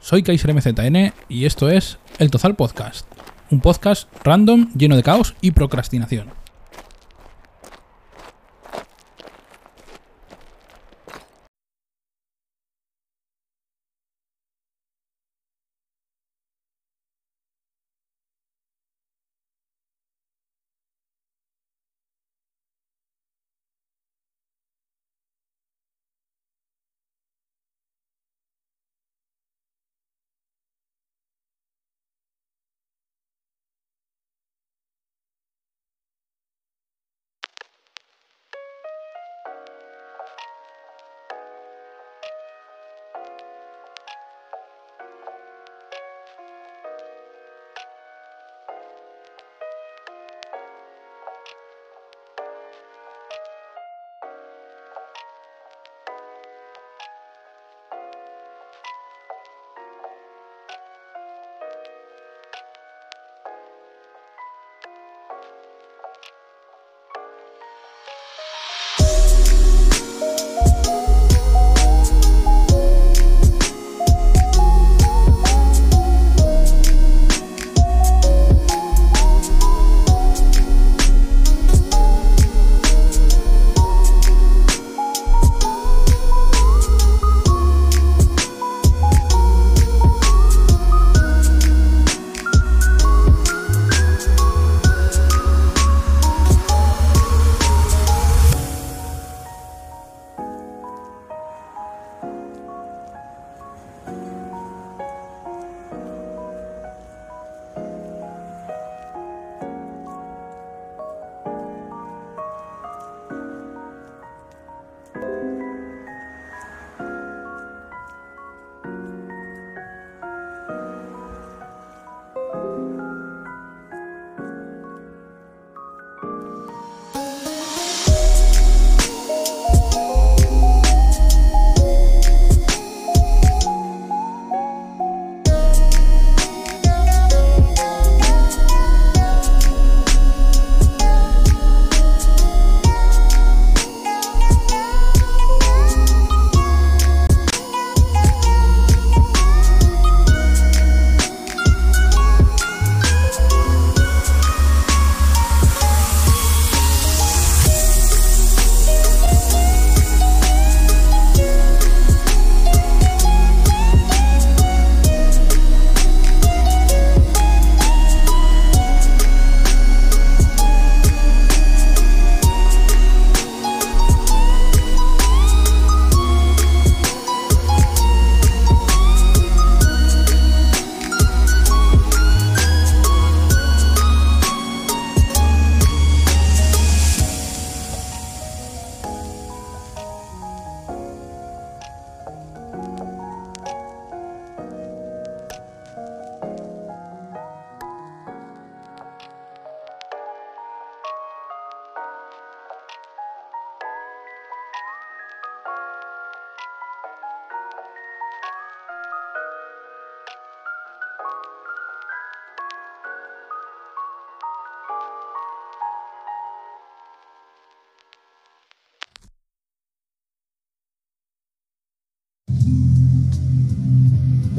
soy Kaiser MZN y esto es El Tozal Podcast, un podcast random lleno de caos y procrastinación.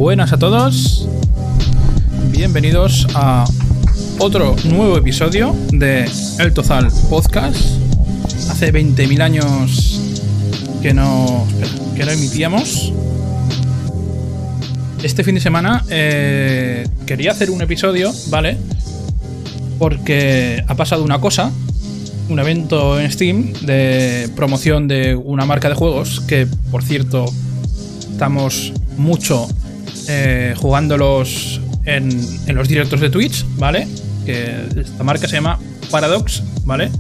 Buenas a todos, bienvenidos a otro nuevo episodio de El Tozal Podcast. Hace 20.000 años que no, que no emitíamos. Este fin de semana eh, quería hacer un episodio, ¿vale? Porque ha pasado una cosa, un evento en Steam de promoción de una marca de juegos que, por cierto, estamos mucho eh, jugándolos en, los directos de Twitch, ¿vale? Que esta marca se llama Paradox, ¿vale?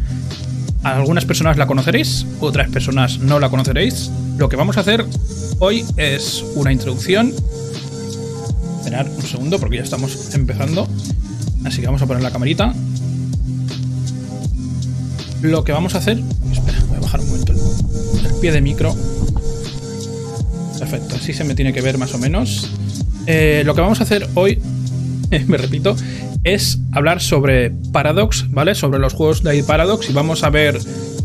Algunas personas la conoceréis, otras personas no la conoceréis. Lo que vamos a hacer hoy es una introducción. Esperar un segundo porque ya estamos empezando. Así que vamos a poner la camarita. Lo que vamos a hacer. Espera, voy a bajar un momento el pie de micro. Perfecto, así se me tiene que ver más o menos. Eh, lo que vamos a hacer hoy, me repito, es hablar sobre Paradox, ¿vale? Sobre los juegos de Paradox y vamos a ver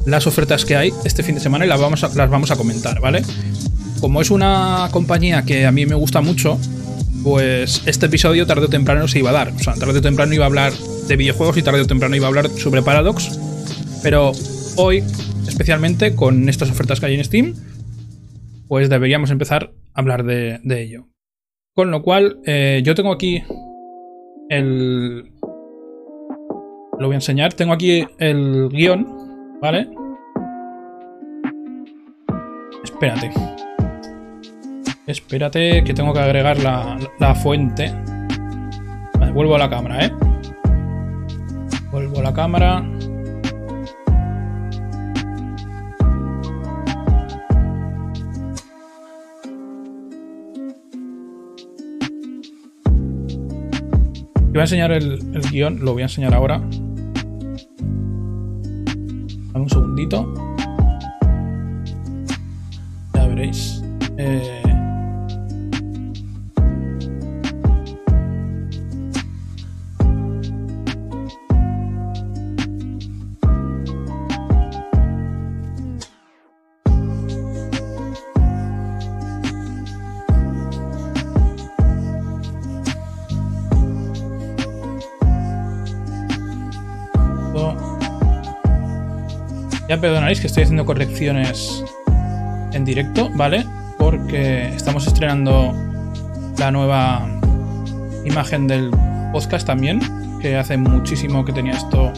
las ofertas que hay este fin de semana y las vamos a, las vamos a comentar, ¿vale? Como es una compañía que a mí me gusta mucho, pues este episodio tarde o temprano se iba a dar. O sea, tarde o temprano iba a hablar de videojuegos y tarde o temprano iba a hablar sobre Paradox. Pero hoy, especialmente con estas ofertas que hay en Steam, pues deberíamos empezar a hablar de, ello. Con lo cual, eh, yo tengo aquí el... Lo voy a enseñar. Tengo aquí el guion, ¿vale? Espérate. Espérate que tengo que agregar la, fuente. Vale, vuelvo a la cámara, ¿eh? Vuelvo a la cámara. Voy a enseñar el, el guion, lo voy a enseñar ahora. Un segundito. Ya veréis. Eh... Perdonaréis que estoy haciendo correcciones en directo, ¿vale? Porque estamos estrenando la nueva imagen del podcast también, que hace muchísimo que tenía esto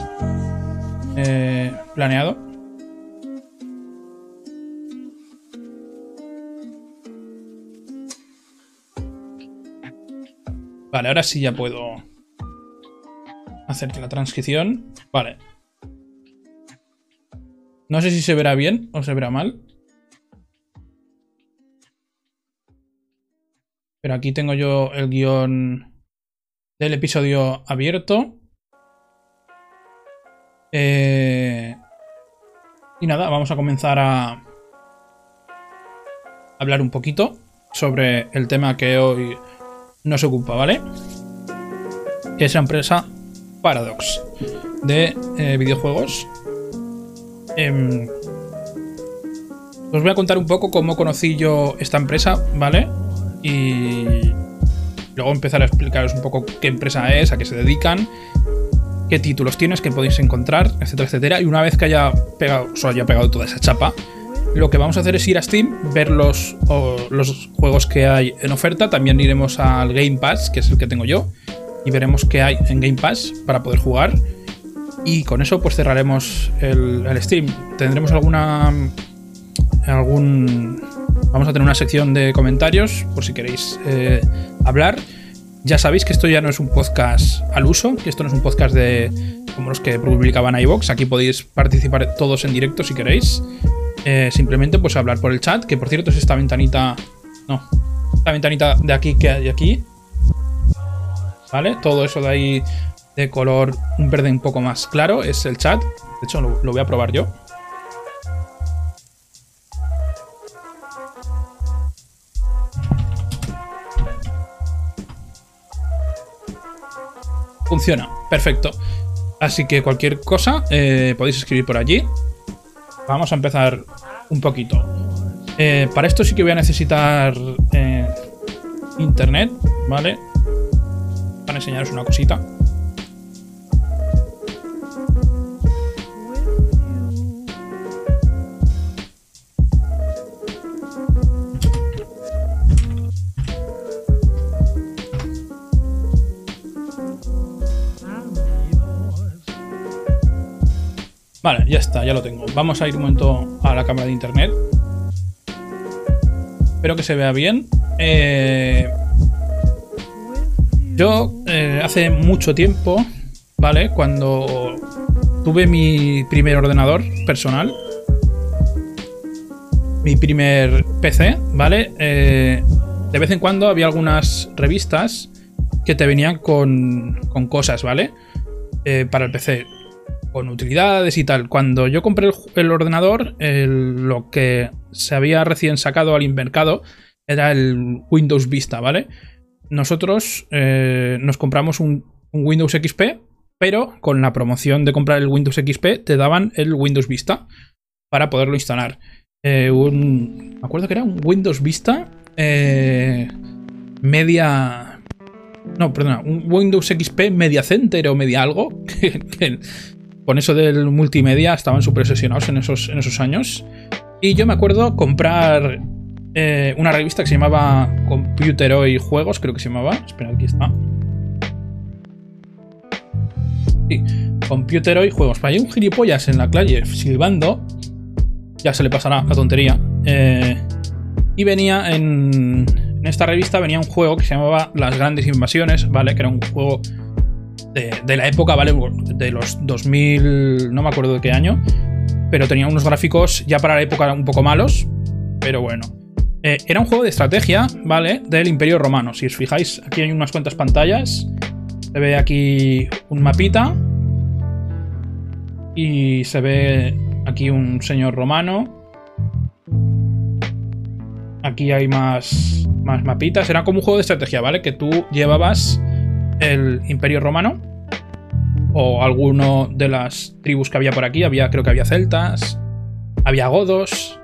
eh, planeado. Vale, ahora sí ya puedo hacer la transcripción. Vale, no sé si se verá bien o se verá mal. Pero aquí tengo yo el guion del episodio abierto. Eh, y nada, vamos a comenzar a hablar un poquito sobre el tema que hoy nos ocupa, ¿vale? es la empresa Paradox de eh, videojuegos Em, os voy a contar un poco cómo conocí yo esta empresa, ¿vale? Y luego empezar a explicaros un poco qué empresa es, a qué se dedican, qué títulos tienes, qué podéis encontrar, etcétera, etcétera. Y una vez que haya pegado, o haya pegado toda esa chapa, lo que vamos a hacer es ir a Steam, ver los, los juegos que hay en oferta. También iremos al Game Pass, que es el que tengo yo, y veremos qué hay en Game Pass para poder jugar. Y con eso pues cerraremos el, Steam. Tendremos alguna... algún... Vamos a tener una sección de comentarios por si queréis eh, hablar. Ya sabéis que esto ya no es un podcast al uso, que esto no es un podcast de como los que publicaban iVox. Aquí podéis participar todos en directo si queréis. Eh, simplemente pues hablar por el chat, que por cierto es esta ventanita... No, esta ventanita de aquí que hay aquí. ¿Vale? Todo eso de ahí de color un verde un poco más claro es el chat. De hecho, lo, voy a probar yo. Funciona, perfecto. Así que cualquier cosa eh, podéis escribir por allí. Vamos a empezar un poquito. Eh, para esto sí que voy a necesitar eh, internet, ¿vale? Para enseñaros una cosita. Vale, ya está, ya lo tengo. Vamos a ir un momento a la cámara de internet. Espero que se vea bien. Eh, yo eh, hace mucho tiempo, ¿vale? Cuando tuve mi primer ordenador personal, mi primer PC, ¿vale? Eh, de vez en cuando había algunas revistas que te venían con, con cosas, ¿vale? para el PC con utilidades y tal. Cuando yo compré el, ordenador, lo que se había recién sacado al mercado era el Windows Vista, ¿vale? Nosotros eh, nos compramos un, Windows XP, pero con la promoción de comprar el Windows XP te daban el Windows Vista para poderlo instalar. Eh, me acuerdo que era un Windows Vista eh, media, No, perdona, un Windows XP Media Center o Media algo. con eso del multimedia estaban súper obsesionados en esos, en esos años. Y yo me acuerdo comprar eh, una revista que se llamaba Computer Hoy Juegos, creo que se llamaba. Espera, aquí está. Sí, Computer Hoy Juegos. Hay un gilipollas en la calle silbando. Ya se le pasará la tontería. Eh, y venía en, en esta revista venía un juego que se llamaba Las Grandes Invasiones, ¿vale? Que era un juego de, la época, ¿vale? De los 2000, no me acuerdo de qué año, pero tenía unos gráficos ya para la época un poco malos, pero bueno. Eh, era un juego de estrategia, ¿vale? Del Imperio Romano. Si os fijáis, aquí hay unas cuantas pantallas. Se ve aquí un mapita. Y se ve aquí un señor romano. Aquí hay más, más mapitas. Era como un juego de estrategia, ¿vale? Que tú llevabas el Imperio Romano o alguno de las tribus que había por aquí. Había, creo que había celtas, había godos,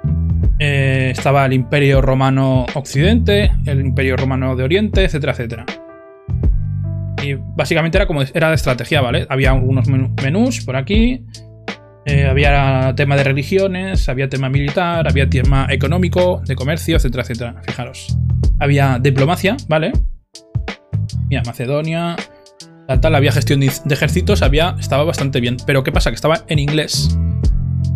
eh, estaba el Imperio Romano Occidente, el Imperio Romano de Oriente, etcétera, etcétera. Y básicamente era como era de estrategia, ¿vale? Había algunos menús por aquí. Eh, había tema de religiones, había tema militar, había tema económico, de comercio, etcétera, etcétera. Fijaros. Había diplomacia, ¿vale? Mira, Macedonia, tal, tal, había gestión de ejércitos, había, estaba bastante bien. Pero ¿qué pasa? Que estaba en inglés.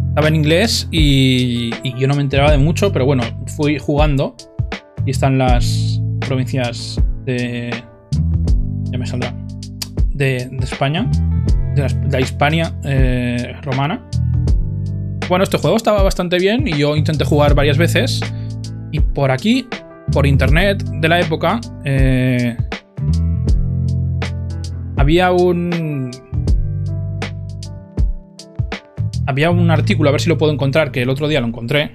Estaba en inglés y, yo no me enteraba de mucho, pero bueno, fui jugando y están las provincias de... Ya me saldrá. De, España, de la, Hispania eh, romana. Bueno, este juego estaba bastante bien y yo intenté jugar varias veces. Y por aquí, por internet de la época, eh, había un... Había un artículo, a ver si lo puedo encontrar, que el otro día lo encontré.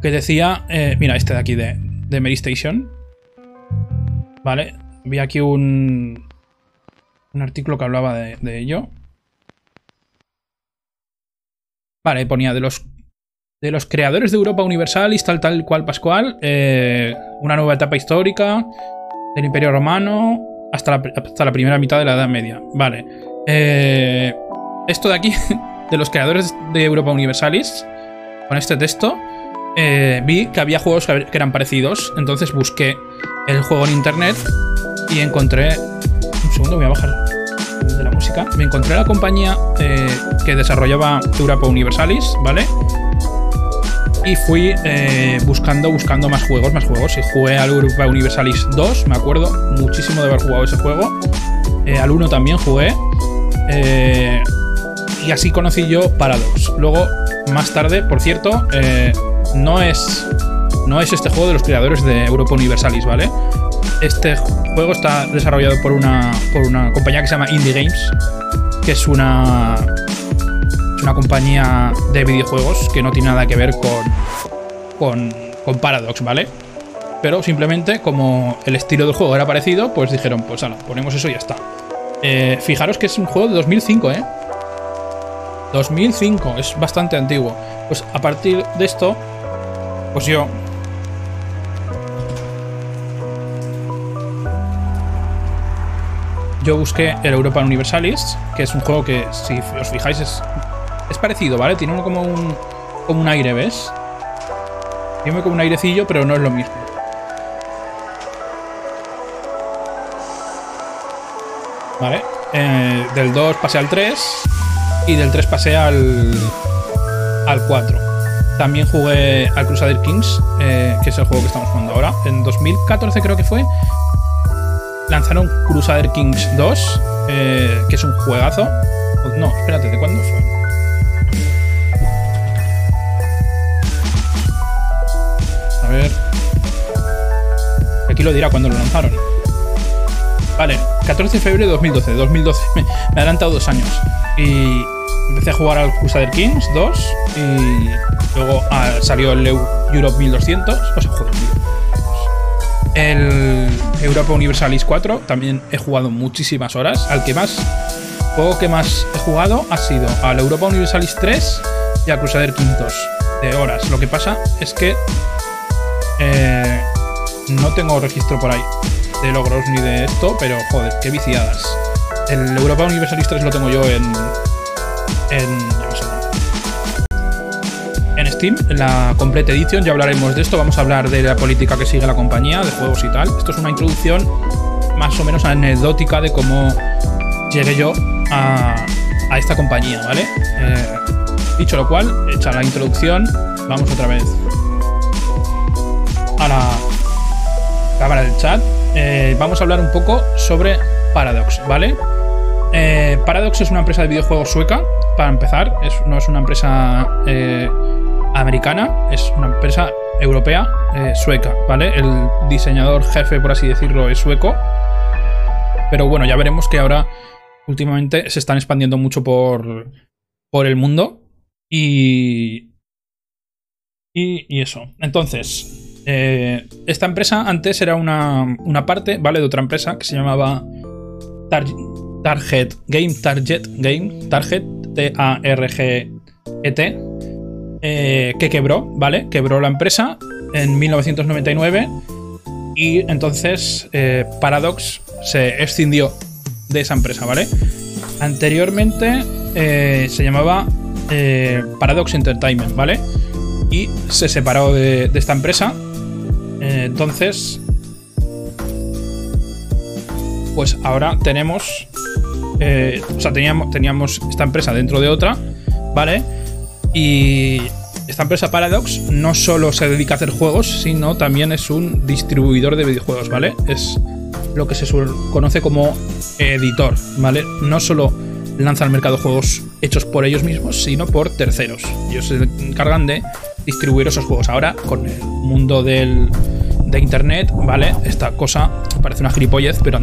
Que decía... Eh, mira, este de aquí de, de Mary Station. Vale. Había aquí un... Un artículo que hablaba de, de ello. Vale, ponía de los de los creadores de Europa Universalis, tal, tal cual Pascual, eh, una nueva etapa histórica del Imperio Romano hasta la, primera mitad de la Edad Media. Vale. Eh, esto de aquí, de los creadores de Europa Universalis, con este texto, eh, vi que había juegos que eran parecidos, entonces busqué el juego en internet y encontré... Un segundo, voy a bajar de la música. Me encontré la compañía que desarrollaba Europa Universalis, ¿vale? Y fui eh, buscando, buscando más juegos, más juegos. Y jugué al Europa Universalis 2, me acuerdo muchísimo de haber jugado ese juego. Eh, al 1 también jugué. Eh, y así conocí yo Paradox. Luego, más tarde, por cierto, no, es, no es este juego de los creadores de Europa Universalis, ¿vale? Este juego está desarrollado por una, por una compañía que se llama Indie Games, que es una una compañía de videojuegos que no tiene nada que ver con, con, Paradox, ¿vale? Pero simplemente como el estilo del juego era parecido, pues dijeron, pues ala, ponemos eso y ya está. Eh, fijaros que es un juego de 2005, ¿eh? 2005, es bastante antiguo. Pues a partir de esto, pues yo... Yo busqué el Europa Universalis, que es un juego que, si os fijáis, es es parecido, ¿vale? Tiene como un, como un aire, ¿ves? Tiene como un airecillo, pero no es lo mismo. ¿Vale? Eh, del 2 pasé al 3 y del 3 pasé al, al 4. También jugué al Crusader Kings, eh, que es el juego que estamos jugando ahora. En 2014 creo que fue. Lanzaron Crusader Kings 2, eh, que es un juegazo. No, espérate, ¿de cuándo fue? Ver. Aquí lo dirá cuando lo lanzaron. Vale, 14 de febrero de 2012. 2012. Me, he adelantado dos años. Y empecé a jugar al Crusader Kings 2. Y luego ah, salió el Europe 1200. O sea, joder, El Europa Universalis 4 también he jugado muchísimas horas. Al que más, juego que más he jugado ha sido al Europa Universalis 3 y al Crusader Kings 2 de horas. Lo que pasa es que Eh, no tengo registro por ahí de logros ni de esto, pero joder, qué viciadas. El Europa Universalis 3 lo tengo yo en. En. En Steam, en la Complete Edition, ya hablaremos de esto. Vamos a hablar de la política que sigue la compañía, de juegos y tal. Esto es una introducción más o menos anecdótica de cómo llegué yo a, esta compañía, ¿vale? Eh, dicho lo cual, hecha la introducción, vamos otra vez a la cámara del chat. Eh, vamos a hablar un poco sobre Paradox, ¿vale? Eh, Paradox es una empresa de videojuegos sueca, para empezar, no es una empresa americana, es una empresa europea sueca, ¿vale? El diseñador jefe, por así decirlo, es sueco. Pero bueno, ya veremos que ahora últimamente se están expandiendo mucho por, por el mundo. Y, y, eso. Entonces, eh, esta empresa antes era una, una, parte, ¿vale? De otra empresa que se llamaba Target Game, Target Game, Target, T-A-R-G-E-T, eh, que quebró, ¿vale? Quebró la empresa en 1999 y entonces eh, Paradox se escindió de esa empresa, ¿vale? Anteriormente se llamaba Paradox Entertainment, ¿vale? Y se separó de, esta empresa. Eh, entonces, pues ahora tenemos, o sea, teníamos, teníamos esta empresa dentro de otra, ¿vale? Y esta empresa Paradox no solo se dedica a hacer juegos, sino también es un distribuidor de videojuegos, ¿vale? Es lo que se conoce como editor, ¿vale? No solo lanza al mercado juegos hechos por ellos mismos, sino por terceros. Ellos se encargan de distribuir esos juegos. Ahora, con el mundo del, de Internet, ¿vale? Esta cosa parece una gilipollez, pero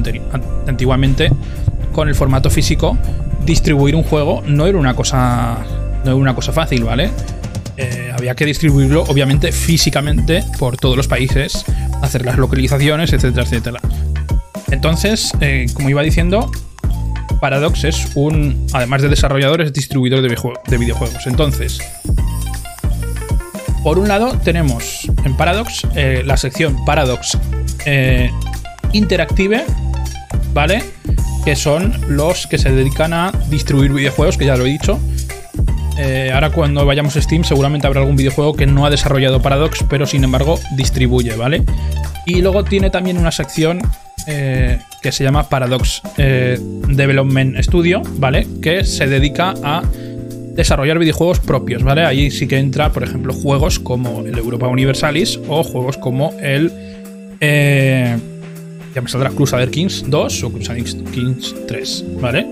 antiguamente, con el formato físico, distribuir un juego no era una cosa, no era una cosa fácil, ¿vale? Eh, había que distribuirlo, obviamente, físicamente por todos los países, hacer las localizaciones, etcétera, etcétera. Entonces, eh, como iba diciendo, Paradox es un, además de desarrollador, es distribuidor de, videojuegos. Entonces, por un lado tenemos en Paradox eh, la sección Paradox eh, Interactive, ¿vale? Que son los que se dedican a distribuir videojuegos, que ya lo he dicho. ahora cuando vayamos a Steam seguramente habrá algún videojuego que no ha desarrollado Paradox, pero sin embargo distribuye, ¿vale? Y luego tiene también una sección eh, que se llama Paradox eh, Development Studio, ¿vale? Que se dedica a desarrollar videojuegos propios, ¿vale? Ahí sí que entra, por ejemplo, juegos como el Europa Universalis o juegos como el. Eh, ya me saldrá Crusader Kings 2 o Crusader Kings 3, ¿vale?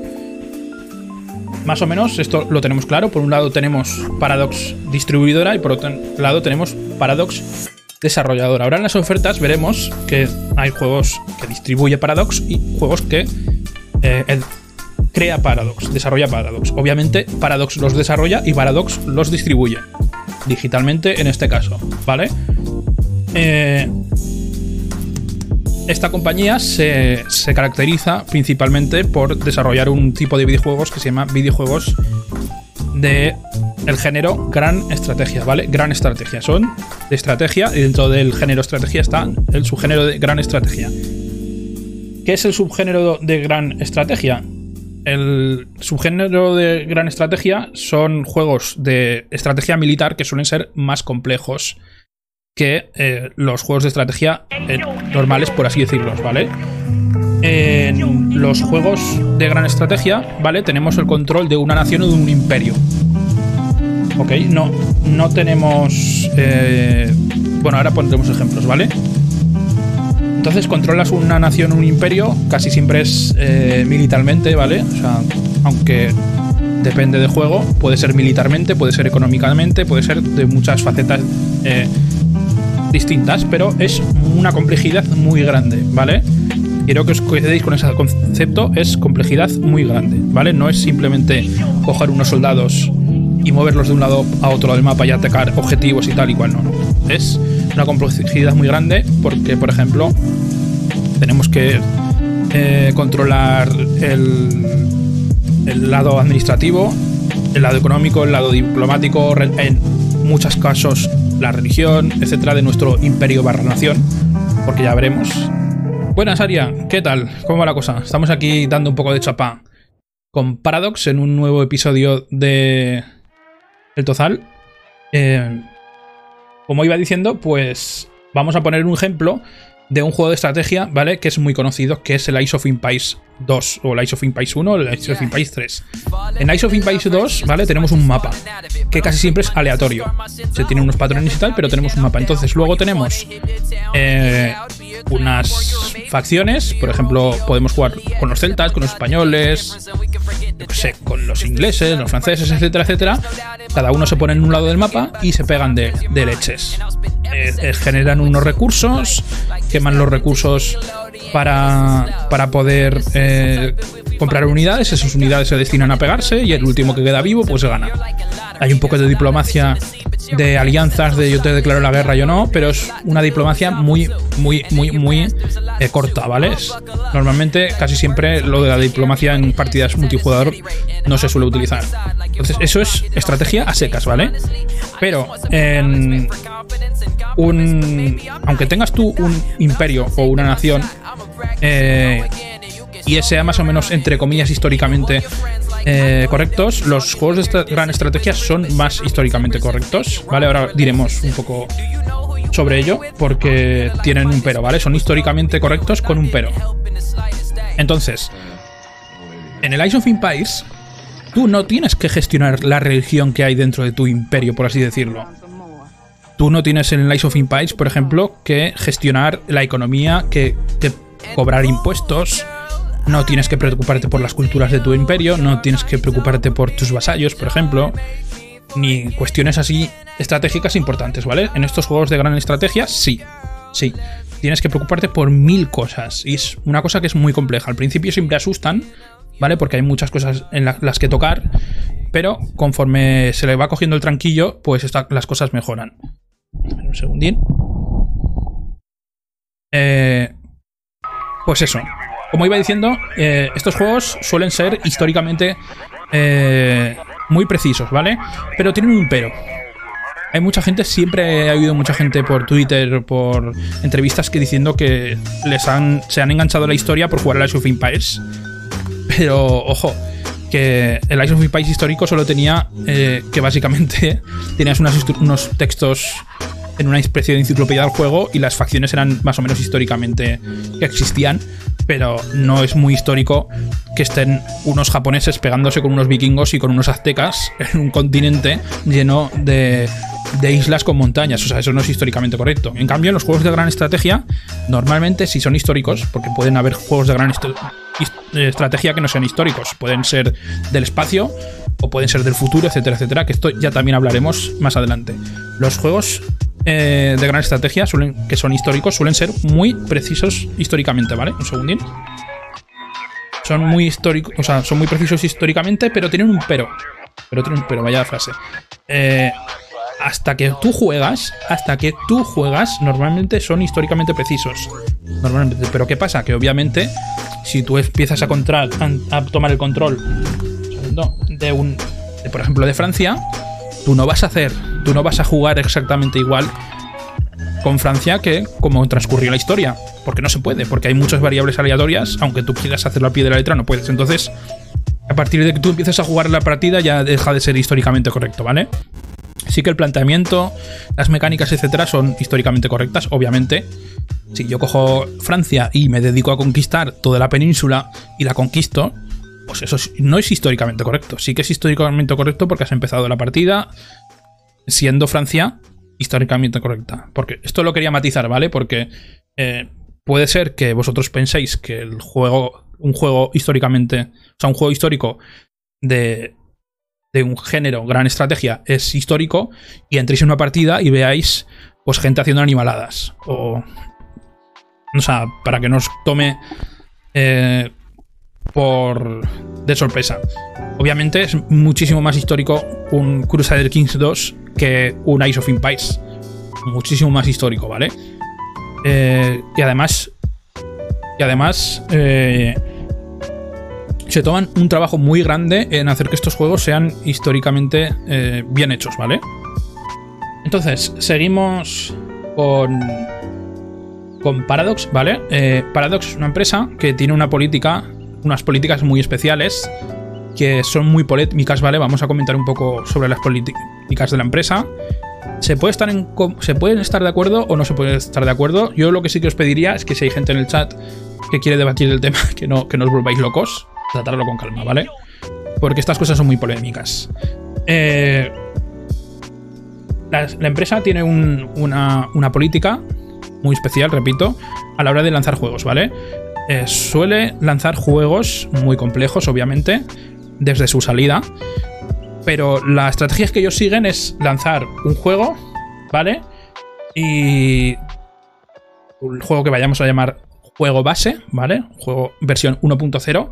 Más o menos esto lo tenemos claro. Por un lado tenemos Paradox distribuidora y por otro lado tenemos Paradox desarrollador. Ahora en las ofertas veremos que hay juegos que distribuye Paradox y juegos que eh, crea Paradox, desarrolla Paradox. Obviamente Paradox los desarrolla y Paradox los distribuye digitalmente en este caso, ¿vale? Eh, esta compañía se, se, caracteriza principalmente por desarrollar un tipo de videojuegos que se llama videojuegos de el género gran estrategia, ¿vale? Gran estrategia. Son de estrategia y dentro del género estrategia está el subgénero de gran estrategia. ¿Qué es el subgénero de gran estrategia? El subgénero de gran estrategia son juegos de estrategia militar que suelen ser más complejos que eh, los juegos de estrategia eh, normales, por así decirlo, ¿vale? En los juegos de gran estrategia, ¿vale? Tenemos el control de una nación o de un imperio. ¿Ok? No, no tenemos... Eh, bueno, ahora pondremos ejemplos, ¿vale? Entonces controlas una nación, un imperio, casi siempre es eh, militarmente, ¿vale? O sea, aunque depende del juego, puede ser militarmente, puede ser económicamente, puede ser de muchas facetas eh, distintas, pero es una complejidad muy grande, ¿vale? Quiero que os coincidéis con ese concepto, es complejidad muy grande, ¿vale? No es simplemente coger unos soldados y moverlos de un lado a otro del mapa y atacar objetivos y tal y cual, no, no. Es una complejidad muy grande porque, por ejemplo, tenemos que eh, controlar el, el lado administrativo, el lado económico, el lado diplomático, en muchos casos la religión, etcétera, de nuestro imperio barra nación, porque ya veremos. Buenas, Aria, ¿qué tal? ¿Cómo va la cosa? Estamos aquí dando un poco de chapa con Paradox en un nuevo episodio de El Tozal. Eh, como iba diciendo, pues vamos a poner un ejemplo de un juego de estrategia, ¿vale? Que es muy conocido, que es el Ice of Empires 2, o el Ice of Empires 1, o el Ice of Empires 3. En Ice of Empires 2, ¿vale? Tenemos un mapa, que casi siempre es aleatorio. Se tiene unos patrones y tal, pero tenemos un mapa. Entonces luego tenemos eh, unas facciones, por ejemplo, podemos jugar con los celtas, con los españoles, no sé, con los ingleses, los franceses, etcétera, etcétera. Cada uno se pone en un lado del mapa y se pegan de, de leches. Eh, eh, generan unos recursos, queman los recursos para, para poder eh, comprar unidades, esas unidades se destinan a pegarse y el último que queda vivo pues gana. Hay un poco de diplomacia de alianzas, de yo te declaro la guerra, yo no, pero es una diplomacia muy, muy, muy, muy corta, ¿vale? normalmente, casi siempre lo de la diplomacia en partidas multijugador no se suele utilizar. Entonces, eso es estrategia a secas, ¿vale? Pero en un. Aunque tengas tú un imperio o una nación, eh, y sea más o menos, entre comillas, históricamente eh, correctos, los juegos de esta gran estrategia son más históricamente correctos, ¿vale? Ahora diremos un poco sobre ello, porque tienen un pero, ¿vale? Son históricamente correctos con un pero. Entonces, en el Ice of Empires, tú no tienes que gestionar la religión que hay dentro de tu imperio, por así decirlo. Tú no tienes en el Ice of Empires, por ejemplo, que gestionar la economía, que, que cobrar impuestos, no tienes que preocuparte por las culturas de tu imperio, no tienes que preocuparte por tus vasallos, por ejemplo, ni cuestiones así estratégicas importantes, ¿vale? En estos juegos de gran estrategia, sí, sí. Tienes que preocuparte por mil cosas. Y es una cosa que es muy compleja. Al principio siempre asustan, ¿vale? Porque hay muchas cosas en las que tocar. Pero conforme se le va cogiendo el tranquillo, pues las cosas mejoran. Un segundín. Eh, pues eso. Como iba diciendo, eh, estos juegos suelen ser históricamente eh, muy precisos, ¿vale? Pero tienen un pero. Hay mucha gente, siempre ha habido mucha gente por Twitter, por entrevistas que diciendo que les han, se han enganchado a la historia por jugar a Ice of Empires. Pero, ojo, que el Ice of Empires histórico solo tenía eh, que básicamente tenías unos textos en una especie de enciclopedia del juego y las facciones eran más o menos históricamente que existían, pero no es muy histórico que estén unos japoneses pegándose con unos vikingos y con unos aztecas en un continente lleno de, de islas con montañas. O sea, eso no es históricamente correcto. En cambio, los juegos de gran estrategia normalmente sí son históricos, porque pueden haber juegos de gran estrategia que no sean históricos. Pueden ser del espacio o pueden ser del futuro, etcétera, etcétera, que esto ya también hablaremos más adelante. Los juegos eh, de gran estrategia, suelen, que son históricos, suelen ser muy precisos históricamente, ¿vale? Un segundín. Son muy históricos, o sea, son muy precisos históricamente, pero tienen un pero. Pero tienen un pero, vaya frase. Eh, hasta que tú juegas, hasta que tú juegas, normalmente son históricamente precisos. Normalmente. Pero ¿qué pasa? Que obviamente, si tú empiezas a, a tomar el control de un, de, por ejemplo, de Francia, tú no vas a hacer, tú no vas a jugar exactamente igual con Francia que como transcurrió la historia. Porque no se puede, porque hay muchas variables aleatorias, aunque tú quieras hacerlo al pie de la letra, no puedes. Entonces, a partir de que tú empieces a jugar la partida, ya deja de ser históricamente correcto, ¿vale? Sí que el planteamiento, las mecánicas, etcétera, son históricamente correctas, obviamente. Si yo cojo Francia y me dedico a conquistar toda la península y la conquisto, pues eso no es históricamente correcto. Sí que es históricamente correcto porque has empezado la partida siendo Francia históricamente correcta. Porque esto lo quería matizar, ¿vale? Porque eh, puede ser que vosotros penséis que el juego, un juego históricamente, o sea, un juego histórico de, de un género, gran estrategia, es histórico y entréis en una partida y veáis pues gente haciendo animaladas. O, o sea, para que nos tome eh, por de sorpresa. Obviamente es muchísimo más histórico un Crusader Kings 2 que un Ice of Empires. Muchísimo más histórico, ¿vale? Eh, y además. Y además. Eh, se toman un trabajo muy grande en hacer que estos juegos sean históricamente eh, bien hechos, ¿vale? Entonces, seguimos con, con Paradox, ¿vale? Paradox es una empresa que tiene una política, unas políticas muy especiales que son muy polémicas, ¿vale? Vamos a comentar un poco sobre las políticas de la empresa. Se, puede estar se pueden estar de acuerdo o no se puede estar de acuerdo. Yo lo que sí que os pediría es que si hay gente en el chat que quiere debatir el tema, que no, que no os volváis locos, tratarlo con calma, ¿vale? Porque estas cosas son muy polémicas. Eh, la, empresa tiene una, política muy especial, repito, a la hora de lanzar juegos, ¿vale? Eh, suele lanzar juegos muy complejos, obviamente, desde su salida. Pero la estrategia que ellos siguen es lanzar un juego, ¿vale? Y. Un juego que vayamos a llamar juego base, ¿vale? Juego versión 1.0.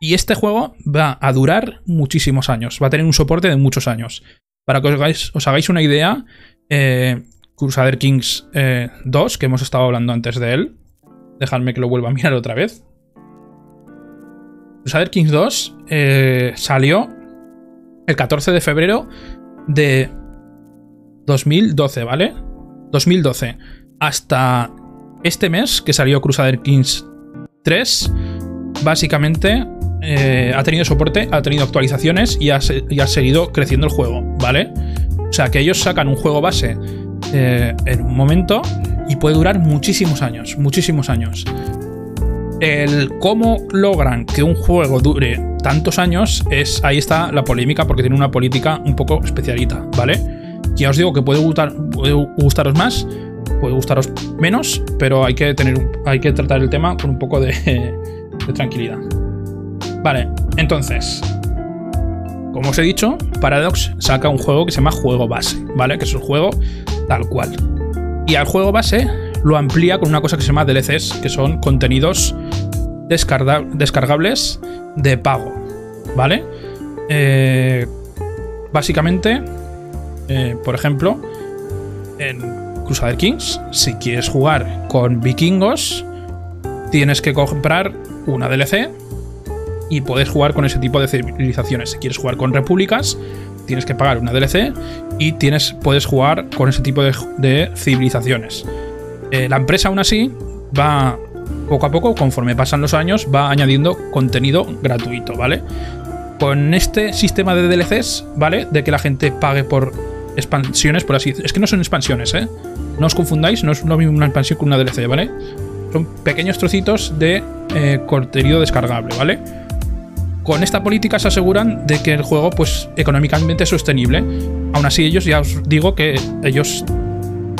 Y este juego va a durar muchísimos años. Va a tener un soporte de muchos años. Para que os hagáis, una idea, eh, Crusader Kings 2, eh, que hemos estado hablando antes de él. Dejadme que lo vuelva a mirar otra vez. Crusader Kings 2 eh, salió el 14 de febrero de 2012, ¿vale? 2012. Hasta este mes que salió Crusader Kings 3, básicamente eh, ha tenido soporte, ha tenido actualizaciones y ha, seguido creciendo el juego, ¿vale? O sea, que ellos sacan un juego base eh, en un momento y puede durar muchísimos años, muchísimos años. El cómo logran que un juego dure tantos años es ahí está la polémica porque tiene una política un poco especialita, ¿vale? Ya os digo que puede, gustar, puede gustaros más, puede gustaros menos, pero hay que tener, hay que tratar el tema con un poco de tranquilidad. Vale, entonces, como os he dicho, Paradox saca un juego que se llama juego base, ¿vale? Que es un juego tal cual. Y al juego base lo amplía con una cosa que se llama DLCs, que son contenidos descargables de pago, ¿vale? Eh, básicamente, eh, por ejemplo, en Crusader Kings, si quieres jugar con vikingos, tienes que comprar una DLC y puedes jugar con ese tipo de civilizaciones. Si quieres jugar con repúblicas, tienes que pagar una DLC y puedes jugar con ese tipo de, civilizaciones. Eh, la empresa aún así va poco a poco, conforme pasan los años, va añadiendo contenido gratuito, ¿vale? Con este sistema de DLCs, ¿vale? De que la gente pague por expansiones, por así decirlo. Es que no son expansiones, ¿eh? No os confundáis, no es lo mismo una expansión que una DLC, ¿vale? Son pequeños trocitos de eh, contenido descargable, ¿vale? Con esta política se aseguran de que el juego, pues, económicamente es sostenible. Aún así, ellos ya os digo que ellos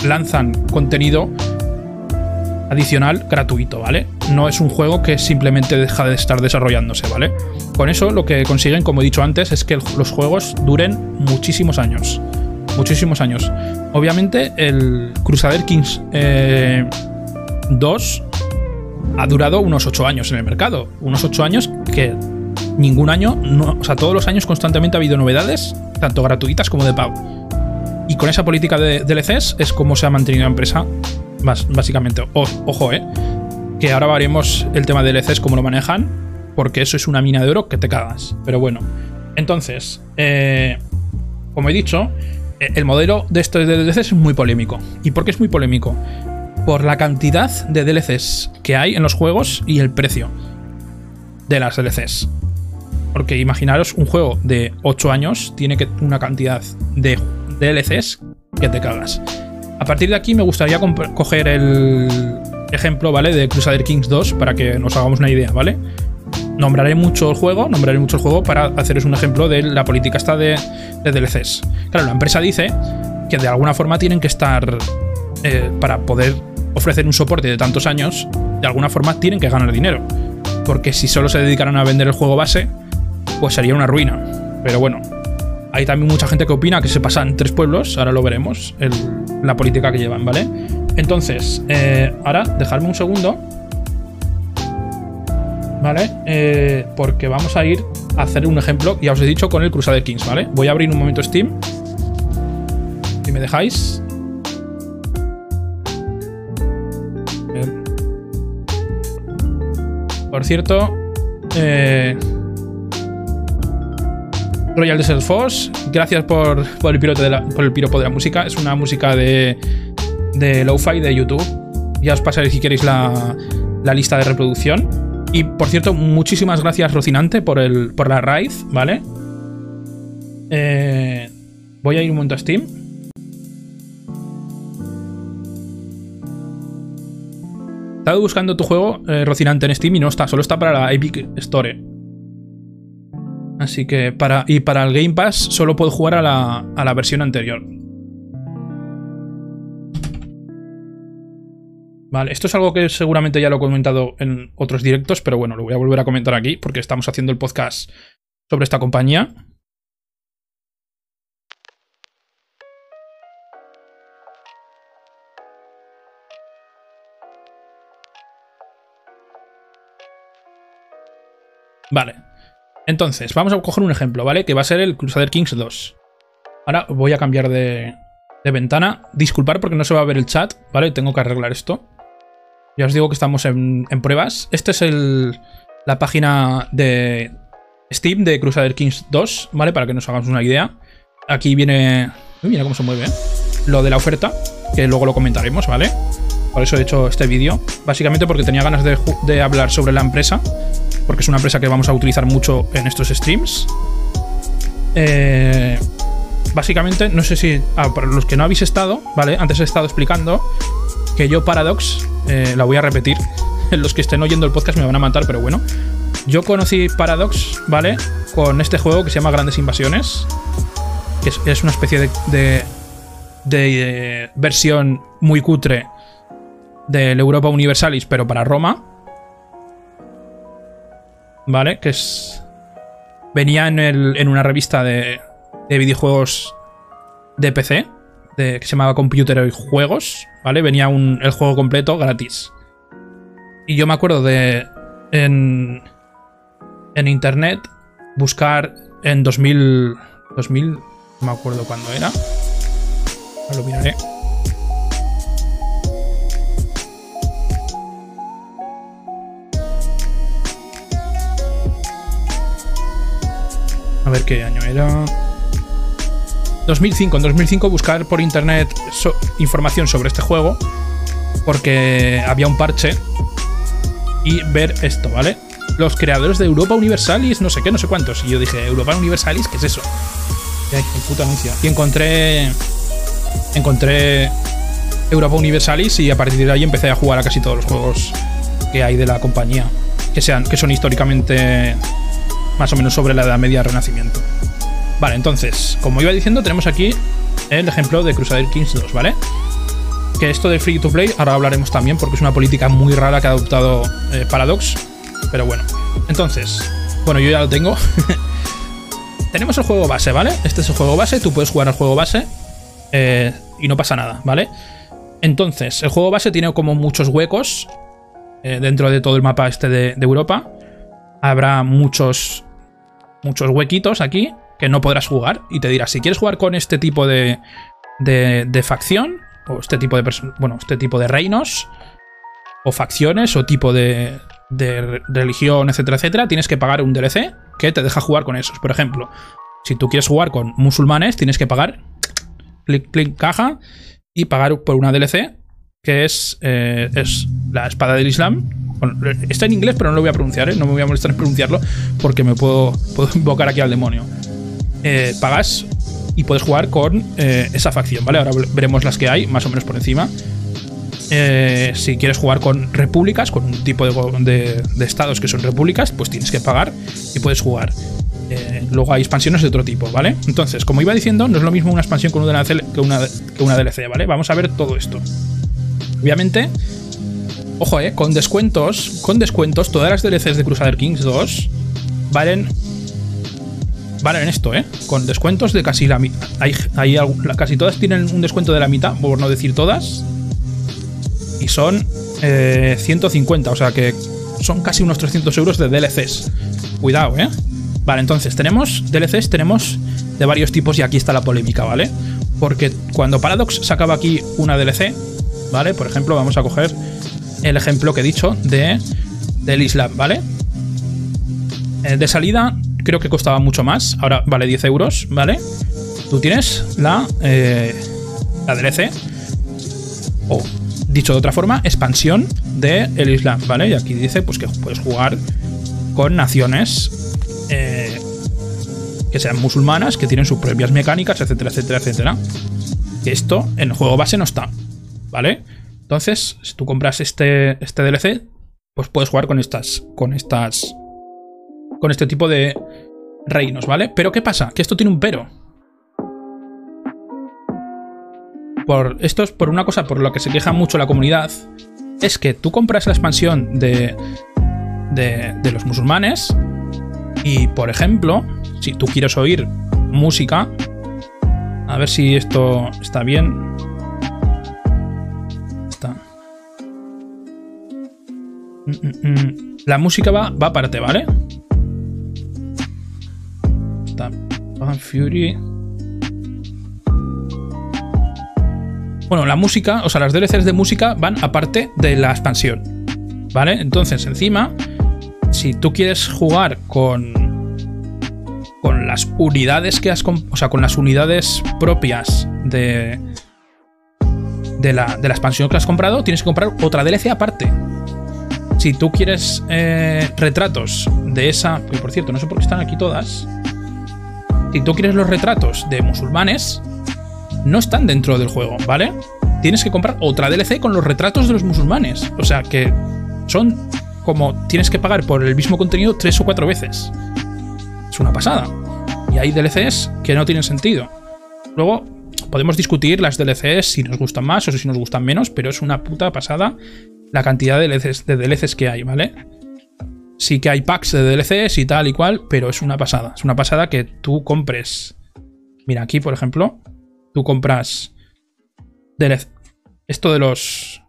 lanzan contenido adicional gratuito, ¿vale? No es un juego que simplemente deja de estar desarrollándose, ¿vale? Con eso lo que consiguen, como he dicho antes, es que los juegos duren muchísimos años. Muchísimos años. Obviamente, el Crusader Kings 2 eh, ha durado unos 8 años en el mercado. Unos 8 años que ningún año, o sea, todos los años constantemente ha habido novedades, tanto gratuitas como de pago. Y con esa política de DLCs es como se ha mantenido la empresa, básicamente. ojo, eh, que ahora veremos el tema de DLCs, cómo lo manejan, porque eso es una mina de oro que te cagas. Pero bueno, entonces, eh, como he dicho, e, el modelo de estos DLCs es muy polémico. ¿Y por qué es muy polémico? Por la cantidad de DLCs que hay en los juegos y el precio de las DLCs. Porque imaginaros, un juego de 8 años tiene una cantidad de DLCs que te cagas. A partir de aquí me gustaría coger el ejemplo, ¿vale? De Crusader Kings 2 para que nos hagamos una idea, ¿vale? Nombraré mucho el juego, nombraré mucho el juego para haceros un ejemplo de la política esta de, DLCs. Claro, la empresa dice que de alguna forma tienen que estar, eh, para poder ofrecer un soporte de tantos años, de alguna forma tienen que ganar dinero. Porque si solo se dedicaran a vender el juego base, pues sería una ruina. Pero bueno, hay también mucha gente que opina que se pasan tres pueblos, ahora lo veremos, la política que llevan, ¿vale? Entonces, eh, ahora, dejarme un segundo. ¿Vale? Eh, porque vamos a ir a hacer un ejemplo, ya os he dicho, con el Crusader Kings, ¿vale? Voy a abrir un momento Steam. Si me dejáis. Por cierto, eh, Royal Desert Foss, gracias por, el piropo de la, por el piropo de la música. Es una música de, de lo-fi de YouTube. Ya os pasaré si queréis la, la, lista de reproducción. Y por cierto, muchísimas gracias, Rocinante, por, el, por la raíz, ¿vale? Eh, voy a ir un momento a Steam. He estado buscando tu juego, eh, Rocinante, en Steam y no está, solo está para la Epic Store. Así que para. Y para el Game Pass solo puedo jugar a la, a la versión anterior. Vale, esto es algo que seguramente ya lo he comentado en otros directos, pero bueno, lo voy a volver a comentar aquí porque estamos haciendo el podcast sobre esta compañía. Vale. Entonces, vamos a coger un ejemplo, ¿vale? Que va a ser el Crusader Kings 2. Ahora voy a cambiar de, ventana. Disculpar porque no se va a ver el chat, ¿vale? Tengo que arreglar esto. Ya os digo que estamos en, pruebas. Esta es el, la página de Steam de Crusader Kings 2, ¿vale? Para que nos hagamos una idea. Aquí viene... Mira cómo se mueve, ¿eh? Lo de la oferta, que luego lo comentaremos, ¿vale? Por eso he hecho este vídeo. Básicamente porque tenía ganas de, hablar sobre la empresa. Porque es una empresa que vamos a utilizar mucho en estos streams. Eh, básicamente, no sé si... Ah, para los que no habéis estado, ¿vale? Antes he estado explicando que yo Paradox, eh, la voy a repetir. Los que estén oyendo el podcast me van a matar, pero bueno. Yo conocí Paradox, ¿vale? Con este juego que se llama Grandes Invasiones. Es, una especie de, de, de, versión muy cutre del Europa Universalis, pero para Roma. ¿Vale? Que es. Venía en, el, en una revista de, de videojuegos de PC, de, que se llamaba Computer y Juegos, ¿vale? Venía un, el juego completo gratis. Y yo me acuerdo de. En, en internet, buscar en 2000. 2000. No me acuerdo cuándo era. Lo miraré. A ver qué año era. 2005. En 2005 buscar por internet información sobre este juego. Porque había un parche. Y ver esto, ¿vale? Los creadores de Europa Universalis, no sé qué, no sé cuántos. Y yo dije, ¿Europa Universalis? ¿Qué es eso? Ay, puto anuncio. Y encontré. Encontré Europa Universalis y a partir de ahí empecé a jugar a casi todos los juegos que hay de la compañía. Que, sean, que son históricamente más o menos sobre la Edad Media Renacimiento. Vale, entonces, como iba diciendo, tenemos aquí el ejemplo de Crusader Kings 2, ¿vale? Que esto de free to play, ahora hablaremos también porque es una política muy rara que ha adoptado eh, Paradox. Pero bueno, entonces, bueno, yo ya lo tengo. tenemos el juego base, ¿vale? Este es el juego base, tú puedes jugar al juego base eh, y no pasa nada, ¿vale? Entonces, el juego base tiene como muchos huecos eh, dentro de todo el mapa este de Europa habrá muchos, muchos huequitos aquí que no podrás jugar y te dirá, si quieres jugar con este tipo de, de, facción, o este tipo de, bueno, este tipo de reinos, o facciones, o tipo de, de religión, etcétera, etcétera, tienes que pagar un DLC que te deja jugar con esos. Por ejemplo, si tú quieres jugar con musulmanes, tienes que pagar, clic, clic, caja, y pagar por una DLC que es, eh, es la espada del Islam. Está en inglés, pero no lo voy a pronunciar, ¿eh? no me voy a molestar en pronunciarlo porque me puedo, invocar aquí al demonio. Eh, pagas y puedes jugar con esa facción, ¿vale? Ahora veremos las que hay, más o menos por encima. si quieres jugar con repúblicas, con un tipo de, estados que son repúblicas, pues tienes que pagar y puedes jugar. luego hay expansiones de otro tipo, ¿vale? Entonces, como iba diciendo, no es lo mismo una expansión con una DLC que una, que una DLC, ¿vale? Vamos a ver todo esto. Obviamente, ojo, eh, con descuentos, con descuentos, todas las DLCs de Crusader Kings 2 valen valen esto, ¿eh? Con descuentos de casi la mitad. Hay, hay, casi todas tienen un descuento de la mitad, por no decir todas. Y son 150, eh, o sea que son casi unos 300 euros de DLCs. Cuidado, ¿eh? Vale, entonces tenemos DLCs, tenemos de varios tipos y aquí está la polémica, ¿vale? Porque cuando Paradox sacaba aquí una DLC, ¿vale? Por ejemplo, vamos a coger el ejemplo que he dicho de, del Islam, ¿vale? Eh, de salida creo que costaba mucho más. Ahora vale 10 euros, ¿vale? Tú tienes la, eh, la DLC. O, dicho de otra forma, expansión de el Islam, ¿vale? Y aquí dice pues que puedes jugar con naciones eh, que sean musulmanas, que tienen sus propias mecánicas, etcétera, etcétera, etcétera. Esto en el juego base no está, ¿vale? Entonces, si tú compras este, este DLC, pues puedes jugar con estas, con estas, con este tipo de reinos, ¿vale? Pero ¿qué pasa? Que esto tiene un pero. Por, esto es por una cosa por lo que se queja mucho la comunidad, es que tú compras la expansión de, de, de los musulmanes y, por ejemplo, si tú quieres oír música, a ver si esto está bien. La música va, va aparte, ¿vale? Está. Fury. Bueno, la música, o sea, las DLCs de música van aparte de la expansión. ¿Vale? Entonces, encima, si tú quieres jugar con con las unidades que has o sea, con las unidades propias de de la, de la expansión que has comprado, tienes que comprar otra DLC aparte. Si tú quieres eh, retratos de esa, que por cierto, no sé por qué están aquí todas. Si tú quieres los retratos de musulmanes, no están dentro del juego, ¿vale? Tienes que comprar otra DLC con los retratos de los musulmanes. O sea que son como tienes que pagar por el mismo contenido tres o cuatro veces. Es una pasada. Y hay DLCs que no tienen sentido. Luego, podemos discutir las DLCs si nos gustan más o si nos gustan menos, pero es una puta pasada la cantidad de DLCs, de que hay, ¿vale? Sí que hay packs de DLCs y tal y cual, pero es una pasada. Es una pasada que tú compres. Mira, aquí, por ejemplo, tú compras DLC. Esto de los.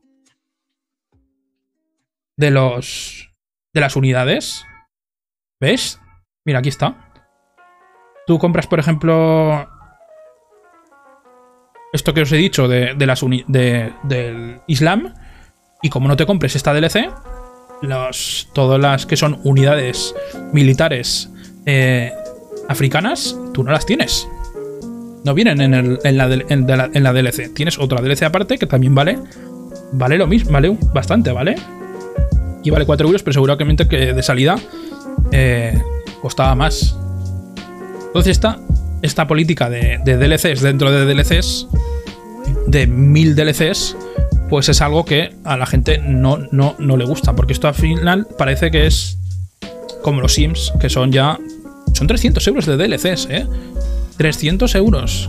De los. De las unidades. ¿Ves? Mira, aquí está. Tú compras, por ejemplo. Esto que os he dicho de, las de, del Islam. Y como no te compres esta DLC, todas las que son unidades militares eh, africanas, tú no las tienes. No vienen en, la, DLC. Tienes otra DLC aparte que también vale. Vale lo mismo, vale bastante, ¿vale? Y vale 4 euros, pero seguramente que de salida eh, costaba más. Entonces esta, esta política de, de, DLCs dentro de DLCs, de mil DLCs, pues es algo que a la gente no, no, no le gusta, porque esto al final parece que es como los Sims, que son ya... Son 300 euros de DLCs, ¿eh? 300 euros.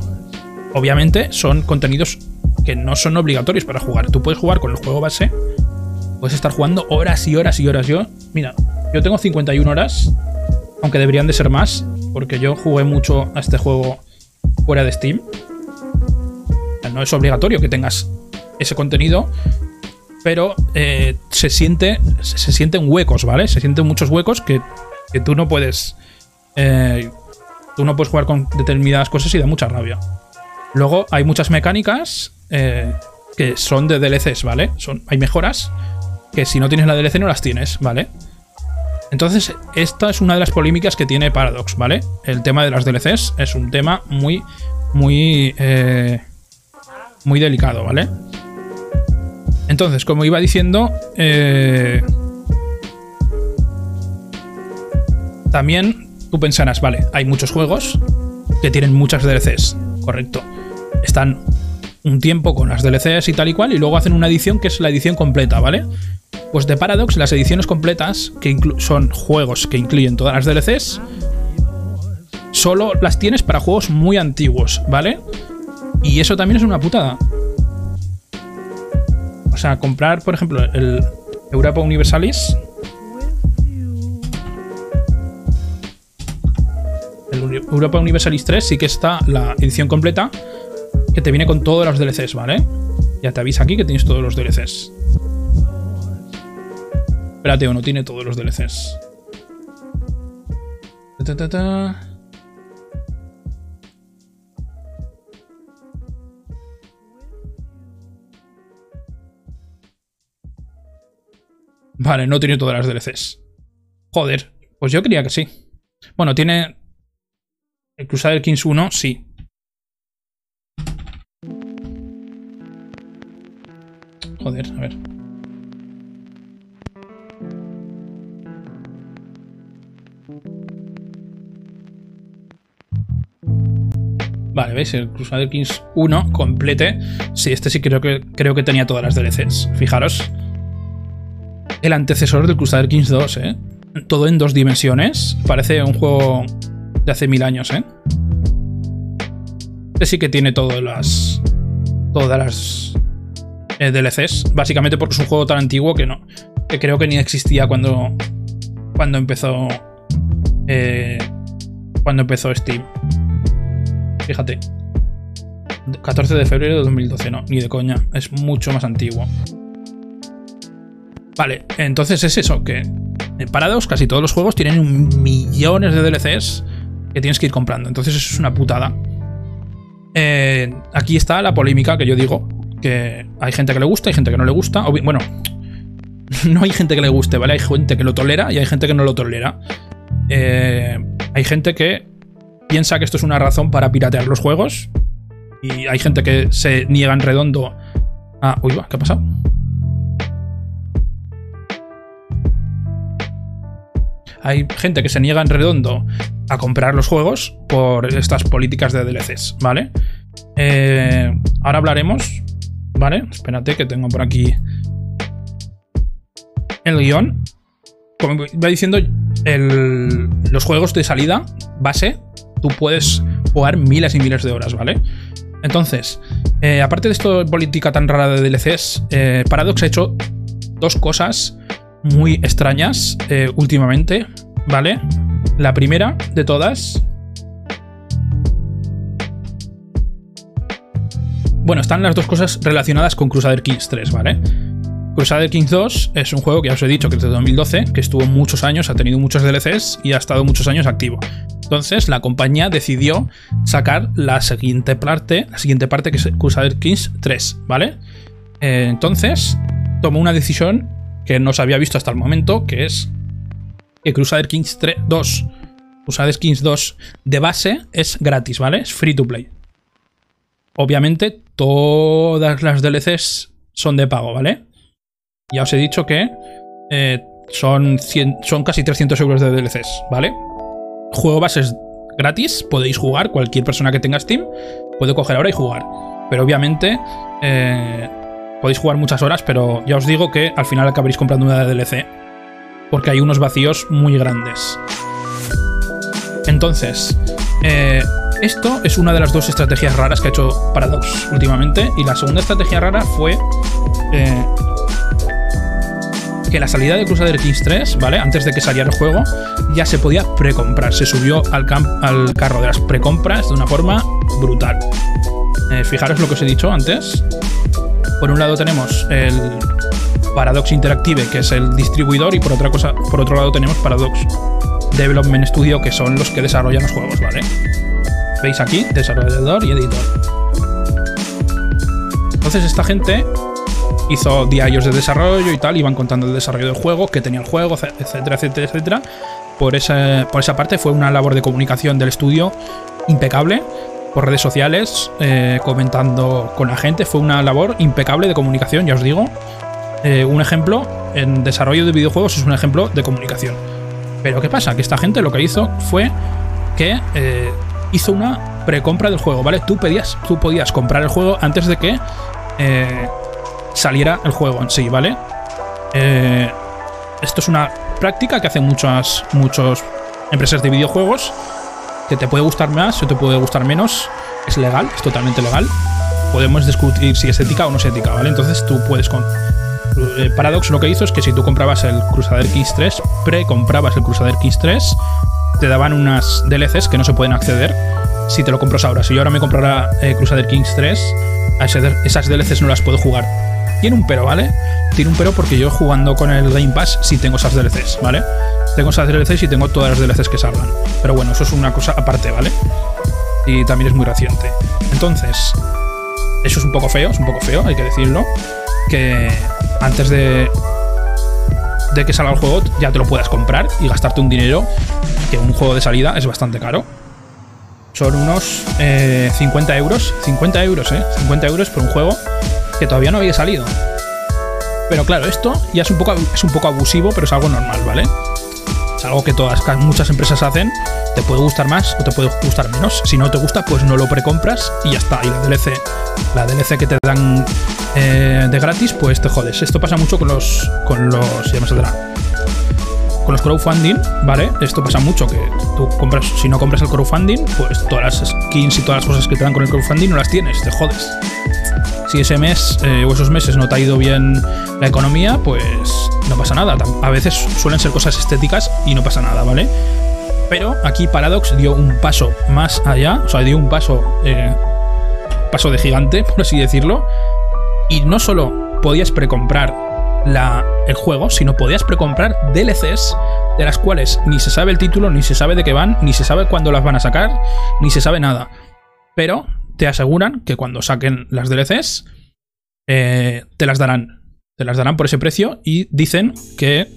Obviamente son contenidos que no son obligatorios para jugar. Tú puedes jugar con el juego base, puedes estar jugando horas y horas y horas. Yo, mira, yo tengo 51 horas, aunque deberían de ser más, porque yo jugué mucho a este juego fuera de Steam. No es obligatorio que tengas ese contenido, pero eh, se siente se sienten huecos, ¿vale? Se sienten muchos huecos que, tú no puedes eh, tú no puedes jugar con determinadas cosas y da mucha rabia. Luego hay muchas mecánicas eh, que son de DLCs, ¿vale? Son, hay mejoras que si no tienes la DLC no las tienes, ¿vale? Entonces, esta es una de las polémicas que tiene Paradox, ¿vale? El tema de las DLCs es un tema muy, muy, eh, muy delicado, ¿vale? Entonces, como iba diciendo, eh, también tú pensarás, vale, hay muchos juegos que tienen muchas DLCs, correcto. Están un tiempo con las DLCs y tal y cual, y luego hacen una edición que es la edición completa, ¿vale? Pues de Paradox, las ediciones completas, que son juegos que incluyen todas las DLCs, solo las tienes para juegos muy antiguos, ¿vale? Y eso también es una putada. O sea, comprar, por ejemplo, el Europa Universalis. El Europa Universalis 3 sí que está la edición completa que te viene con todos los DLCs, ¿vale? Ya te avisa aquí que tienes todos los DLCs. Espérate, o no tiene todos los DLCs. Vale, no tiene todas las DLCs. Joder, pues yo creía que sí. Bueno, tiene. El Crusader Kings 1, sí. Joder, a ver. Vale, ¿veis? El Crusader Kings 1 complete. Sí, este sí creo que, creo que tenía todas las DLCs. Fijaros. El antecesor del Crusader Kings 2, ¿eh? Todo en dos dimensiones. Parece un juego de hace mil años, ¿eh? Este sí que tiene todas las... Todas las eh, DLCs. Básicamente porque es un juego tan antiguo que no... Que creo que ni existía cuando... Cuando empezó... Eh, cuando empezó Steam. Fíjate. 14 de febrero de 2012, no, ni de coña. Es mucho más antiguo. Vale, entonces es eso, que en Paradox casi todos los juegos tienen millones de DLCs que tienes que ir comprando. Entonces eso es una putada. Eh, aquí está la polémica que yo digo, que hay gente que le gusta, hay gente que no le gusta. bueno, no hay gente que le guste, ¿vale? Hay gente que lo tolera y hay gente que no lo tolera. Eh, hay gente que piensa que esto es una razón para piratear los juegos. Y hay gente que se niega en redondo a... Uy, va, ¿qué ha pasado? Hay gente que se niega en redondo a comprar los juegos por estas políticas de DLCs, ¿vale? Eh, ahora hablaremos, ¿vale? Espérate que tengo por aquí el guion. Como iba diciendo, los juegos de salida base tú puedes jugar miles y miles de horas, ¿vale? Entonces, eh, aparte de esto política tan rara de DLCs, eh, Paradox ha hecho dos cosas muy extrañas eh, últimamente, ¿vale? La primera de todas... Bueno, están las dos cosas relacionadas con Crusader Kings 3, ¿vale? Crusader Kings 2 es un juego que ya os he dicho que es de 2012, que estuvo muchos años, ha tenido muchos DLCs y ha estado muchos años activo. Entonces la compañía decidió sacar la siguiente parte, la siguiente parte que es Crusader Kings 3, ¿vale? Eh, entonces tomó una decisión que no se había visto hasta el momento, que es que Crusader Kings 3, 2, Crusader Kings 2 de base es gratis, ¿vale? Es free to play. Obviamente todas las DLCs son de pago, ¿vale? Ya os he dicho que eh, son, casi 300 euros de DLCs, ¿vale? Juego bases gratis, podéis jugar, cualquier persona que tenga Steam puede coger ahora y jugar. Pero obviamente eh, podéis jugar muchas horas, pero ya os digo que al final acabaréis comprando una DLC. Porque hay unos vacíos muy grandes. Entonces, eh, esto es una de las dos estrategias raras que ha hecho Paradox últimamente. Y la segunda estrategia rara fue eh, que la salida de Crusader Kings 3, ¿vale? Antes de que saliera el juego, ya se podía precomprar. Se subió al, al carro de las precompras de una forma brutal. Eh, fijaros lo que os he dicho antes. Por un lado tenemos el Paradox Interactive, que es el distribuidor, y por otra cosa, por otro lado tenemos Paradox Development Studio, que son los que desarrollan los juegos, ¿vale? Veis aquí, desarrollador y editor. Entonces esta gente hizo diarios de desarrollo y tal, iban contando el desarrollo del juego, que tenía el juego, etcétera, etcétera, etcétera. Por esa, por esa parte fue una labor de comunicación del estudio impecable, por redes sociales, eh, comentando con la gente, fue una labor impecable de comunicación, ya os digo. Eh, un ejemplo, en desarrollo de videojuegos es un ejemplo de comunicación. Pero ¿qué pasa? Que esta gente lo que hizo fue que eh, hizo una precompra del juego, ¿vale? Tú, pedías, tú podías comprar el juego antes de que saliera el juego en sí, ¿vale? Esto es una práctica que hacen muchas, muchas empresas de videojuegos, que te puede gustar más o te puede gustar menos. Es legal, es totalmente legal. Podemos discutir si es ética o no es ética, ¿vale? Entonces tú puedes con... Eh, Paradox lo que hizo es que si tú comprabas el Crusader Kings 3, pre-comprabas el Crusader Kings 3, te daban unas DLCs que no se pueden acceder si te lo compras ahora. Si yo ahora me comprara eh, Crusader Kings 3, esas DLCs no las puedo jugar tiene un pero, ¿vale? Tiene un pero porque yo jugando con el Game Pass sí tengo esas DLCs, ¿vale? Tengo esas DLCs y tengo todas las DLCs que salgan. Pero bueno, eso es una cosa aparte, ¿vale? Y también es muy reciente. Entonces, eso es un poco feo, es un poco feo, hay que decirlo. Que antes de, de que salga el juego ya te lo puedas comprar y gastarte un dinero que un juego de salida es bastante caro. Son unos 50 eh, euros. 50 euros, ¿eh? 50 euros por un juego que todavía no había salido. Pero claro, esto ya es un poco, es un poco abusivo, pero es algo normal, ¿vale? Es algo que todas, muchas empresas hacen. Te puede gustar más o te puede gustar menos. Si no te gusta, pues no lo precompras y ya está. Y la DLC, la DLC que te dan eh, de gratis, pues te jodes. Esto pasa mucho con los. con los. Ya me saldrá. Con los crowdfunding, ¿vale? Esto pasa mucho, que tú compras, si no compras el crowdfunding, pues todas las skins y todas las cosas que te dan con el crowdfunding no las tienes, te jodes si ese mes eh, o esos meses no te ha ido bien la economía, pues no pasa nada. A veces suelen ser cosas estéticas y no pasa nada, ¿vale? Pero aquí Paradox dio un paso más allá, o sea, dio un paso, eh, paso de gigante, por así decirlo. Y no solo podías precomprar la, el juego, sino podías precomprar DLCs de las cuales ni se sabe el título, ni se sabe de qué van, ni se sabe cuándo las van a sacar, ni se sabe nada. Pero te aseguran que cuando saquen las DLCs, eh, te las darán. Te las darán por ese precio y dicen que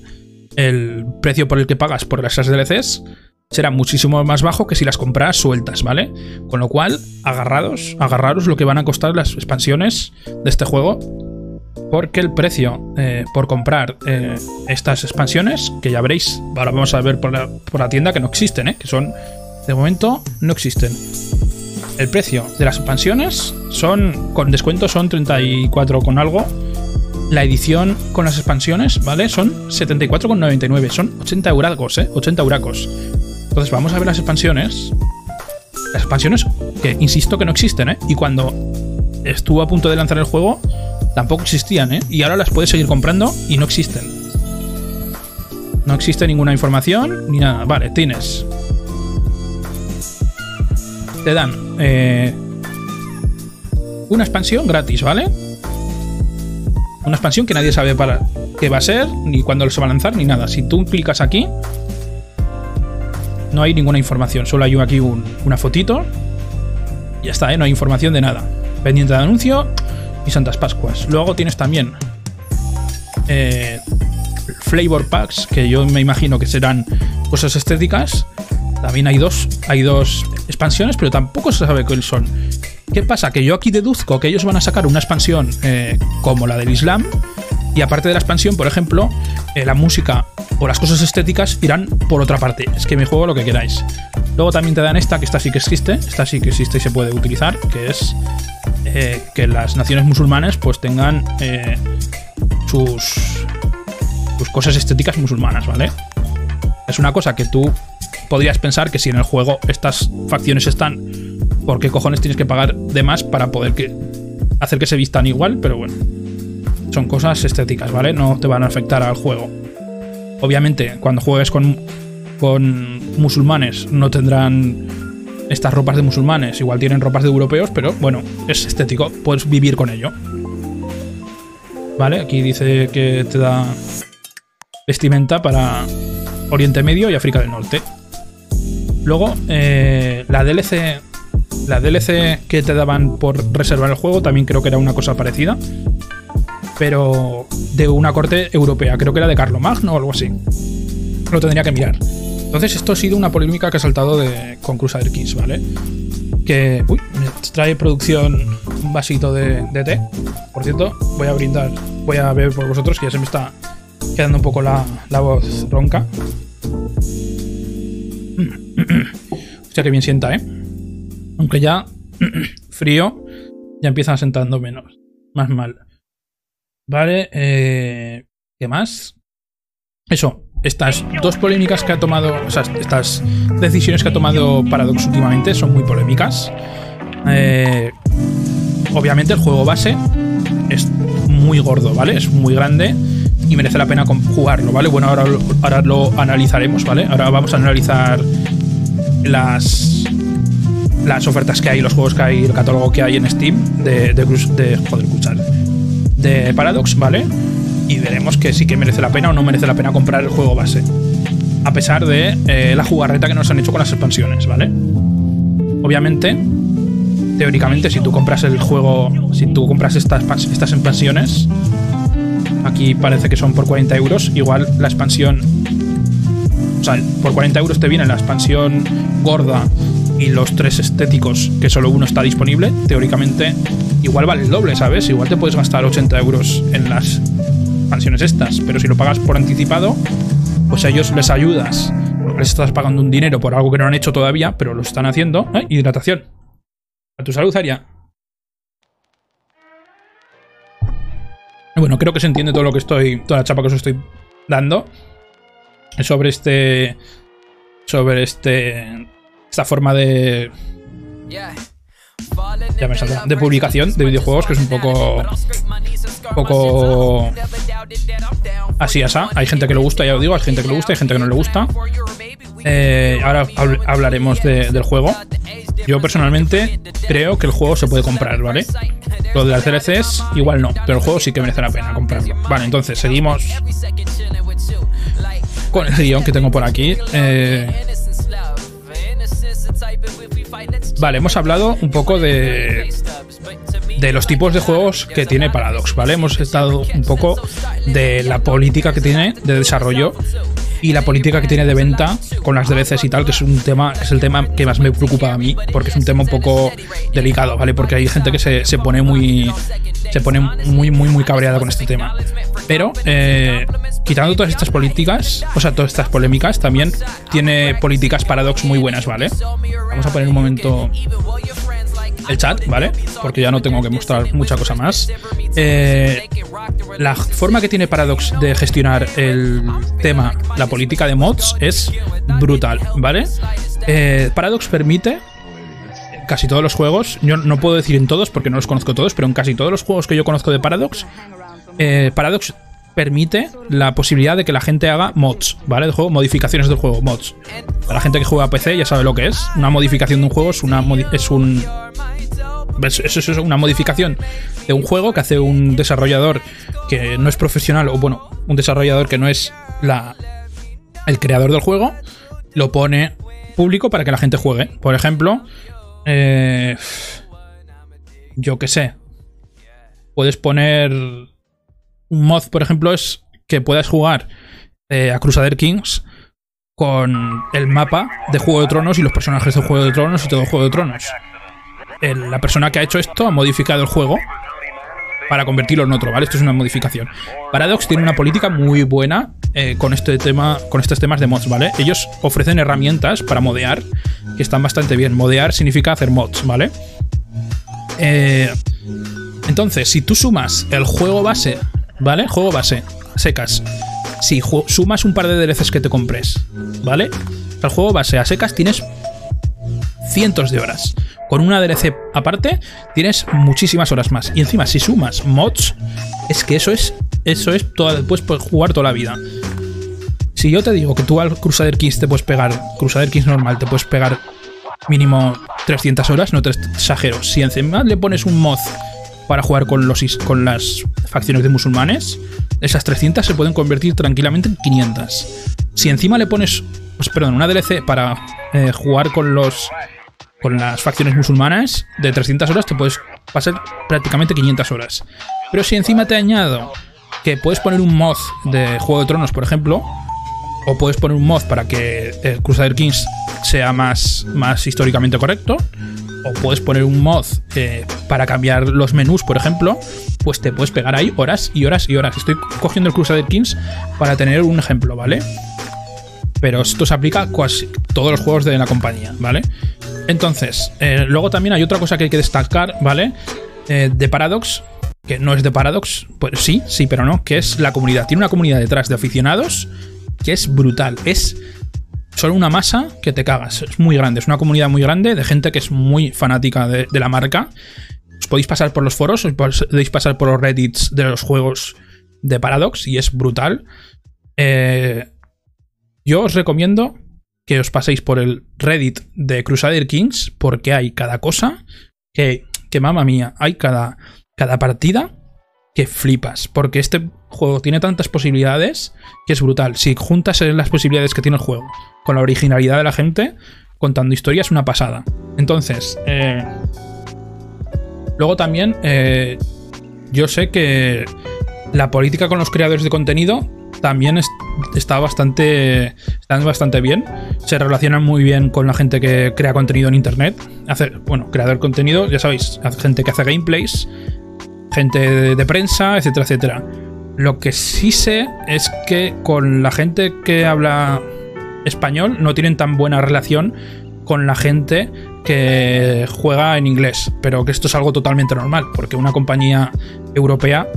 el precio por el que pagas por esas DLCs será muchísimo más bajo que si las compras sueltas, ¿vale? Con lo cual, agarrados, agarraros lo que van a costar las expansiones de este juego. Porque el precio eh, por comprar eh, estas expansiones, que ya veréis, ahora vamos a ver por la, por la tienda que no existen, ¿eh? que son, de momento, no existen. El precio de las expansiones son, con descuento, son 34 con algo. La edición con las expansiones, ¿vale? Son 74,99. Son 80 euracos, ¿eh? 80 euracos. Entonces vamos a ver las expansiones. Las expansiones que, insisto, que no existen, ¿eh? Y cuando estuvo a punto de lanzar el juego, tampoco existían, ¿eh? Y ahora las puedes seguir comprando y no existen. No existe ninguna información ni nada. Vale, tienes te dan eh, una expansión gratis, ¿vale? Una expansión que nadie sabe para qué va a ser, ni cuándo se va a lanzar, ni nada. Si tú clicas aquí, no hay ninguna información. Solo hay aquí una fotito. Ya está, ¿eh? No hay información de nada. Pendiente de anuncio y Santas Pascuas. Luego tienes también eh, flavor packs, que yo me imagino que serán cosas estéticas. También hay dos, hay dos expansiones, pero tampoco se sabe cuáles son. ¿Qué pasa? Que yo aquí deduzco que ellos van a sacar una expansión eh, como la del Islam. Y aparte de la expansión, por ejemplo, eh, la música o las cosas estéticas irán por otra parte. Es que me juego lo que queráis. Luego también te dan esta, que esta sí que existe. Esta sí que existe y se puede utilizar, que es eh, que las naciones musulmanes pues tengan sus, sus cosas estéticas musulmanas, ¿vale? Es una cosa que tú podrías pensar que si en el juego estas facciones están, ¿por qué cojones tienes que pagar de más para poder que, hacer que se vistan igual? Pero bueno, son cosas estéticas, ¿vale? No te van a afectar al juego. Obviamente, cuando juegues con, con musulmanes no tendrán estas ropas de musulmanes, igual tienen ropas de europeos, pero bueno, es estético, puedes vivir con ello. ¿Vale? Aquí dice que te da vestimenta para Oriente Medio y África del Norte. Luego, eh, la DLC. La DLC que te daban por reservar el juego también creo que era una cosa parecida. Pero de una corte europea. Creo que era de Carlomagno o algo así. Lo tendría que mirar. Entonces, esto ha sido una polémica que ha saltado de, con Crusader Kings, ¿vale? Que. Uy, me trae producción un vasito de, té. Por cierto, voy a brindar. Voy a ver por vosotros que ya se me está quedando un poco la, la voz ronca. sea que bien sienta, ¿eh? Aunque ya frío, ya empieza sentando menos. Más mal. Vale, eh, ¿qué más? Eso, estas dos polémicas que ha tomado, o sea, estas decisiones que ha tomado Paradox últimamente son muy polémicas. Eh, obviamente el juego base es muy gordo, ¿vale? Es muy grande y merece la pena jugarlo, ¿vale? Bueno, ahora, ahora lo analizaremos, ¿vale? Ahora vamos a analizar las las ofertas que hay, los juegos que hay, el catálogo que hay en Steam de, de, de joder, de Paradox, ¿vale? Y veremos que sí que merece la pena o no merece la pena comprar el juego base. A pesar de eh, la jugarreta que nos han hecho con las expansiones, ¿vale? Obviamente, teóricamente, si tú compras el juego, si tú compras estas, estas expansiones, Aquí parece que son por 40 euros. Igual la expansión. O sea, por 40 euros te viene la expansión gorda y los tres estéticos, que solo uno está disponible. Teóricamente, igual vale el doble, ¿sabes? Igual te puedes gastar 80 euros en las expansiones estas. Pero si lo pagas por anticipado, pues a ellos les ayudas. Les estás pagando un dinero por algo que no han hecho todavía, pero lo están haciendo. ¿eh? Hidratación. A tu salud, Aria. Bueno, creo que se entiende todo lo que estoy. Toda la chapa que os estoy dando. Sobre este. Sobre este. Esta forma de. Ya me saldrá. De publicación de videojuegos, que es un poco. Un poco. Así, asá. Hay gente que le gusta, ya os digo, hay gente que le gusta, hay gente que no le gusta. Eh, ahora hablaremos del juego. Yo personalmente creo que el juego se puede comprar, ¿vale? Lo de las DLCs igual no, pero el juego sí que merece la pena comprarlo. Vale, entonces seguimos con el guion que tengo por aquí. Eh, vale, hemos hablado un poco de de los tipos de juegos que tiene Paradox, ¿vale? Hemos estado un poco de la política que tiene de desarrollo y la política que tiene de venta con las DLCs y tal, que es un tema, es el tema que más me preocupa a mí, porque es un tema un poco delicado, ¿vale? Porque hay gente que se, se pone muy. se pone muy, muy, muy cabreada con este tema. Pero, eh, quitando todas estas políticas, o sea, todas estas polémicas, también tiene políticas paradox muy buenas, ¿vale? Vamos a poner un momento el chat, ¿vale? Porque ya no tengo que mostrar mucha cosa más. Eh, la forma que tiene Paradox de gestionar el tema, la política de mods, es brutal, ¿vale? Eh, Paradox permite casi todos los juegos, yo no puedo decir en todos porque no los conozco todos, pero en casi todos los juegos que yo conozco de Paradox, eh, Paradox permite la posibilidad de que la gente haga mods, ¿vale? De juego, modificaciones del juego, mods. Para la gente que juega a PC ya sabe lo que es. Una modificación de un juego es, una es un eso es una modificación de un juego que hace un desarrollador que no es profesional, o bueno, un desarrollador que no es la, el creador del juego, lo pone público para que la gente juegue. Por ejemplo, eh, yo qué sé, puedes poner un mod, por ejemplo, es que puedas jugar eh, a Crusader Kings con el mapa de Juego de Tronos y los personajes de Juego de Tronos y todo Juego de Tronos la persona que ha hecho esto ha modificado el juego para convertirlo en otro, ¿vale? Esto es una modificación. Paradox tiene una política muy buena eh, con este tema, con estos temas de mods, ¿vale? Ellos ofrecen herramientas para modear que están bastante bien. Modear significa hacer mods, ¿vale? Eh, entonces, si tú sumas el juego base, ¿vale? Juego base, secas. Si sumas un par de DLCs que te compres, ¿vale? El juego base a secas tienes cientos de horas. Con una DLC aparte tienes muchísimas horas más. Y encima, si sumas mods, es que eso es. Eso es toda, puedes jugar toda la vida. Si yo te digo que tú al Crusader Kings te puedes pegar, Crusader Kings normal, te puedes pegar mínimo 300 horas, no te exagero. Si encima le pones un mod para jugar con, los, con las facciones de musulmanes, esas 300 se pueden convertir tranquilamente en 500. Si encima le pones, pues, perdón, una DLC para eh, jugar con los con las facciones musulmanas, de 300 horas te puedes pasar prácticamente 500 horas. Pero si encima te añado que puedes poner un mod de Juego de Tronos, por ejemplo, o puedes poner un mod para que Crusader Kings sea más, más históricamente correcto, o puedes poner un mod eh, para cambiar los menús, por ejemplo, pues te puedes pegar ahí horas y horas y horas. Estoy cogiendo el Crusader Kings para tener un ejemplo, ¿vale? Pero esto se aplica a todos los juegos de la compañía, ¿vale? Entonces, eh, luego también hay otra cosa que hay que destacar, ¿vale? Eh, de Paradox, que no es de Paradox, pues sí, sí, pero no, que es la comunidad. Tiene una comunidad detrás de aficionados que es brutal. Es solo una masa que te cagas. Es muy grande, es una comunidad muy grande de gente que es muy fanática de, la marca. Os podéis pasar por los foros, os podéis pasar por los reddits de los juegos de Paradox y es brutal. Eh, yo os recomiendo que os paséis por el Reddit de Crusader Kings, porque hay cada cosa que, que mamá mía, hay cada, cada partida que flipas, porque este juego tiene tantas posibilidades que es brutal. Si juntas las posibilidades que tiene el juego con la originalidad de la gente, contando historias, una pasada. Entonces, eh, luego también, eh, yo sé que La política con los creadores de contenido también está bastante, están bastante bien. Se relacionan muy bien con la gente que crea contenido en internet. Hace, bueno, creador de contenido, ya sabéis, gente que hace gameplays, gente de, prensa, etcétera, etcétera. Lo que sí sé es que con la gente que habla español no tienen tan buena relación con la gente que juega en inglés, pero que esto es algo totalmente normal, porque una compañía europea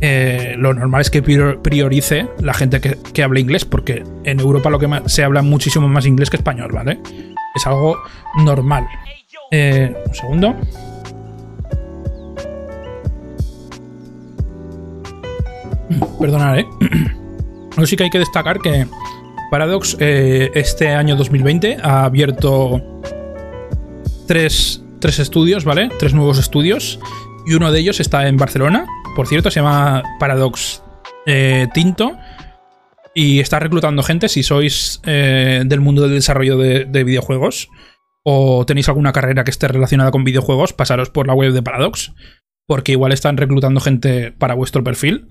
eh, lo normal es que priorice la gente que, que habla inglés, porque en Europa lo que se habla muchísimo más inglés que español, ¿vale? Es algo normal. Eh, un segundo. Perdonad, ¿eh? Sí que hay que destacar que Paradox eh, este año 2020 ha abierto tres, tres estudios, ¿vale? Tres nuevos estudios. Y uno de ellos está en Barcelona, por cierto, se llama Paradox eh, Tinto. Y está reclutando gente si sois eh, del mundo del desarrollo de, videojuegos o tenéis alguna carrera que esté relacionada con videojuegos, pasaros por la web de Paradox, porque igual están reclutando gente para vuestro perfil.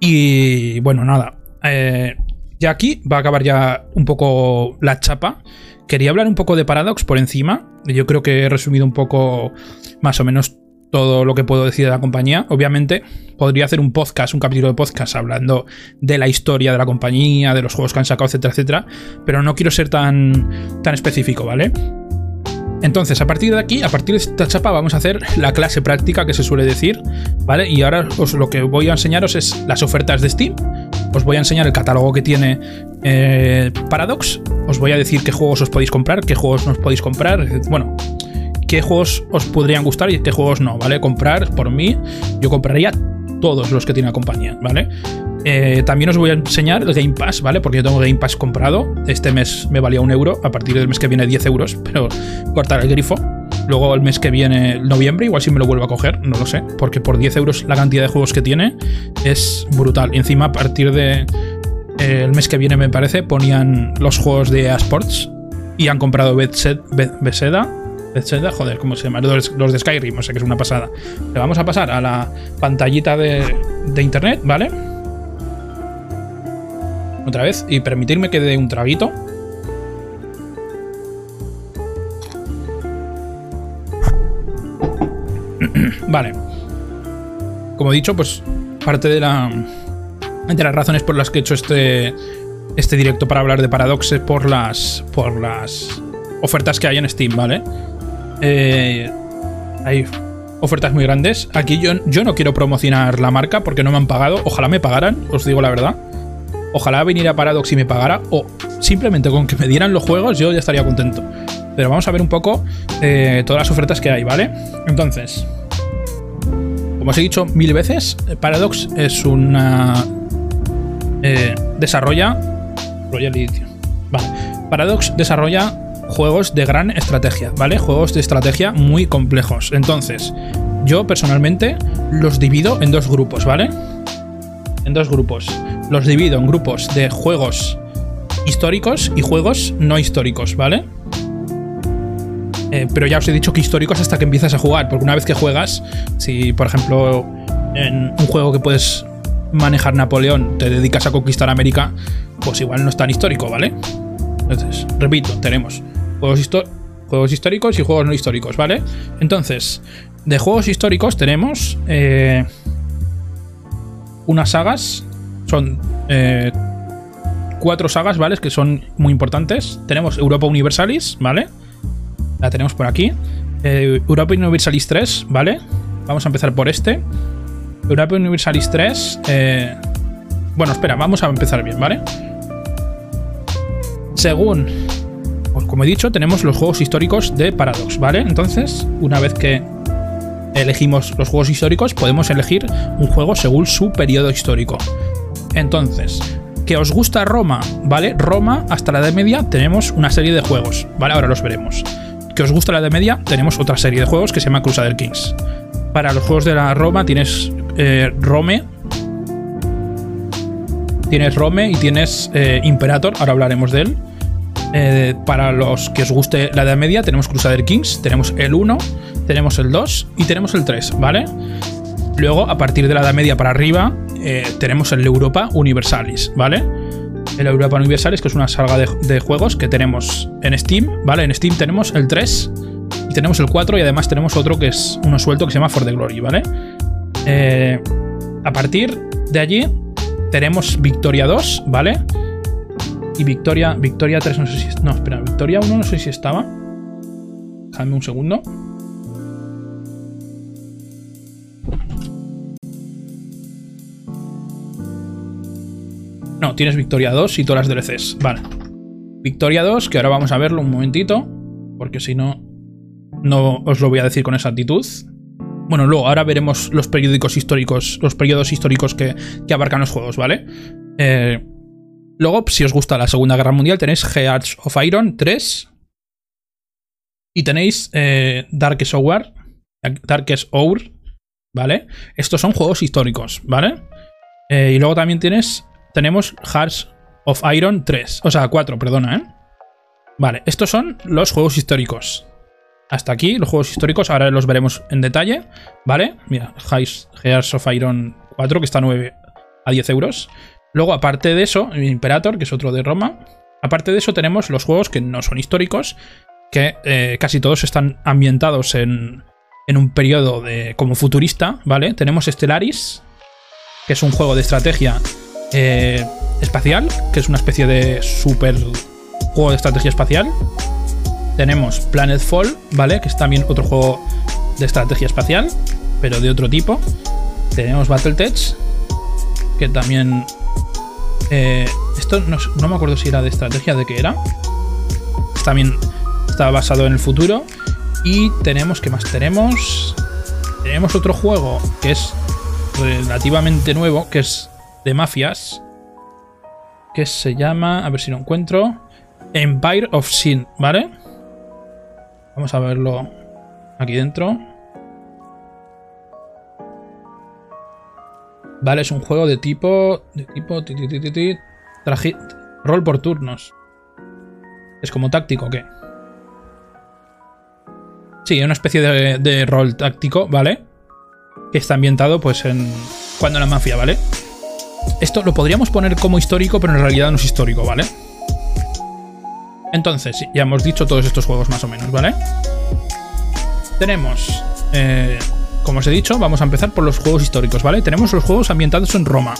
Y bueno, nada. Eh, ya aquí va a acabar ya un poco la chapa. Quería hablar un poco de Paradox por encima. Yo creo que he resumido un poco más o menos todo lo que puedo decir de la compañía. Obviamente, podría hacer un podcast, un capítulo de podcast hablando de la historia de la compañía, de los juegos que han sacado, etcétera, etcétera. Pero no quiero ser tan, tan específico, ¿vale? Entonces, a partir de aquí, a partir de esta chapa, vamos a hacer la clase práctica que se suele decir, ¿vale? Y ahora os lo que voy a enseñaros es las ofertas de Steam. Os voy a enseñar el catálogo que tiene eh, Paradox. Os voy a decir qué juegos os podéis comprar, qué juegos no os podéis comprar. Bueno, qué juegos os podrían gustar y qué juegos no, ¿vale? Comprar, por mí, yo compraría todos los que tiene la compañía, ¿vale? Eh, también os voy a enseñar el Game Pass, ¿vale? Porque yo tengo Game Pass comprado. Este mes me valía un euro, a partir del mes que viene 10 euros, pero cortar el grifo. Luego el mes que viene, noviembre, igual si me lo vuelvo a coger, no lo sé, porque por 10 euros la cantidad de juegos que tiene es brutal. Y encima, a partir de eh, el mes que viene, me parece, ponían los juegos de eSports y han comprado Bethesda joder, ¿cómo se llama? Los, de Skyrim, o sea que es una pasada. Le vamos a pasar a la pantallita de, internet, ¿vale? Otra vez, y permitirme que dé un traguito. vale. Como he dicho, pues parte de la de las razones por las que he hecho este este directo para hablar de Paradox es por las por las ofertas que hay en Steam, ¿vale? Eh, hay ofertas muy grandes. Aquí yo, yo no quiero promocionar la marca porque no me han pagado. Ojalá me pagaran, os digo la verdad. Ojalá viniera Paradox y me pagara. O simplemente con que me dieran los juegos yo ya estaría contento. Pero vamos a ver un poco eh, todas las ofertas que hay, ¿vale? Entonces, como os he dicho mil veces, Paradox es una... Eh, desarrolla... Vale. Paradox desarrolla juegos de gran estrategia, ¿vale? Juegos de estrategia muy complejos. Entonces, yo personalmente los divido en dos grupos, ¿vale? En dos grupos. Los divido en grupos de juegos históricos y juegos no históricos, ¿vale? Eh, pero ya os he dicho que históricos hasta que empiezas a jugar, porque una vez que juegas, si por ejemplo en un juego que puedes manejar Napoleón te dedicas a conquistar América, pues igual no es tan histórico, ¿vale? Entonces, repito, tenemos Juegos, históricos y juegos no históricos, ¿vale? Entonces, de juegos históricos tenemos eh, unas sagas. Son eh, cuatro sagas, ¿vale? Que son muy importantes. Tenemos Europa Universalis, ¿vale? La tenemos por aquí. Eh, Europa Universalis 3, ¿vale? Vamos a empezar por este. Europa Universalis 3. bueno, espera, vamos a empezar bien, ¿vale? Según pues como he dicho, tenemos los juegos históricos de Paradox, ¿vale? Entonces, una vez que elegimos los juegos históricos, podemos elegir un juego según su periodo histórico. Entonces, que os gusta Roma, ¿vale? Roma, hasta la Edad Media, tenemos una serie de juegos, ¿vale? Ahora los veremos. Que os gusta la Edad Media, tenemos otra serie de juegos que se llama Crusader Kings. Para los juegos de la Roma tienes eh, Rome, tienes Rome y tienes eh, Imperator, ahora hablaremos de él. Eh, para los que os guste la Edad Media, tenemos Crusader Kings, tenemos el 1, tenemos el 2 y tenemos el 3, ¿vale? Luego, a partir de la Edad Media para arriba, eh, tenemos el Europa Universalis, ¿vale? El Europa Universalis, que es una saga de, juegos que tenemos en Steam, ¿vale? En Steam tenemos el 3 y tenemos el 4 y además tenemos otro que es uno suelto que se llama For the Glory, ¿vale? Eh, a partir de allí tenemos Victoria 2, ¿vale? Y Victoria, Victoria 3, no sé si... No, espera, Victoria 1 no sé si estaba. Déjame un segundo. No, tienes Victoria 2 y todas las DLCs. Vale. Victoria 2, que ahora vamos a verlo un momentito. Porque si no, no os lo voy a decir con exactitud. Bueno, luego, ahora veremos los periódicos históricos, los periodos históricos que, abarcan los juegos, ¿vale? Eh, luego, si os gusta la Segunda Guerra Mundial, tenéis Hearts of Iron 3. Y tenéis eh, Darkest Hour. Darkest Hour, ¿vale? Estos son juegos históricos, ¿vale? Eh, y luego también tienes tenemos Hearts of Iron 3. O sea, 4, perdona, ¿eh? Vale, estos son los juegos históricos. Hasta aquí, los juegos históricos, ahora los veremos en detalle, ¿vale? Mira, Hearts of Iron 4, que está a 9 a 10 euros. Luego, aparte de eso, Imperator, que es otro de Roma. Aparte de eso, tenemos los juegos que no son históricos, que eh, casi todos están ambientados en, en un periodo de, como futurista, ¿vale? Tenemos Stellaris, que es un juego de estrategia eh, espacial, que es una especie de super juego de estrategia espacial. Tenemos Planetfall, ¿vale? Que es también otro juego de estrategia espacial, pero de otro tipo. Tenemos Battletech, que también... Eh, esto no, no, me acuerdo si era de estrategia, de qué era. También está basado en el futuro. Y tenemos, ¿qué más tenemos? Tenemos otro juego que es relativamente nuevo, que es de mafias que se llama, a ver si lo encuentro, Empire of Sin, ¿vale? Vamos a verlo aquí dentro. Vale, es un juego de tipo... De tipo... rol por turnos. ¿Es como táctico qué? Sí, una especie de, de, rol táctico, ¿vale? Que está ambientado pues en... Cuando la mafia, ¿vale? Esto lo podríamos poner como histórico, pero en realidad no es histórico, ¿vale? Entonces, ya hemos dicho todos estos juegos más o menos, ¿vale? Tenemos, eh, como os he dicho, vamos a empezar por los juegos históricos, ¿vale? Tenemos los juegos ambientados en Roma.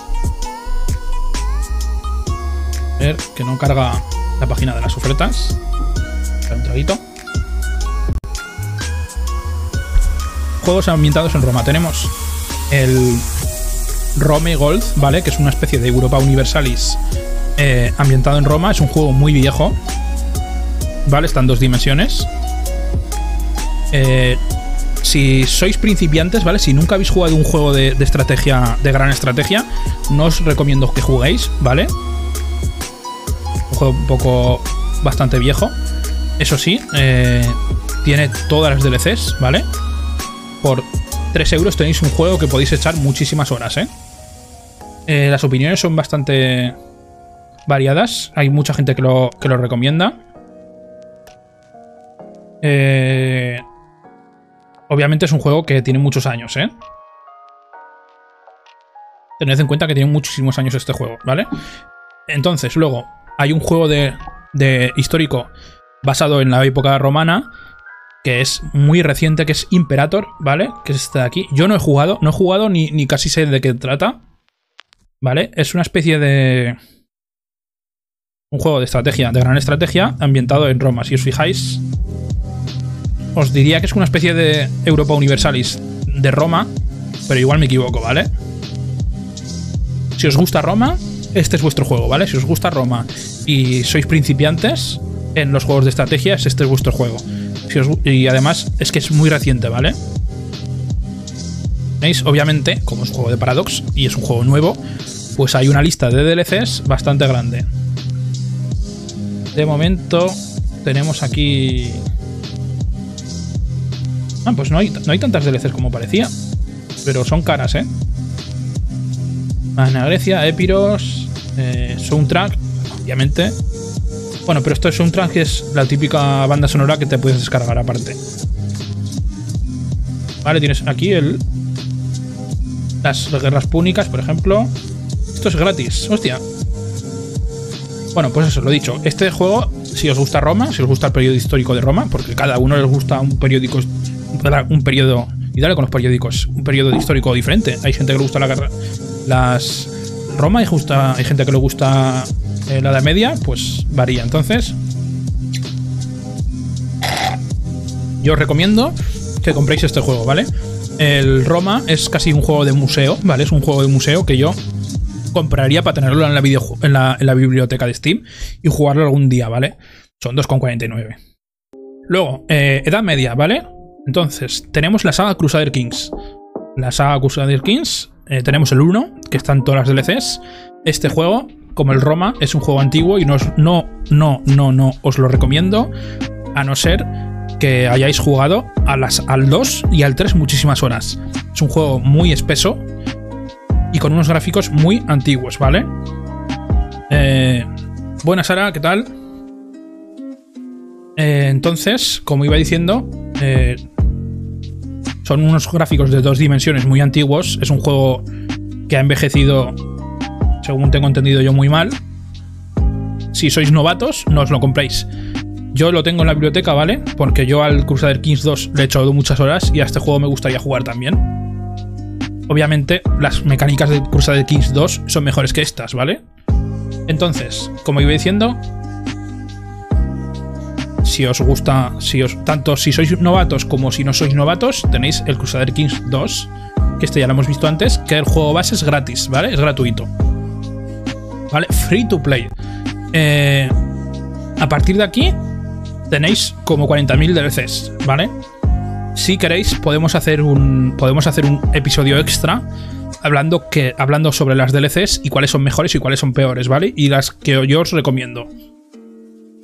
A ver, que no carga la página de las ofertas. Un traguito. Juegos ambientados en Roma. Tenemos el Rome Gold, ¿vale? Que es una especie de Europa Universalis eh, ambientado en Roma. Es un juego muy viejo. ¿Vale? Está en dos dimensiones. Eh, si sois principiantes, ¿vale? Si nunca habéis jugado un juego de, estrategia, de gran estrategia, no os recomiendo que juguéis, ¿vale? Un juego un poco bastante viejo. Eso sí, eh, tiene todas las DLCs, ¿vale? Por 3 euros tenéis un juego que podéis echar muchísimas horas, ¿eh? Eh, las opiniones son bastante variadas. Hay mucha gente que lo, que lo recomienda. Eh, obviamente es un juego que tiene muchos años, ¿eh? Tened en cuenta que tiene muchísimos años este juego, ¿vale? Entonces, luego, hay un juego de, de histórico basado en la época romana que es muy reciente, que es Imperator, ¿vale? Que es este de aquí. Yo no he jugado, no he jugado ni, ni casi sé de qué trata. ¿Vale? Es una especie de... Un juego de estrategia, de gran estrategia, ambientado en Roma. Si os fijáis, os diría que es una especie de Europa Universalis de Roma, pero igual me equivoco, ¿vale? Si os gusta Roma, este es vuestro juego, ¿vale? Si os gusta Roma y sois principiantes en los juegos de estrategias, este es vuestro juego. y además es que es muy reciente, ¿vale? ¿Veis? Obviamente, como es un juego de Paradox y es un juego nuevo, pues hay una lista de DLCs bastante grande. De momento tenemos aquí... Ah, pues no hay, no hay tantas DLCs como parecía. Pero son caras, ¿eh? Magna Grecia, Epiros, eh, Soundtrack, obviamente. Bueno, pero esto es Soundtrack, que es la típica banda sonora que te puedes descargar aparte. Vale, tienes aquí el Las guerras púnicas, por ejemplo. Esto es gratis. Hostia. Bueno, pues eso, lo dicho. Este juego, si os gusta Roma, si os gusta el periodo histórico de Roma, porque cada uno les gusta un periódico, un periodo, y dale con los periódicos, un periodo histórico diferente. Hay gente que le gusta la guerra, las Roma, y justa, hay gente que le gusta eh, la Edad Media, pues varía. Entonces, yo os recomiendo que compréis este juego, ¿vale? El Roma es casi un juego de museo, ¿vale? Es un juego de museo que yo compraría para tenerlo en la, biblioteca de Steam y jugarlo algún día, ¿vale? Son 2,49. Luego, eh, Edad Media, ¿vale? Entonces, tenemos la saga Crusader Kings. La saga Crusader Kings, eh, tenemos el 1, que están todas las DLCs. Este juego, como el Roma, es un juego antiguo y no, no, no, no, no os lo recomiendo, a no ser que hayáis jugado a las, al 2 y al 3 muchísimas horas. Es un juego muy espeso y con unos gráficos muy antiguos, ¿vale? Eh, buena Sara, ¿qué tal? Eh, entonces, como iba diciendo, eh, son unos gráficos de dos dimensiones muy antiguos. Es un juego que ha envejecido, según tengo entendido yo, muy mal. Si sois novatos, no os lo compréis. Yo lo tengo en la biblioteca, ¿vale? Porque yo al Crusader Kings 2 le he echado muchas horas y a este juego me gustaría jugar también. Obviamente, las mecánicas de Crusader Kings 2 son mejores que estas, ¿vale? Entonces, como iba diciendo, si os gusta, si os, tanto si sois novatos como si no sois novatos, tenéis el Crusader Kings 2, que este ya lo hemos visto antes, que el juego base es gratis, ¿vale? Es gratuito. ¿Vale? Free to play. Eh, a partir de aquí, tenéis como 40.000 DLCs, ¿vale? Si queréis, podemos hacer un, podemos hacer un episodio extra hablando, que, hablando sobre las DLCs y cuáles son mejores y cuáles son peores, ¿vale? Y las que yo os recomiendo.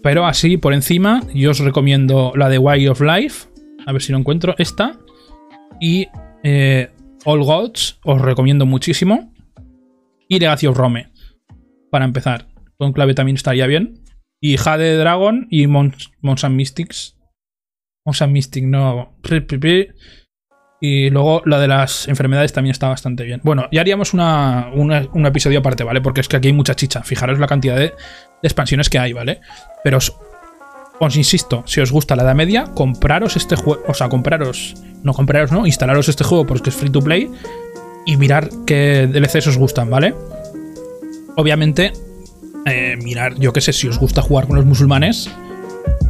Pero así, por encima, yo os recomiendo la de Way of Life. A ver si lo encuentro. Esta. Y eh, All Gods, os recomiendo muchísimo. Y Legacy of Rome. Para empezar. Con clave también estaría bien. Y Jade Dragon y Mons, Mystics. Mons Mystic, no. Y luego la de las enfermedades también está bastante bien. Bueno, ya haríamos una, un episodio aparte, ¿vale? Porque es que aquí hay mucha chicha. Fijaros la cantidad de, expansiones que hay, ¿vale? Pero os, os, insisto, si os gusta la Edad Media, compraros este juego. O sea, compraros. No compraros, ¿no? Instalaros este juego porque es free to play. Y mirar qué DLCs os gustan, ¿vale? Obviamente, eh, mirar, yo qué sé, si os gusta jugar con los musulmanes,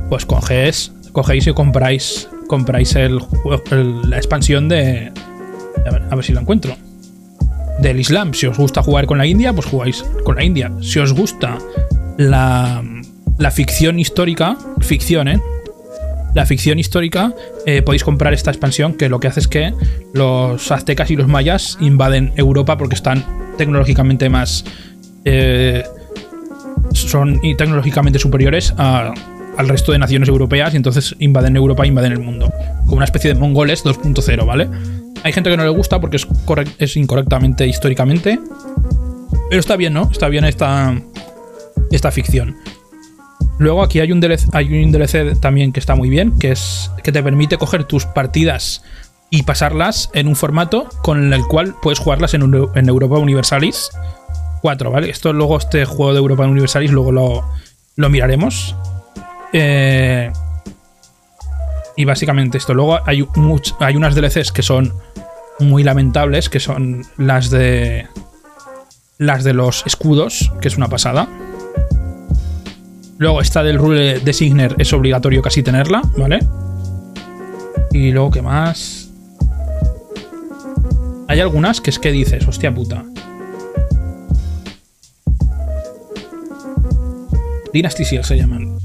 pues cogéis, cogéis y compráis, compráis el, la expansión de... A ver, si lo encuentro. Del Islam. Si os gusta jugar con la India, pues jugáis con la India. Si os gusta la, la ficción histórica, ficción, ¿eh? La ficción histórica, eh, podéis comprar esta expansión que lo que hace es que los aztecas y los mayas invaden Europa porque están tecnológicamente más... Eh, son tecnológicamente superiores al resto de naciones europeas y entonces invaden Europa e invaden el mundo. Como una especie de mongoles 2.0, ¿vale? Hay gente que no le gusta porque es, incorrectamente históricamente. Pero está bien, ¿no? Está bien esta, esta ficción. Luego aquí hay un, DLC, hay un también que está muy bien, que es que te permite coger tus partidas y pasarlas en un formato con el cual puedes jugarlas en Europa Universalis ¿vale? Esto luego, este juego de Europa Universalis, luego lo, miraremos. Eh, y básicamente esto. Luego hay, hay unas DLCs que son muy lamentables, que son las de. Las de los escudos, que es una pasada. Luego esta del rule de Signer es obligatorio casi tenerla, ¿vale? Y luego, ¿qué más? Hay algunas que es que dices, hostia puta. Dynasty Seal se llaman.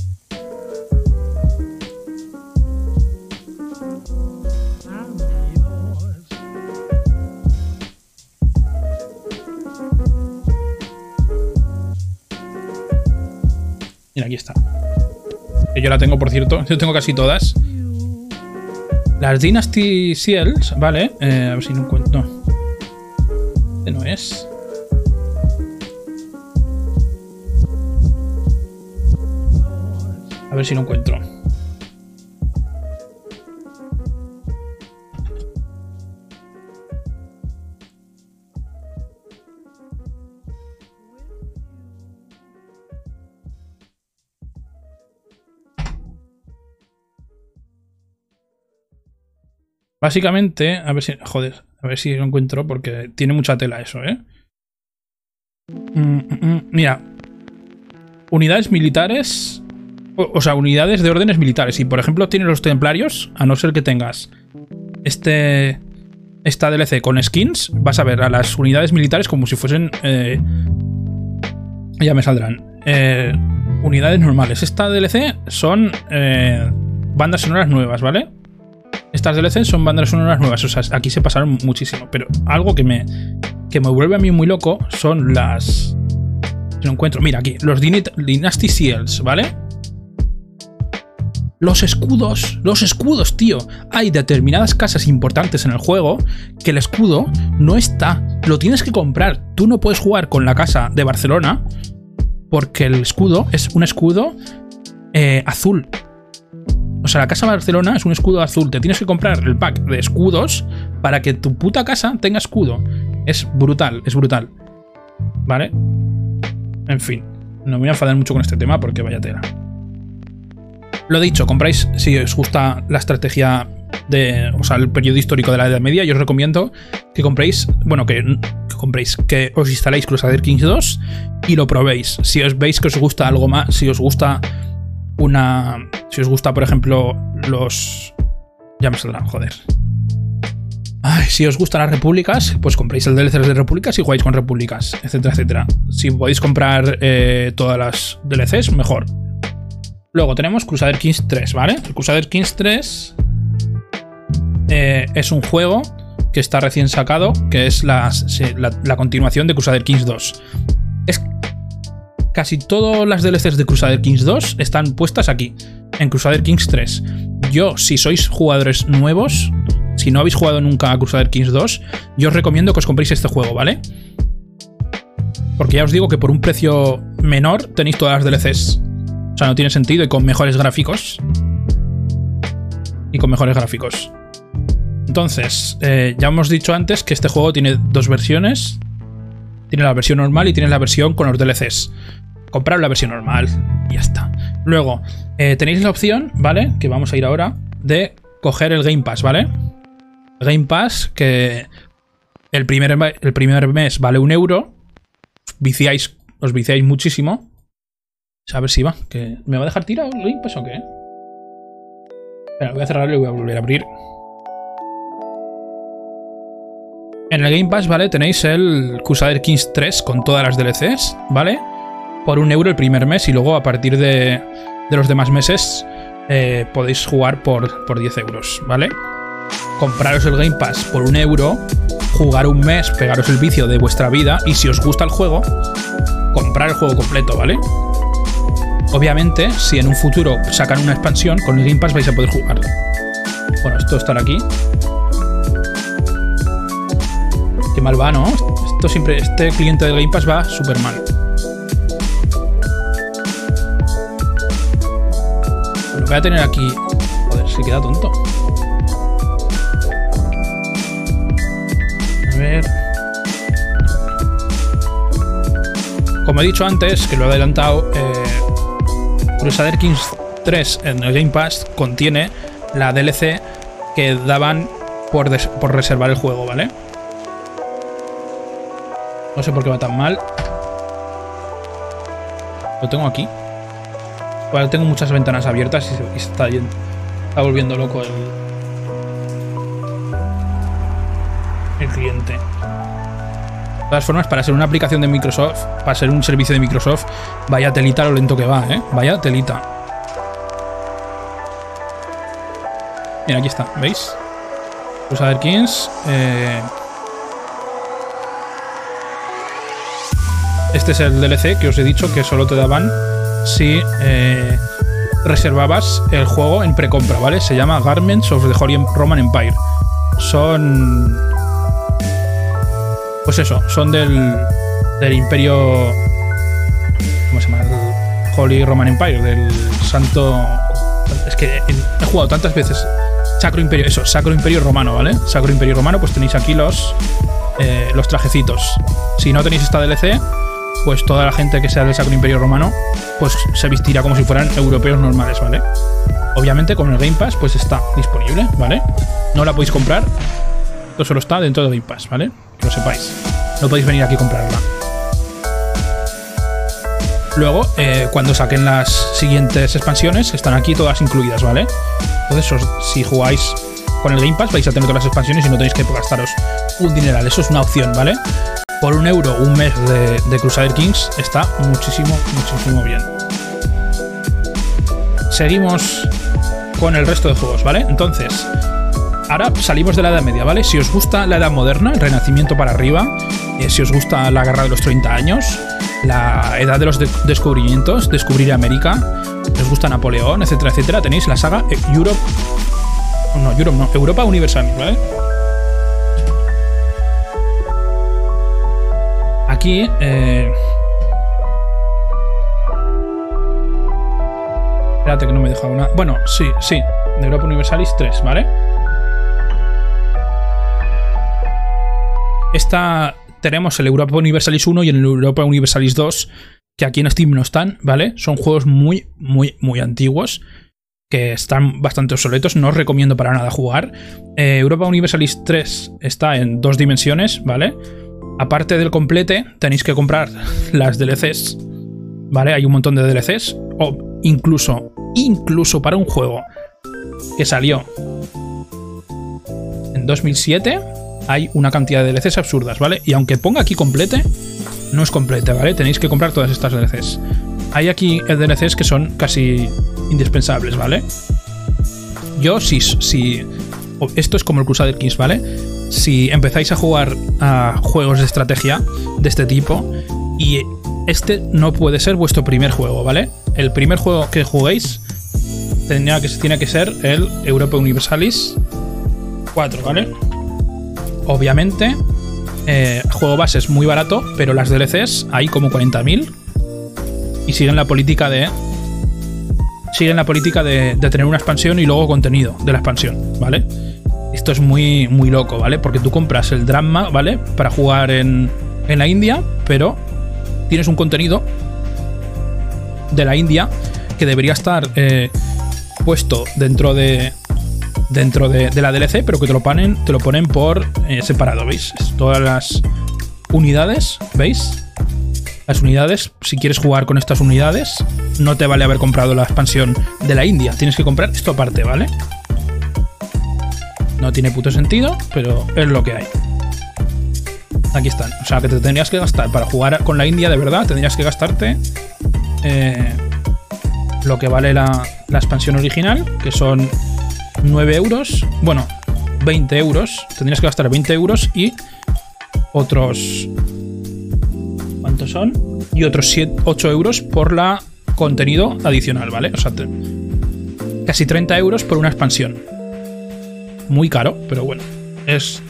Mira, aquí está. Que yo la tengo, por cierto. Yo tengo casi todas. Las Dynasty Seals, vale. Eh, a ver si no encuentro. Este no es. ver si lo encuentro. Básicamente, a ver si. Joder, a ver si lo encuentro porque tiene mucha tela eso, ¿eh? Mm, mm, mm. Mira. Unidades militares o, sea, unidades de órdenes militares. Y por ejemplo, tienes los templarios, a no ser que tengas este. Esta DLC con skins, vas a ver a las unidades militares como si fuesen. Eh, ya me saldrán. Eh, unidades normales. Esta DLC son eh, bandas sonoras nuevas, ¿vale? Estas DLCs son bandas sonoras nuevas, o sea, aquí se pasaron muchísimo. Pero algo que me, que me vuelve a mí muy loco son las... Lo encuentro, mira aquí, los Dynasty Seals, ¿vale? Los escudos, los escudos, tío. Hay determinadas casas importantes en el juego que el escudo no está. Lo tienes que comprar. Tú no puedes jugar con la casa de Barcelona porque el escudo es un escudo eh, azul. O sea, la casa Barcelona es un escudo azul. Te tienes que comprar el pack de escudos para que tu puta casa tenga escudo. Es brutal, es brutal. ¿Vale? En fin. No me voy a enfadar mucho con este tema porque vaya tela. Lo dicho, compráis si os gusta la estrategia de, o sea, el periodo histórico de la Edad Media, yo os recomiendo que compréis, bueno, que, que, compréis, que os instaléis Crusader Kings 2 y lo probéis. Si os veis que os gusta algo más, si os gusta una. Si os gusta, por ejemplo, los. Ya me saldrán, joder. Ay, si os gustan las repúblicas, pues compréis el DLC de repúblicas y jugáis con repúblicas, etcétera, etcétera. Si podéis comprar eh, todas las DLCs, mejor. Luego tenemos Crusader Kings 3, ¿vale? Crusader Kings 3 eh, es un juego que está recién sacado, que es la, la, la continuación de Crusader Kings 2 casi todas las DLCs de Crusader Kings 2 están puestas aquí, en Crusader Kings 3. Yo, si sois jugadores nuevos, si no habéis jugado nunca a Crusader Kings 2, yo os recomiendo que os compréis este juego, ¿vale? Porque ya os digo que por un precio menor tenéis todas las DLCs. Sea, no tiene sentido y con mejores gráficos. Y con mejores gráficos. Entonces, eh, ya hemos dicho antes que este juego tiene dos versiones. Tiene la versión normal y tiene la versión con los DLCs comprar la versión normal y ya está. Luego, eh, tenéis la opción, ¿vale? Que vamos a ir ahora, de coger el Game Pass, ¿vale? Game Pass que el primer, el primer mes vale un euro. Viciáis, os viciáis muchísimo. A ver si va. Que ¿Me va a dejar tirado Pass o qué? Espera, voy a cerrarlo y voy a volver a abrir. En el Game Pass, ¿vale? Tenéis el Crusader Kings 3 con todas las DLCs, ¿vale? por un euro el primer mes y luego a partir de, los demás meses eh, podéis jugar por, por 10 euros, ¿vale? Compraros el Game Pass por un euro, jugar un mes, pegaros el vicio de vuestra vida y si os gusta el juego, comprar el juego completo, ¿vale? Obviamente, si en un futuro sacan una expansión, con el Game Pass vais a poder jugar. Bueno, esto estará aquí. Qué mal va, ¿no? Esto siempre, este cliente del Game Pass va súper mal. voy a tener aquí... Joder, se queda tonto. A ver... Como he dicho antes, que lo he adelantado, eh, Crusader Kings 3 en el Game Pass contiene la DLC que daban por, por reservar el juego, ¿vale? No sé por qué va tan mal. Lo tengo aquí tengo muchas ventanas abiertas y se, está, volviendo loco el De todas formas, para ser una aplicación de Microsoft, para ser un servicio de Microsoft, vaya telita lo lento que va, ¿eh? Vaya telita. Mira, aquí está, ¿veis? Pues a. Eh, este es el DLC que os he dicho que solo te daban si eh, reservabas el juego en precompra, ¿vale? Se llama Garments of the Holy Roman Empire. Son. Pues eso, son del, del Imperio. ¿Cómo se llama? Holy Roman Empire, del Santo. Es que he jugado tantas veces. Sacro Imperio, eso, Sacro Imperio Romano, ¿vale? Sacro Imperio Romano, pues tenéis aquí los, eh, los trajecitos. Si no tenéis esta DLC, pues toda la gente que sea del Sacro Imperio Romano, pues se vestirá como si fueran europeos normales, ¿vale? Obviamente con el Game Pass, pues está disponible, ¿vale? No la podéis comprar, esto solo está dentro del Game Pass, ¿vale? Lo sepáis. No podéis venir aquí a comprarla. Luego, eh, cuando saquen las siguientes expansiones, están aquí todas incluidas, ¿vale? Entonces, si jugáis con el Game Pass, vais a tener todas las expansiones y no tenéis que gastaros un dineral. Eso es una opción, ¿vale? Por un euro un mes de, de Crusader Kings está muchísimo, muchísimo bien. Seguimos con el resto de juegos, ¿vale? Entonces, ahora salimos de la Edad Media, ¿vale? Si os gusta la Edad Moderna, el Renacimiento para arriba, eh, si os gusta la Guerra de los 30 años, la Edad de los Descubrimientos, descubrir América, os gusta Napoleón, etcétera, etcétera, tenéis la saga Europe. No, Europe no, Europa Universal, ¿vale? Aquí. Eh, Espérate que no me he dejado nada. Bueno, sí, sí. De Europa Universalis 3, ¿vale? Esta tenemos el Europa Universalis 1 y el Europa Universalis 2, que aquí en Steam no están, ¿vale? Son juegos muy, muy, muy antiguos, que están bastante obsoletos, no os recomiendo para nada jugar. Eh, Europa Universalis 3 está en dos dimensiones, ¿vale? Aparte del complete, tenéis que comprar las DLCs, ¿vale? Hay un montón de DLCs, o incluso, incluso para un juego que salió en 2007 hay una cantidad de DLCs absurdas, ¿vale? Y aunque ponga aquí complete, no es complete, ¿vale? Tenéis que comprar todas estas DLCs. Hay aquí DLCs que son casi indispensables, ¿vale? Yo, si, si esto es como el Crusader Kings, ¿vale? Si empezáis a jugar a juegos de estrategia de este tipo y este no puede ser vuestro primer juego, ¿vale? El primer juego que juguéis que, tiene que ser el Europa Universalis 4, ¿vale? Obviamente, eh, juego base es muy barato, pero las DLCs hay como 40.000 y siguen la política de siguen la política de, tener una expansión y luego contenido de la expansión, ¿vale? Esto es muy, muy loco, ¿vale? Porque tú compras el drama, ¿vale? Para jugar en, en la India, pero tienes un contenido de la India que debería estar eh, puesto dentro de, dentro de, la DLC, pero que te lo ponen, te lo ponen por eh, separado, ¿veis? Todas las unidades, ¿veis? Las unidades, si quieres jugar con estas unidades, no te vale haber comprado la expansión de la India. Tienes que comprar esto aparte, ¿vale? No tiene puto sentido, pero es lo que hay. Aquí están. O sea, que te tendrías que gastar para jugar con la India de verdad, tendrías que gastarte eh, lo que vale la, la expansión original, que son 9 euros. Bueno, 20 euros. Tendrías que gastar 20 euros y otros... ¿Cuántos son? Y otros 8 euros por la contenido adicional, ¿vale? O sea, casi 30 euros por una expansión. Muy caro, pero bueno. Es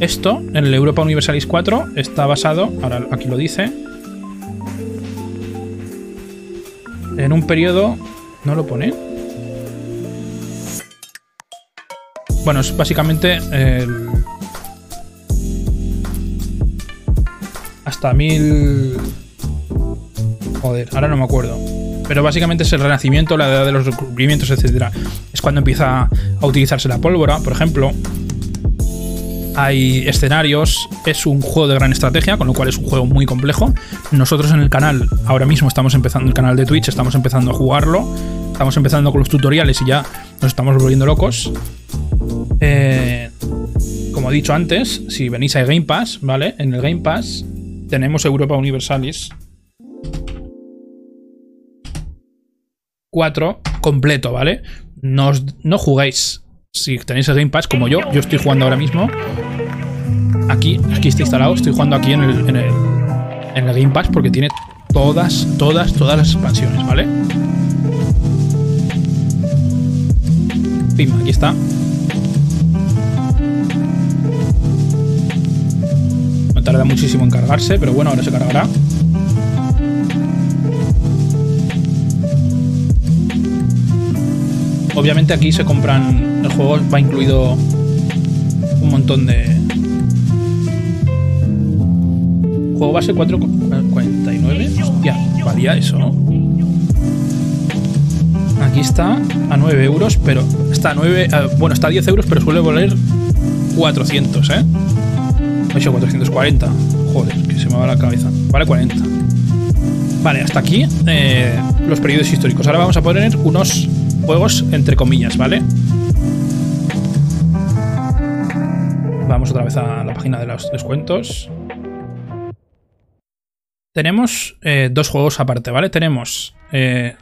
esto, en el Europa Universalis 4, está basado, ahora aquí lo dice, en un periodo... ¿No lo pone? Bueno, es básicamente el... Hasta mil... Joder, ahora no me acuerdo. Pero básicamente es el renacimiento, la edad de los descubrimientos, etc. Es cuando empieza a utilizarse la pólvora, por ejemplo. Hay escenarios, es un juego de gran estrategia, con lo cual es un juego muy complejo. Nosotros en el canal, ahora mismo estamos empezando el canal de Twitch, estamos empezando a jugarlo, estamos empezando con los tutoriales y ya nos estamos volviendo locos. Eh, como he dicho antes, si venís a Game Pass, ¿vale? En el Game Pass tenemos Europa Universalis 4 completo, ¿vale? No, no jugáis. Si tenéis el Game Pass como yo, yo estoy jugando ahora mismo. Aquí, aquí está instalado, estoy jugando aquí en el, en el, en el Game Pass porque tiene todas, todas, todas las expansiones, ¿vale? Pim, aquí está. tarda muchísimo en cargarse, pero bueno, ahora se cargará. Obviamente aquí se compran. El juego va incluido un montón de. Juego base 4.49. valía eso? Aquí está a 9 euros, pero está a 9. bueno, está a 10 euros, pero suele valer 400, ¿eh? No sé, 440. Joder, que se me va la cabeza. Vale 40. Vale, hasta aquí eh, los periodos históricos. Ahora vamos a poner unos juegos entre comillas, ¿vale? Vamos otra vez a la página de los descuentos. Tenemos eh, dos juegos aparte, ¿vale? Tenemos eh,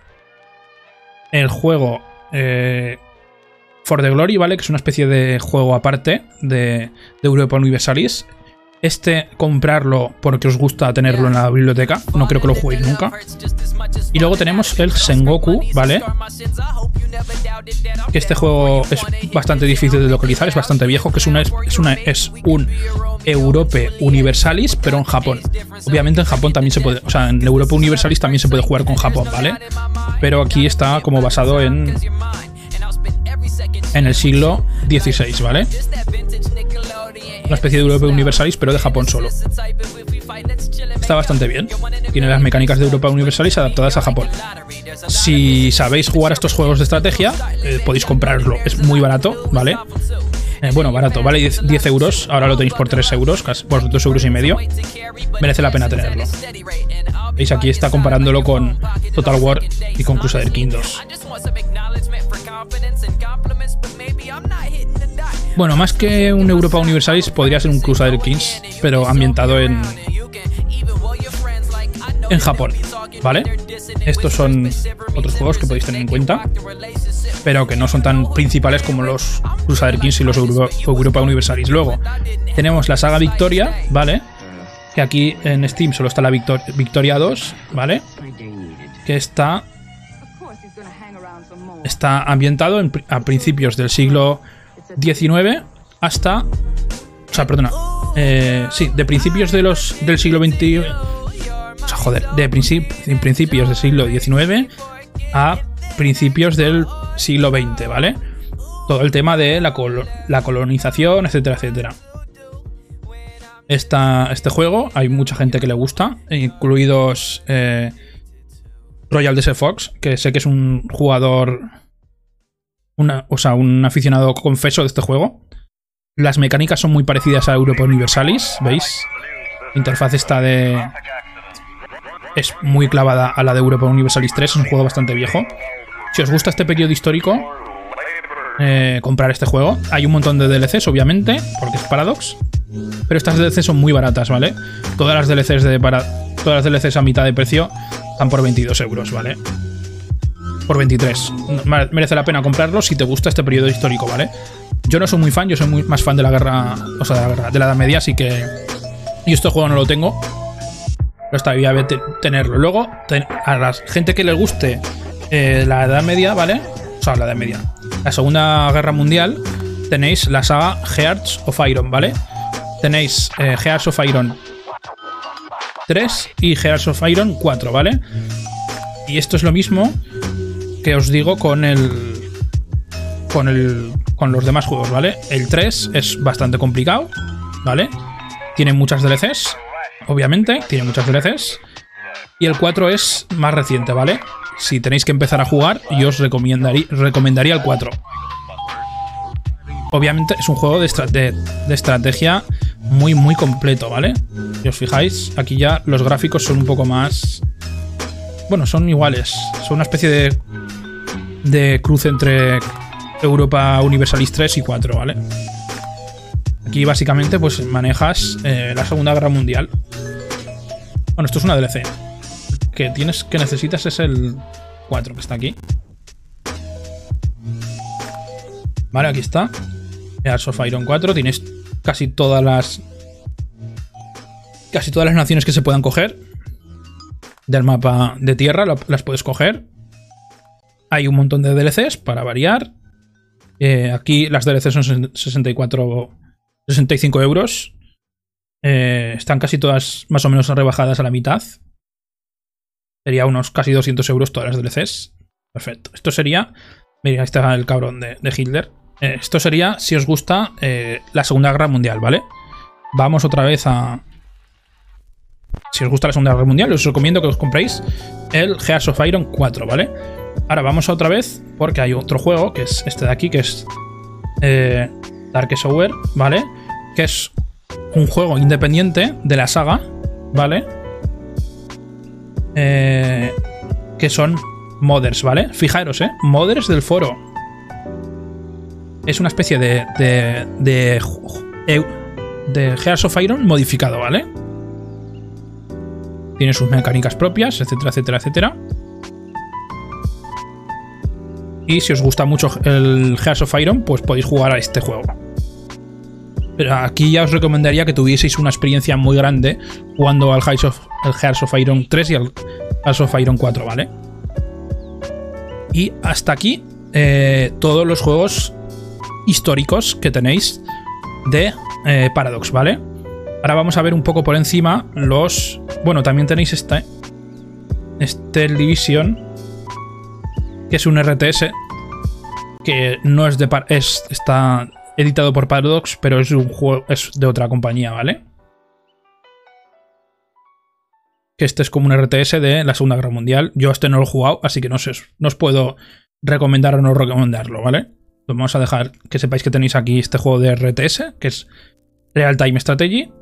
el juego eh, For the Glory, ¿vale? Que es una especie de juego aparte de, de Europa Universalis. Este, comprarlo porque os gusta tenerlo en la biblioteca. No creo que lo juguéis nunca. Y luego tenemos el Sengoku, ¿vale? Que este juego es bastante difícil de localizar, es bastante viejo, que es, una, es, una, es un Europe Universalis, pero en Japón. Obviamente en Japón también se puede, o sea, en Europe Universalis también se puede jugar con Japón, ¿vale? Pero aquí está como basado en en el siglo XVI, ¿vale? Una especie de Europa Universalis, pero de Japón solo. Está bastante bien. Tiene las mecánicas de Europa Universalis adaptadas a Japón. Si sabéis jugar a estos juegos de estrategia, eh, podéis comprarlo. Es muy barato, ¿vale? Eh, bueno, barato, vale 10, euros. Ahora lo tenéis por 3 euros, casi por 2 euros y medio. Merece la pena tenerlo. Veis, aquí está comparándolo con Total War y con Crusader King 2. Bueno, más que un Europa Universalis, podría ser un Crusader Kings, pero ambientado en. en Japón, ¿vale? Estos son otros juegos que podéis tener en cuenta, pero que no son tan principales como los Crusader Kings y los Europa Universalis. Luego, tenemos la saga Victoria, ¿vale? Que aquí en Steam solo está la Victoria 2, ¿vale? Que está está ambientado a principios del siglo 19 hasta... O sea, perdona. Eh, sí, de principios de los, del siglo XXI... O sea, joder, de principios del siglo XIX a principios del siglo XX, ¿vale? Todo el tema de la, la colonización, etcétera, etcétera. este juego hay mucha gente que le gusta, incluidos eh, Royal Desert Fox, que sé que es un jugador o sea, un aficionado confeso de este juego. Las mecánicas son muy parecidas a Europa Universalis, ¿veis? La interfaz está de... Es muy clavada a la de Europa Universalis 3, es un juego bastante viejo. Si os gusta este periodo histórico, eh, comprar este juego. Hay un montón de DLCs, obviamente, porque es Paradox. Pero estas DLCs son muy baratas, ¿vale? Todas las DLCs de para, todas las DLCs a mitad de precio están por 22 euros, ¿vale? Por 23. Merece la pena comprarlo si te gusta este periodo histórico, ¿vale? Yo no soy muy fan, yo soy muy más fan de la guerra, o sea, de la, guerra, de la Edad Media, así que... Y este juego no lo tengo, pero estaría bien tenerlo. Luego, a la gente que le guste eh, la Edad Media, ¿vale? O sea, la Edad Media. La Segunda Guerra Mundial, tenéis la saga Hearts of Iron, ¿vale? Tenéis eh, Hearts of Iron 3 y Hearts of Iron 4, ¿vale? Y esto es lo mismo que os digo con el. Con el. Con los demás juegos, ¿vale? El 3 es bastante complicado, ¿vale? Tiene muchas DLCs, obviamente, tiene muchas DLCs. Y el 4 es más reciente, ¿vale? Si tenéis que empezar a jugar, yo os recomendaría, recomendaría el 4. Obviamente es un juego de, de, estrategia muy, muy completo, ¿vale? Si os fijáis, aquí ya los gráficos son un poco más... Bueno, son iguales. Son una especie de de cruce entre Europa Universalis 3 y 4, ¿vale? Aquí básicamente pues manejas eh, la Segunda Guerra Mundial. Bueno, esto es una DLC. Que tienes que necesitas es el 4 que está aquí. Vale, aquí está. Hearts of Iron 4. Tienes casi todas las. Casi todas las naciones que se puedan coger. Del mapa de tierra las puedes coger. Hay un montón de DLCs para variar. Eh, aquí las DLCs son 64, 65 euros. Eh, están casi todas más o menos rebajadas a la mitad. Sería unos casi 200 euros todas las DLCs. Perfecto. Esto sería... Mira, ahí está el cabrón de, Hitler. Eh, esto sería, si os gusta, la Segunda Guerra Mundial, ¿vale? Vamos otra vez a... Si os gusta la Segunda Guerra Mundial, os recomiendo que os compréis el Gears of Iron 4, ¿vale? Ahora vamos otra vez, porque hay otro juego, que es este de aquí, que es eh, Dark Software, ¿vale? Que es un juego independiente de la saga, ¿vale? Eh, que son modders, ¿vale? Fijaros, ¿eh? Modders del foro. Es una especie de. de. de. de Gears of Iron modificado, ¿vale? Tiene sus mecánicas propias, etcétera, etcétera, etcétera. Y si os gusta mucho el Gears of Iron, pues podéis jugar a este juego. Pero aquí ya os recomendaría que tuvieseis una experiencia muy grande jugando al Gears of, el of Iron 3 y al Gears of Iron 4, ¿vale? Y hasta aquí eh, todos los juegos históricos que tenéis de eh, Paradox, ¿vale? Ahora vamos a ver un poco por encima los... Bueno, también tenéis este... Este Division, es un RTS que no es de... Es, está editado por Paradox, pero es un juego es de otra compañía, ¿vale? Que este es como un RTS de la Segunda Guerra Mundial. Yo este no lo he jugado, así que no sé, no os puedo recomendar o no recomendarlo, ¿vale? Vamos a dejar que sepáis que tenéis aquí este juego de RTS, que es Real Time Strategy.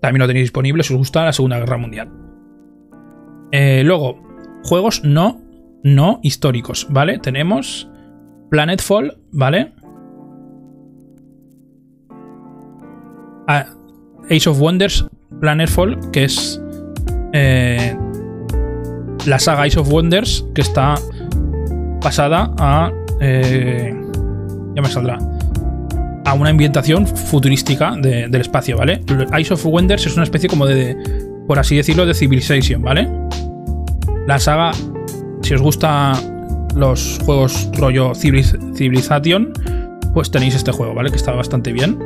También lo tenéis disponible si os gusta la Segunda Guerra Mundial. Eh, luego, juegos no, no históricos, ¿vale? Tenemos Planetfall, ¿vale? Ace of Wonders, Planetfall, que es eh, la saga Ace of Wonders, que está pasada a. Eh, ya me saldrá. A una ambientación futurística del espacio, ¿vale? Ice of Wonders es una especie como de, por así decirlo, de Civilization, ¿vale? La saga, si os gusta los juegos rollo Civilization, pues tenéis este juego, ¿vale? Que está bastante bien.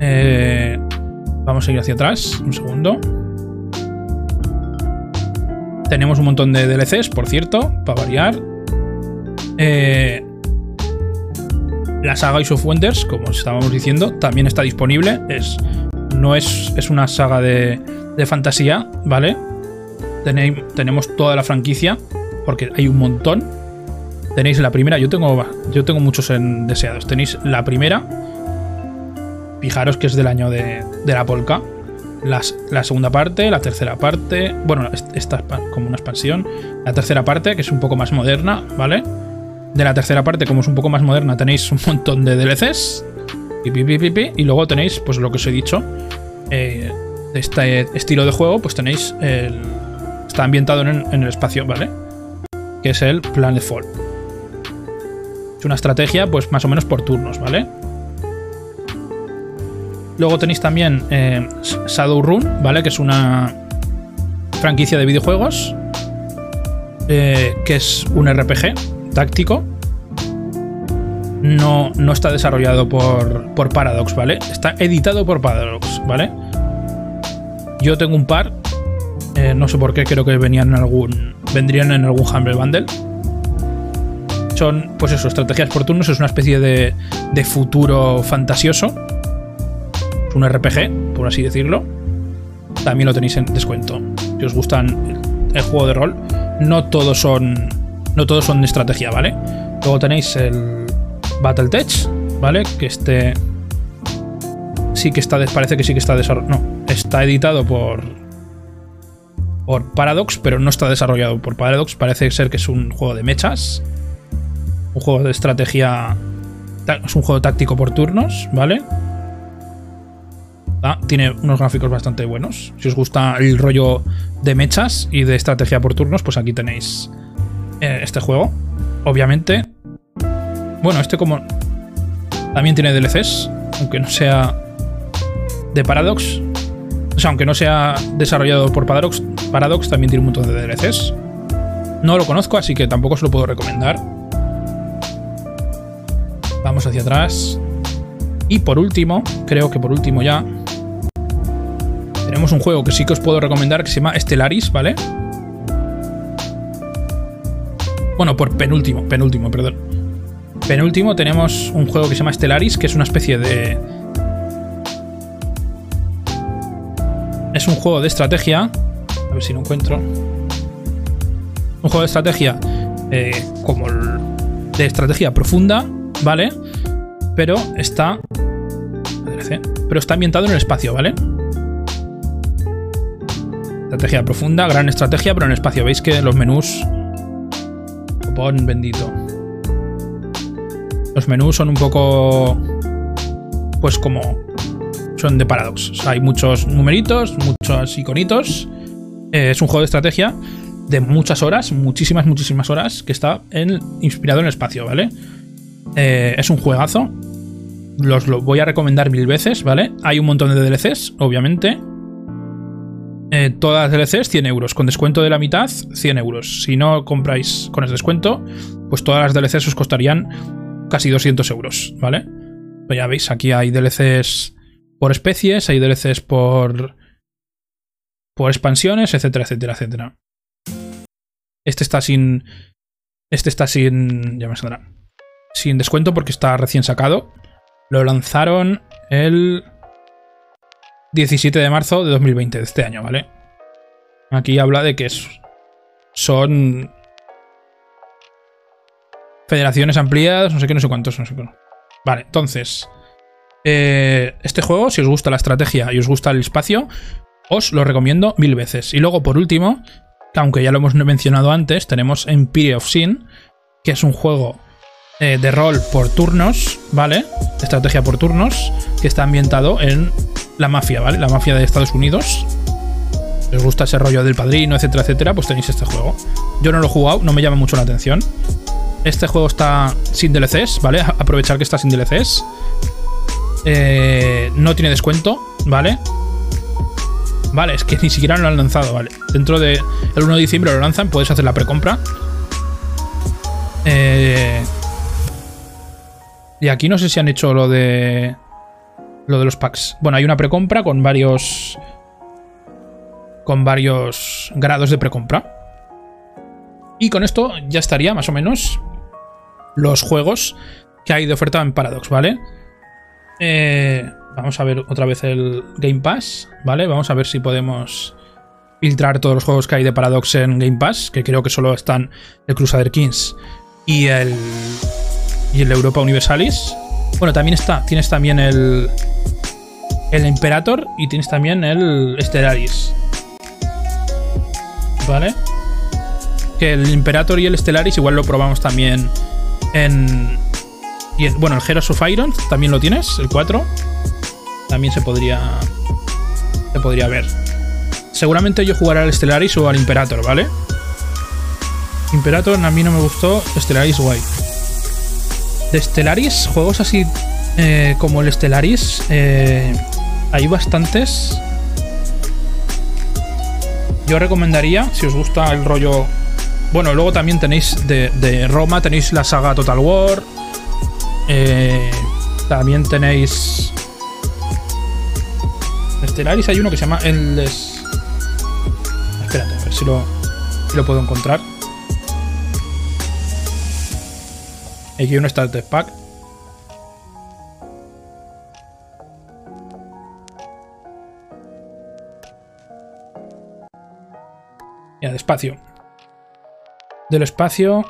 Eh, vamos a ir hacia atrás, un segundo. Tenemos un montón de DLCs, por cierto, para variar. Eh, la saga Ice of Wonders, como estábamos diciendo, también está disponible. Es, no es, es una saga de, de fantasía, ¿vale? Tenemos toda la franquicia, porque hay un montón. Tenéis la primera, yo tengo, yo tengo muchos deseados. Tenéis la primera, fijaros que es del año de, de la Polka la segunda parte, la tercera parte, bueno, esta es como una expansión, la tercera parte, que es un poco más moderna, ¿vale? De la tercera parte, como es un poco más moderna, tenéis un montón de DLCs, y luego tenéis, pues lo que os he dicho, eh, este estilo de juego, pues tenéis, el, está ambientado en, el espacio, ¿vale? Que es el Planetfall. Es una estrategia, pues más o menos por turnos, ¿vale? Luego tenéis también eh, Shadowrun, ¿vale? Que es una franquicia de videojuegos. Eh, que es un RPG táctico. No, no está desarrollado por, por Paradox, ¿vale? Está editado por Paradox, ¿vale? Yo tengo un par. No sé por qué, creo que venían en algún. Vendrían en algún Humble Bundle. Son, pues eso, estrategias por turnos. Es una especie de, de futuro fantasioso un RPG, por así decirlo, también lo tenéis en descuento. Si os gustan el, juego de rol, no todos son no todos son de estrategia, ¿vale? Luego tenéis el Battletech, ¿vale? Que este sí que está parece que sí que está desarrollado, no, está editado por por Paradox, pero no está desarrollado por Paradox, parece ser que es un juego de mechas, un juego de estrategia es un juego táctico por turnos, ¿vale? Ah, tiene unos gráficos bastante buenos. Si os gusta el rollo de mechas y de estrategia por turnos, pues aquí tenéis eh, este juego. Obviamente. Bueno, este como. También tiene DLCs. Aunque no sea. De Paradox. O sea, aunque no sea desarrollado por Paradox, Paradox también tiene un montón de DLCs. No lo conozco, así que tampoco os lo puedo recomendar. Vamos hacia atrás. Y por último, creo que por último ya, tenemos un juego que sí que os puedo recomendar que se llama Stellaris, ¿vale? Bueno, por penúltimo, penúltimo, perdón. Penúltimo tenemos un juego que se llama Stellaris, que es una especie de... Es un juego de estrategia. A ver si lo encuentro. Un juego de estrategia eh, como el de estrategia profunda, ¿vale? Pero está. Pero está ambientado en el espacio, ¿vale? Estrategia profunda, gran estrategia, pero en el espacio. Veis que los menús. Copón bendito. Los menús son un poco. Pues como. Son de Paradox. O sea, hay muchos numeritos, muchos iconitos. Eh, es un juego de estrategia de muchas horas, muchísimas, muchísimas horas, que está inspirado en el espacio, ¿vale? Eh, es un juegazo. Los lo voy a recomendar mil veces, ¿vale? Hay un montón de DLCs, obviamente. Eh, todas las DLCs 100 euros. Con descuento de la mitad, 100 euros. Si no compráis con el descuento, pues todas las DLCs os costarían casi 200 euros, ¿vale? Pues ya veis, aquí hay DLCs por especies, hay DLCs por, por expansiones, etcétera, etcétera, etcétera. Este está sin. Este está sin. Ya me saldrá. Sin descuento porque está recién sacado. Lo lanzaron el 17 de marzo de 2020, de este año, ¿vale? Aquí habla de que son federaciones ampliadas, no sé qué, no sé cuántos, no sé qué. Vale, entonces, eh, este juego, si os gusta la estrategia y os gusta el espacio, os lo recomiendo mil veces. Y luego, por último, aunque ya lo hemos mencionado antes, tenemos Empire of Sin, que es un juego eh, de rol por turnos, ¿vale? Estrategia por turnos, que está ambientado en la mafia, ¿vale? La mafia de Estados Unidos. Si os gusta ese rollo del padrino, etcétera, etcétera, pues tenéis este juego. Yo no lo he jugado, no me llama mucho la atención. Este juego está sin DLCs, ¿vale? Aprovechar que está sin DLCs. Eh, no tiene descuento, ¿vale? Vale, es que ni siquiera lo han lanzado, vale. Dentro del 1 de diciembre lo lanzan, puedes hacer la precompra. Eh, y aquí no sé si han hecho lo de. Lo de los packs. Bueno, hay una precompra con varios. Con varios grados de precompra. Y con esto ya estaría, más o menos, los juegos que hay de oferta en Paradox, ¿vale? Eh, Vamos a ver otra vez el Game Pass, ¿vale? Vamos a ver si podemos filtrar todos los juegos que hay de Paradox en Game Pass, que creo que solo están el Crusader Kings y el, y el Europa Universalis. Bueno, también está, tienes también el, el Imperator y tienes también el Stellaris. ¿Vale? Que el Imperator y el Stellaris igual lo probamos también en... Bueno, el Heroes of Iron también lo tienes, el 4 también se podría se podría ver. Seguramente yo jugaré al Stellaris o al Imperator, ¿vale? Imperator a mí no me gustó, Stellaris guay. De Stellaris, juegos así eh, como el Stellaris, eh, hay bastantes. Yo recomendaría, si os gusta el rollo... Bueno, luego también tenéis de, Roma, tenéis la saga Total War. Eh, también tenéis Stellaris hay uno que se llama Endless. Espérate, a ver si lo, puedo encontrar. Aquí uno Starter Pack. Ya, despacio. Del espacio.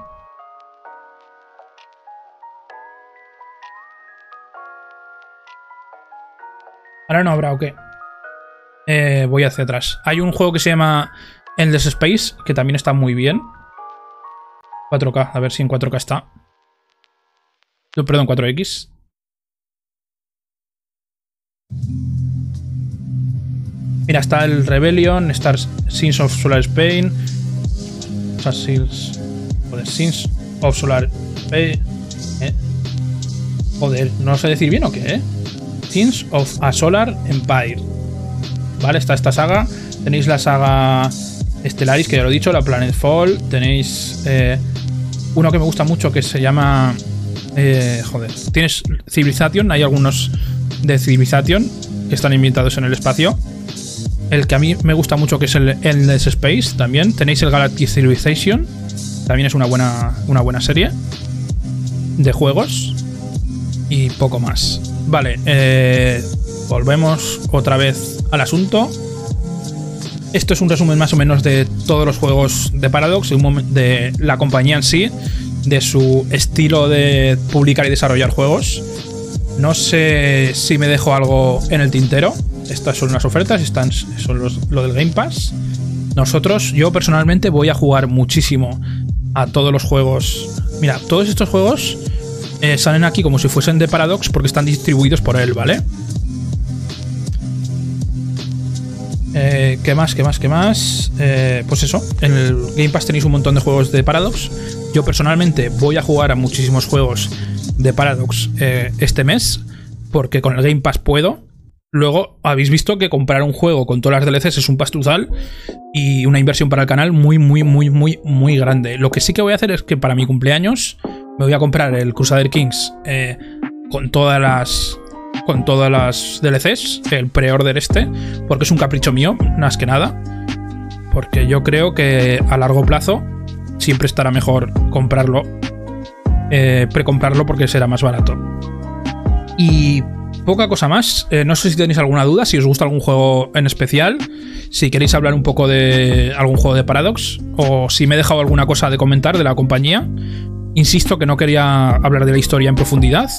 Ahora no habrá o qué. Eh, voy hacia atrás. Hay un juego que se llama Endless Space, que también está muy bien. 4K, a ver si en 4K está. Perdón, 4X. Mira, está el Rebellion, Sins of Solar Spain. O of Solar Spain. Eh. Joder, no sé decir bien o qué, ¿eh? Of a Solar Empire. ¿vale? Está esta saga. Tenéis la saga Stellaris, que ya lo he dicho, la Planetfall. Tenéis eh, uno que me gusta mucho que se llama... Eh, joder, tienes Civilization, hay algunos de Civilization que están invitados en el espacio. El que a mí me gusta mucho que es el Endless Space también. Tenéis el Galactic Civilization. También es una buena, una buena serie de juegos. Y poco más. Vale, eh, volvemos otra vez al asunto. Esto es un resumen más o menos de todos los juegos de Paradox, de la compañía en sí, de su estilo de publicar y desarrollar juegos. No sé si me dejo algo en el tintero. Estas son las ofertas, están, son lo del Game Pass. Nosotros, yo personalmente voy a jugar muchísimo a todos los juegos. Mira, todos estos juegos eh, salen aquí como si fuesen de Paradox porque están distribuidos por él, ¿vale? Eh, ¿Qué más? ¿Qué más? ¿Qué más? Eh, pues eso, en el Game Pass tenéis un montón de juegos de Paradox. Yo personalmente voy a jugar a muchísimos juegos de Paradox este mes porque con el Game Pass puedo. Luego habéis visto que comprar un juego con todas las DLCs es un pastuzal y una inversión para el canal muy, muy, muy, muy, muy grande. Lo que sí que voy a hacer es que para mi cumpleaños me voy a comprar el Crusader Kings eh, con todas las con todas las DLCs, el pre-order este, porque es un capricho mío, más que nada. Porque yo creo que a largo plazo siempre estará mejor comprarlo, eh, precomprarlo porque será más barato. Y poca cosa más. Eh, no sé si tenéis alguna duda, si os gusta algún juego en especial, si queréis hablar un poco de algún juego de Paradox, o si me he dejado alguna cosa de comentar de la compañía. Insisto que no quería hablar de la historia en profundidad.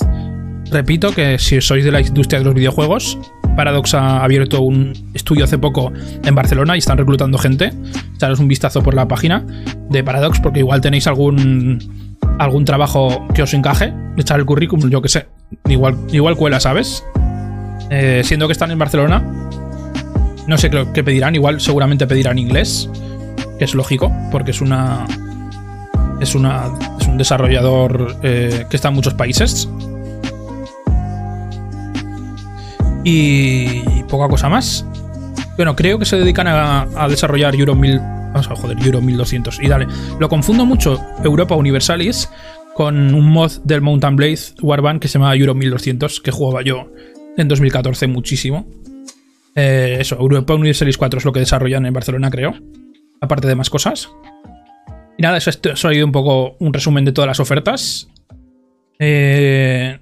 Repito que si sois de la industria de los videojuegos, Paradox ha abierto un estudio hace poco en Barcelona y están reclutando gente. Echaros un vistazo por la página de Paradox porque igual tenéis algún algún trabajo que os encaje, echar el currículum, yo que sé. Igual, igual cuela, ¿sabes? Eh, siendo que están en Barcelona, no sé qué pedirán. Igual seguramente pedirán inglés, que es lógico, porque es una. Es una. Un desarrollador eh, que está en muchos países. Y, poca cosa más. Bueno, creo que se dedican a, a desarrollar Euro 1000. Vamos a joder, Euro 1200. Y dale. Lo confundo mucho Europa Universalis con un mod del Mountain Blade Warband que se llama Euro 1200, que jugaba yo en 2014 muchísimo. Eh, eso, Europa Universalis 4 es lo que desarrollan en Barcelona, creo. Aparte de más cosas. Y nada, eso, ha sido un poco un resumen de todas las ofertas. Eh,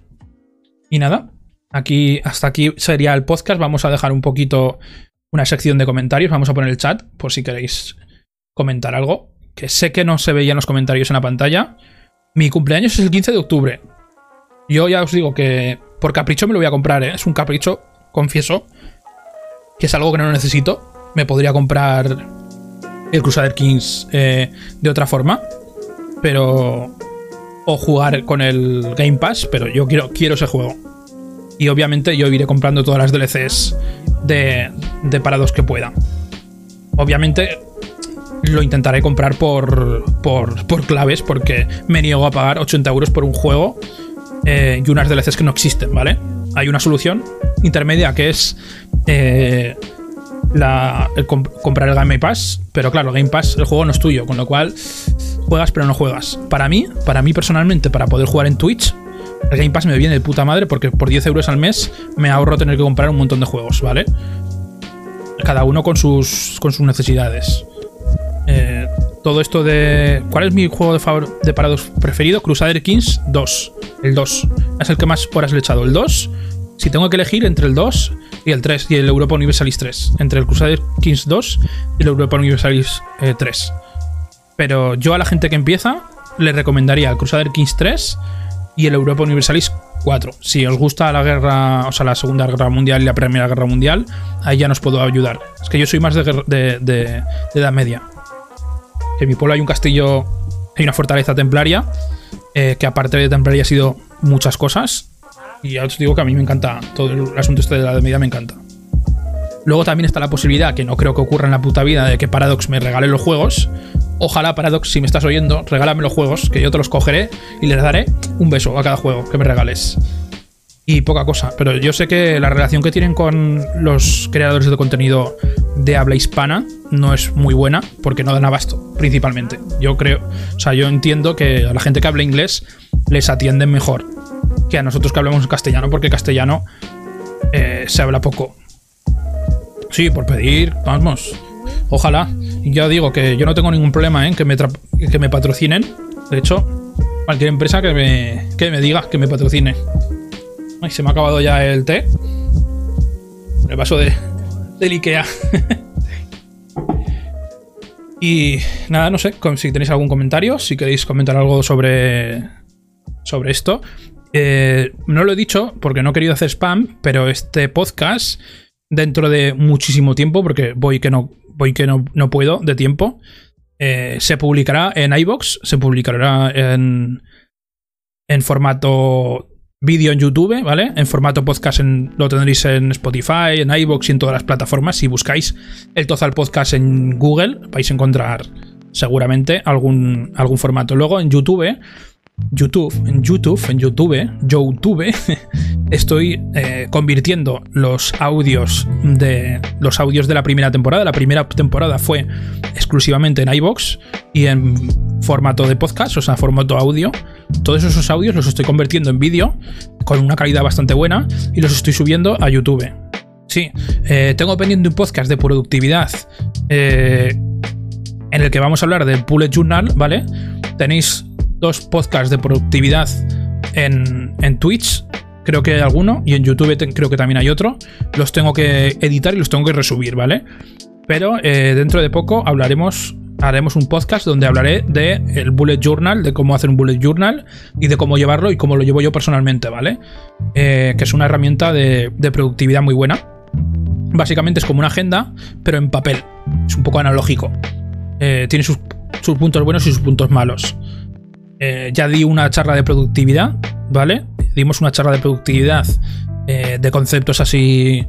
y nada, aquí hasta aquí sería el podcast. Vamos a dejar un poquito una sección de comentarios. Vamos a poner el chat por si queréis comentar algo. Que sé que no se veían los comentarios en la pantalla. Mi cumpleaños es el 15 de octubre. Yo ya os digo que por capricho me lo voy a comprar, ¿eh? Es un capricho, confieso, que es algo que no necesito. Me podría comprar el Crusader Kings eh, de otra forma, pero... O jugar con el Game Pass, pero yo quiero, quiero ese juego. Y obviamente yo iré comprando todas las DLCs de, de parados que pueda. Obviamente lo intentaré comprar por, por, claves porque me niego a pagar 80 euros por un juego eh, y unas DLCs que no existen, ¿vale? Hay una solución intermedia que es eh, la, comprar el Game Pass, pero claro, Game Pass, el juego no es tuyo, con lo cual juegas pero no juegas. Para mí, para mí personalmente, para poder jugar en Twitch, el Game Pass me viene de puta madre porque por 10 euros al mes me ahorro tener que comprar un montón de juegos, ¿vale? Cada uno con sus, con sus necesidades. Eh, todo esto de. ¿Cuál es mi juego de, favor, de Paradox preferido? Crusader Kings 2. El 2. Es el que más horas le he echado. El 2. Si tengo que elegir entre el 2 y el 3 y el Europa Universalis 3. Entre el Crusader Kings 2 y el Europa Universalis 3. Eh, Pero yo a la gente que empieza le recomendaría el Crusader Kings 3 y el Europa Universalis 4. Si os gusta la guerra, o sea, la Segunda Guerra Mundial y la Primera Guerra Mundial, ahí ya nos puedo ayudar. Es que yo soy más de, de, de Edad Media. En mi pueblo hay un castillo, hay una fortaleza templaria, eh, que aparte de templaria ha sido muchas cosas. Y ya os digo que a mí me encanta, todo el asunto este de la medida me encanta. Luego también está la posibilidad, que no creo que ocurra en la puta vida, de que Paradox me regale los juegos. Ojalá, Paradox, si me estás oyendo, regálame los juegos, que yo te los cogeré y les daré un beso a cada juego que me regales y poca cosa. Pero yo sé que la relación que tienen con los creadores de contenido de habla hispana no es muy buena porque no dan abasto, principalmente. Yo creo, o sea, yo entiendo que a la gente que habla inglés les atienden mejor que a nosotros que hablamos castellano, porque castellano eh, se habla poco. Sí, por pedir, vamos. Ojalá. Ya digo que yo no tengo ningún problema en que me, que me patrocinen. De hecho, cualquier empresa que me, que me diga que me patrocine. Ay, se me ha acabado ya el té. El vaso de, del Ikea. Y nada, no sé, si tenéis algún comentario, si queréis comentar algo sobre, sobre esto. Eh, no lo he dicho porque no he querido hacer spam, pero este podcast, dentro de muchísimo tiempo, porque voy que no, voy que no, no puedo de tiempo, eh, se publicará en iBox, se publicará en, en formato vídeo en YouTube, ¿vale? En formato podcast lo tendréis en Spotify, en iBox y en todas las plataformas. Si buscáis el Tozal Podcast en Google, vais a encontrar seguramente algún, algún formato. Luego en YouTube YouTube, en YouTube, en YouTube, YouTube, estoy eh, convirtiendo los audios de los audios de la primera temporada. La primera temporada fue exclusivamente en iBox y en formato de podcast, o sea, formato audio. Todos esos audios los estoy convirtiendo en vídeo con una calidad bastante buena y los estoy subiendo a YouTube. Sí, eh, tengo pendiente un podcast de productividad eh, en el que vamos a hablar del Bullet Journal, ¿vale? Tenéis dos podcasts de productividad en, en Twitch, creo que hay alguno, y en YouTube creo que también hay otro. Los tengo que editar y los tengo que resubir, ¿vale? Pero eh, dentro de poco hablaremos, haremos un podcast donde hablaré de el bullet journal, de cómo hacer un bullet journal y de cómo llevarlo y cómo lo llevo yo personalmente, ¿vale? Eh, que es una herramienta de, productividad muy buena. Básicamente es como una agenda, pero en papel. Es un poco analógico. Eh, tiene sus, sus puntos buenos y sus puntos malos. Eh, ya di una charla de productividad, ¿vale? Dimos una charla de productividad eh, de conceptos así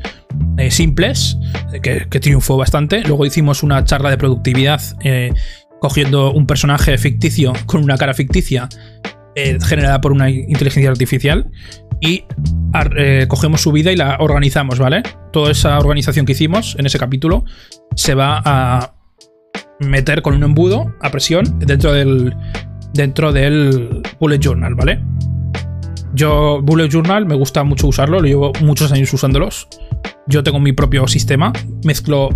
eh, simples, que, triunfó bastante. Luego hicimos una charla de productividad cogiendo un personaje ficticio con una cara ficticia generada por una inteligencia artificial y cogemos su vida y la organizamos, ¿vale? Toda esa organización que hicimos en ese capítulo se va a meter con un embudo a presión dentro del, dentro del Bullet Journal, ¿vale? Yo, Bullet Journal, me gusta mucho usarlo, lo llevo muchos años usándolos. Yo tengo mi propio sistema, mezclo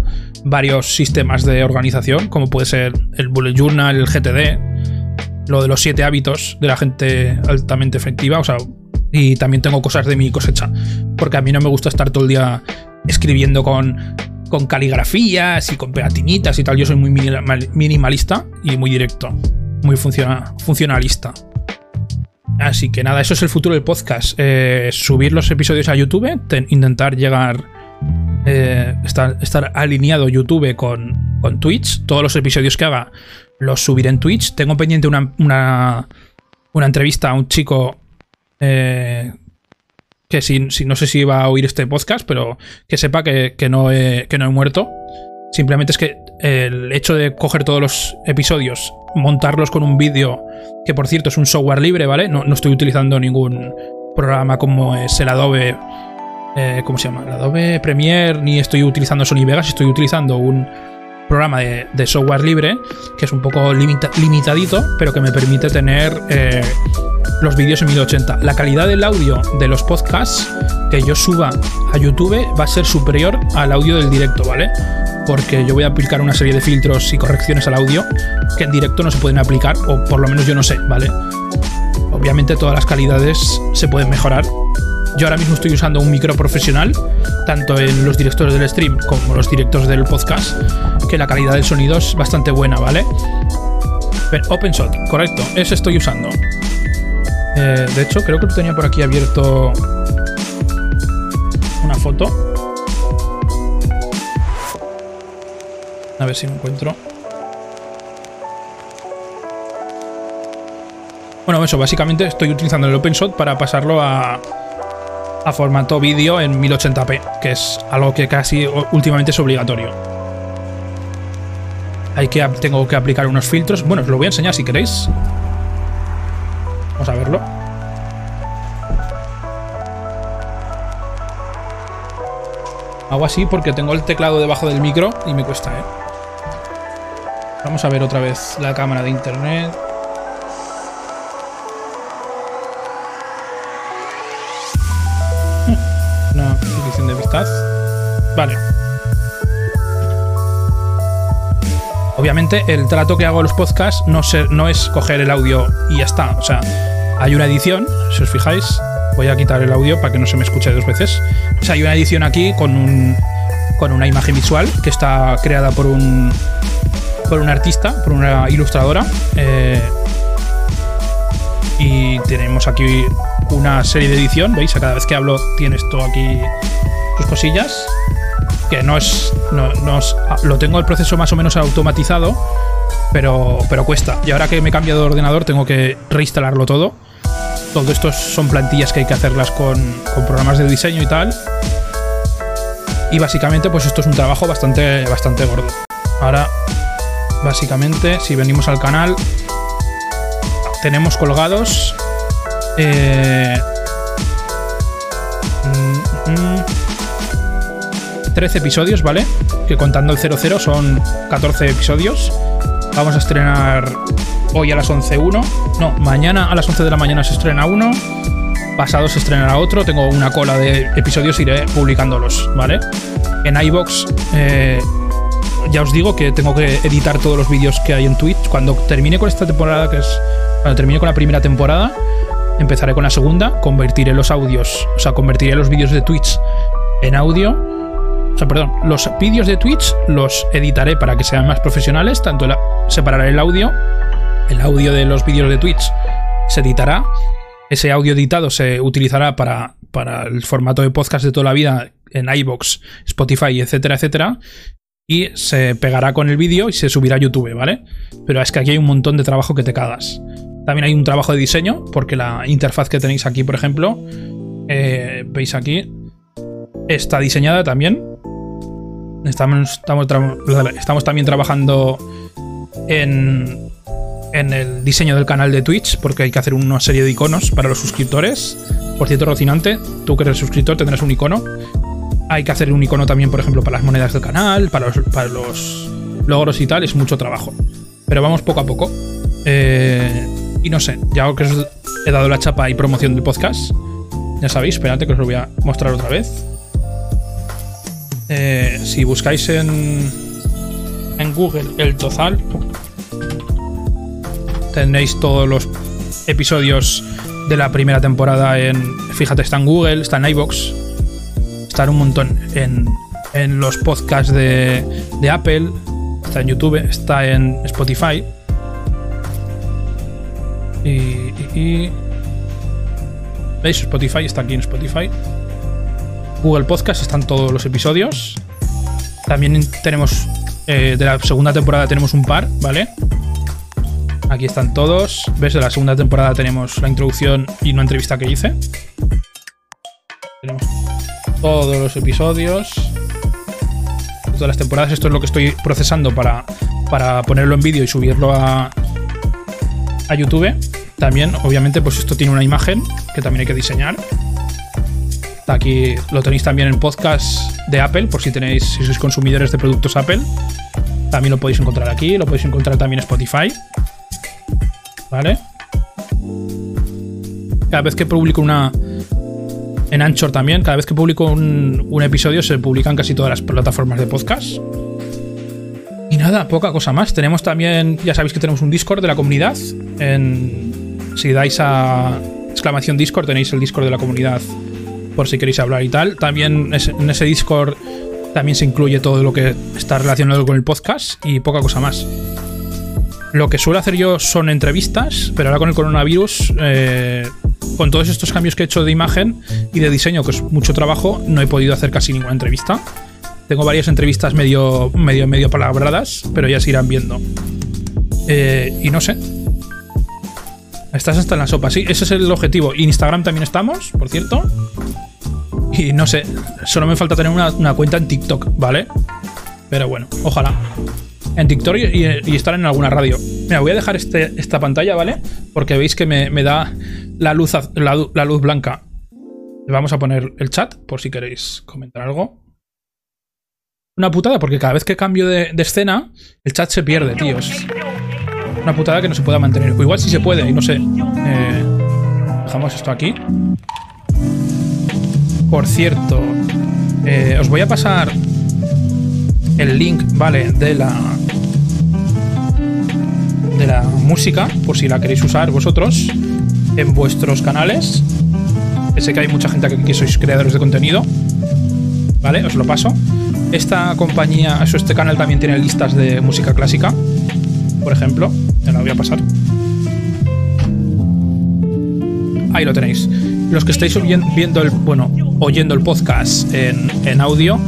varios sistemas de organización, como puede ser el Bullet Journal, el GTD, lo de los siete hábitos de la gente altamente efectiva, o sea, y también tengo cosas de mi cosecha, porque a mí no me gusta estar todo el día escribiendo con, con caligrafías y con pegatinitas y tal, yo soy muy minimalista y muy directo muy funcionalista. Así que nada, eso es el futuro del podcast. Eh, subir los episodios a YouTube, intentar llegar, eh, estar, alineado YouTube con, con, Twitch. Todos los episodios que haga los subiré en Twitch. Tengo pendiente una, una, entrevista a un chico eh, que si, no sé si va a oír este podcast, pero que sepa que, no, que no he muerto. Simplemente es que el hecho de coger todos los episodios, montarlos con un vídeo, que por cierto es un software libre, ¿vale? No, estoy utilizando ningún programa como es el Adobe. Eh, ¿Cómo se llama? El Adobe Premiere, ni estoy utilizando Sony Vegas, estoy utilizando un programa de, software libre que es un poco limitadito, pero que me permite tener eh, los vídeos en 1080. La calidad del audio de los podcasts que yo suba a YouTube va a ser superior al audio del directo, ¿vale? porque yo voy a aplicar una serie de filtros y correcciones al audio que en directo no se pueden aplicar, o por lo menos yo no sé, ¿vale? Obviamente todas las calidades se pueden mejorar. Yo ahora mismo estoy usando un micro profesional, tanto en los directores del stream como los directos del podcast, que la calidad del sonido es bastante buena, ¿vale? OpenShot, correcto, ese estoy usando. Eh, de hecho, creo que lo tenía por aquí abierto una foto. A ver si me encuentro. Bueno, eso, básicamente estoy utilizando el OpenShot para pasarlo a, a formato vídeo en 1080p, que es algo que casi últimamente es obligatorio. Hay que, tengo que aplicar unos filtros. Bueno, os lo voy a enseñar si queréis. Vamos a verlo. Hago así porque tengo el teclado debajo del micro y me cuesta, ¿eh? Vamos a ver otra vez la cámara de internet. Vale. Obviamente el trato que hago a los podcasts no, es coger el audio y ya está. O sea, hay una edición, si os fijáis. Voy a quitar el audio para que no se me escuche dos veces. O sea, hay una edición aquí con un con una imagen visual que está creada por un por una artista, por una ilustradora. Eh, y tenemos aquí una serie de edición, ¿veis? A cada vez que hablo tienes todo aquí cosillas. Que no es, no, Lo tengo el proceso más o menos automatizado, pero, pero cuesta. Y ahora que me he cambiado de ordenador tengo que reinstalarlo todo. Todo esto son plantillas que hay que hacerlas con, con programas de diseño y tal. Y básicamente, pues esto es un trabajo bastante, bastante gordo. Ahora, básicamente, si venimos al canal, tenemos colgados. Eh, 13 mm, mm, episodios, ¿vale? Que contando el 00 son 14 episodios. Vamos a estrenar hoy a las 11.1. No, mañana a las 11 de la mañana se estrena uno. Pasado se estrenará otro. Tengo una cola de episodios iré publicándolos, ¿vale? En iBox eh, ya os digo que tengo que editar todos los vídeos que hay en Twitch. Cuando termine con esta temporada, que es cuando termine con la primera temporada, empezaré con la segunda, convertiré los audios, o sea, convertiré los vídeos de Twitch en audio. Perdón, los vídeos de Twitch los editaré para que sean más profesionales, tanto separaré el audio, el audio de los vídeos de Twitch se editará, ese audio editado se utilizará para, para el formato de podcast de toda la vida en iBox, Spotify, etcétera, etcétera, y se pegará con el vídeo y se subirá a YouTube, ¿vale? Pero es que aquí hay un montón de trabajo que te cagas. También hay un trabajo de diseño, porque la interfaz que tenéis aquí, por ejemplo, eh, veis aquí, está diseñada también. Estamos, estamos, estamos también trabajando en, en el diseño del canal de Twitch, porque hay que hacer una serie de iconos para los suscriptores. Por cierto, Rocinante, tú que eres suscriptor tendrás un icono. Hay que hacer un icono también, por ejemplo, para las monedas del canal, para los, para los logros y tal. Es mucho trabajo. Pero vamos poco a poco. Eh, y no sé, ya que os he dado la chapa y promoción del podcast, ya sabéis, esperad que os lo voy a mostrar otra vez. Eh, si buscáis en, en Google el Tozal, tenéis todos los episodios de la primera temporada en. Fíjate, está en Google, está en iBox, está en un montón en, en los podcasts de, Apple, está en YouTube, está en Spotify. Y, ¿Veis? Spotify está aquí en Spotify. Google Podcast están todos los episodios. También tenemos eh, de la segunda temporada tenemos un par, ¿vale? Aquí están todos. ¿Ves? De la segunda temporada tenemos la introducción y una entrevista que hice. Tenemos todos los episodios. Todas las temporadas. Esto es lo que estoy procesando para, para ponerlo en vídeo y subirlo a, a YouTube. También, obviamente, pues esto tiene una imagen que también hay que diseñar. Aquí lo tenéis también en podcast de Apple, por si tenéis, si sois consumidores de productos Apple. También lo podéis encontrar aquí, lo podéis encontrar también en Spotify. ¿Vale? Cada vez que publico una. En Anchor también, cada vez que publico un, episodio se publican casi todas las plataformas de podcast. Y nada, poca cosa más. Tenemos también, ya sabéis que tenemos un Discord de la comunidad. En, si dais a exclamación Discord, tenéis el Discord de la comunidad por si queréis hablar y tal. También en ese Discord también se incluye todo lo que está relacionado con el podcast y poca cosa más. Lo que suelo hacer yo son entrevistas, pero ahora con el coronavirus, eh, con todos estos cambios que he hecho de imagen y de diseño, que es mucho trabajo, no he podido hacer casi ninguna entrevista. Tengo varias entrevistas medio, medio, medio palabradas, pero ya se irán viendo. Eh, y no sé. Estás hasta en la sopa, sí, ese es el objetivo. Instagram también estamos, por cierto. Y no sé, solo me falta tener una, cuenta en TikTok, ¿vale? Pero bueno, ojalá. En TikTok y, estar en alguna radio. Mira, voy a dejar este, esta pantalla, ¿vale? Porque veis que me, da la luz, la, luz blanca. Vamos a poner el chat por si queréis comentar algo una putada porque cada vez que cambio de, escena, el chat se pierde, tíos. Una putada que no se pueda mantener. O igual sí se puede, y no sé. Eh, dejamos esto aquí. Por cierto, eh, os voy a pasar el link, ¿vale? De la. De la música, por si la queréis usar vosotros en vuestros canales. Sé que hay mucha gente que sois creadores de contenido. ¿Vale? Os lo paso. Esta compañía, este canal también tiene listas de música clásica. Por ejemplo. Te la voy a pasar. Ahí lo tenéis. Los que estáis viendo el, bueno, oyendo el podcast en, en audio,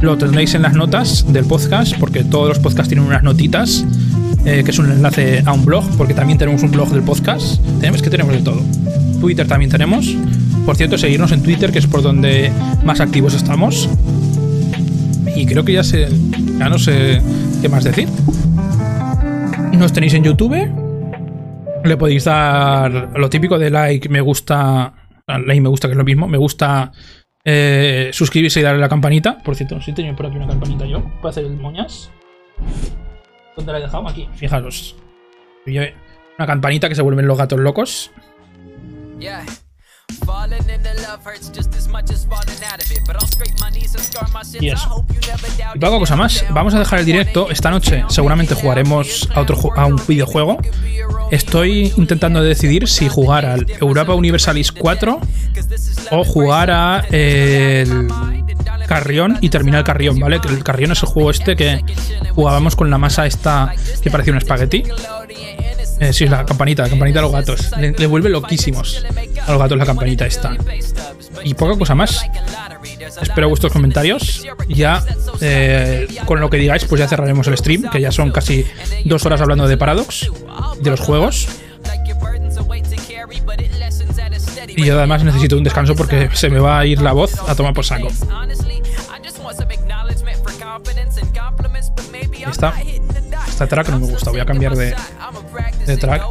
lo tendréis en las notas del podcast, porque todos los podcasts tienen unas notitas, eh, que es un enlace a un blog, porque también tenemos un blog del podcast. Tenemos que tenemos de todo. Twitter también tenemos. Por cierto, seguirnos en Twitter, que es por donde más activos estamos. Y creo que ya sé. Ya no sé qué más decir. Nos tenéis en YouTube. Le podéis dar lo típico de like, me gusta. Like, me gusta, que es lo mismo. Me gusta eh, suscribirse y darle la campanita. Por cierto, sí tenía por aquí una campanita yo para hacer el moñas. ¿Dónde la he dejado? Aquí, fijaros. Una campanita que se vuelven los gatos locos. Y eso. Y poca cosa más. Vamos a dejar el directo. Esta noche seguramente jugaremos a, otro, a un videojuego. Estoy intentando decidir si jugar al Europa Universalis 4 o jugar a el Carrión y terminar el Carrión, ¿vale? Que el Carrión es el juego este que jugábamos con la masa esta que parecía un espagueti. Eh, sí, la campanita, la campanita de los gatos. Le, vuelve loquísimos a los gatos la campanita esta. Y poca cosa más. Espero vuestros comentarios. Ya eh, con lo que digáis, pues ya cerraremos el stream, que ya son casi dos horas hablando de Paradox, de los juegos. Y yo además necesito un descanso porque se me va a ir la voz a tomar por saco. Esta, esta track no me gusta, voy a cambiar de, de track.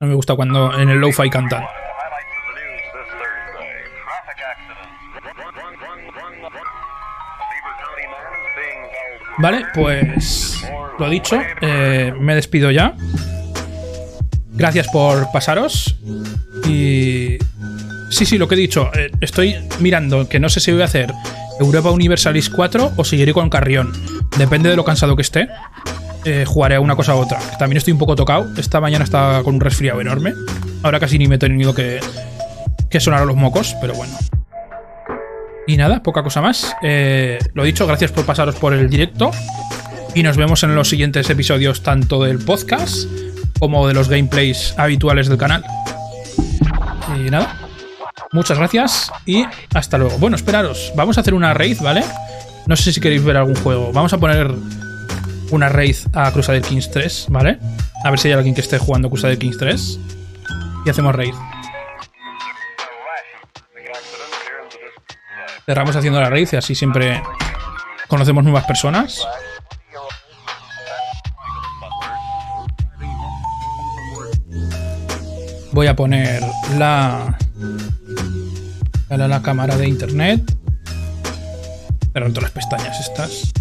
No me gusta cuando en el lo-fi cantan. Vale, pues lo dicho, eh, me despido ya. Gracias por pasaros. Y... Sí, sí, lo que he dicho. Eh, estoy mirando que no sé si voy a hacer Europa Universalis 4 o seguiré con Carrión. Depende de lo cansado que esté. Eh, jugaré a una cosa u otra. También estoy un poco tocado. Esta mañana estaba con un resfriado enorme. Ahora casi ni me he tenido que, que sonar a los mocos, pero bueno. Y nada, poca cosa más. Eh, lo dicho, gracias por pasaros por el directo. Y nos vemos en los siguientes episodios tanto del podcast como de los gameplays habituales del canal. Y nada, muchas gracias y hasta luego. Bueno, esperaros, vamos a hacer una raid, ¿vale? No sé si queréis ver algún juego. Vamos a poner una raid a Crusader Kings 3, ¿vale? A ver si hay alguien que esté jugando Crusader Kings 3. Y hacemos raid. Cerramos haciendo la raid y así siempre conocemos nuevas personas. Voy a poner la, la, la cámara de internet. Pero todas las pestañas estas.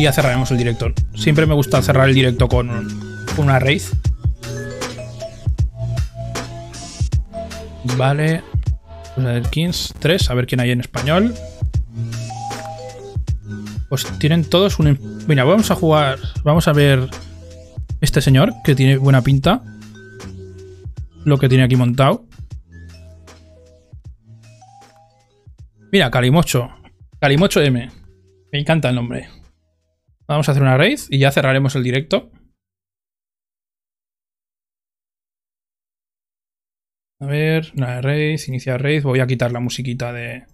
Y ya cerraremos el directo. Siempre me gusta cerrar el directo con, una raid. Vale. Una del Kings 3, a ver quién hay en español. Pues tienen todos un... Mira, vamos a jugar... Vamos a ver este señor, que tiene buena pinta. Lo que tiene aquí montado. Mira, Calimocho. Calimocho M. Me encanta el nombre. Vamos a hacer una raid y ya cerraremos el directo. A ver, una raid, iniciar raid. Voy a quitar la musiquita de,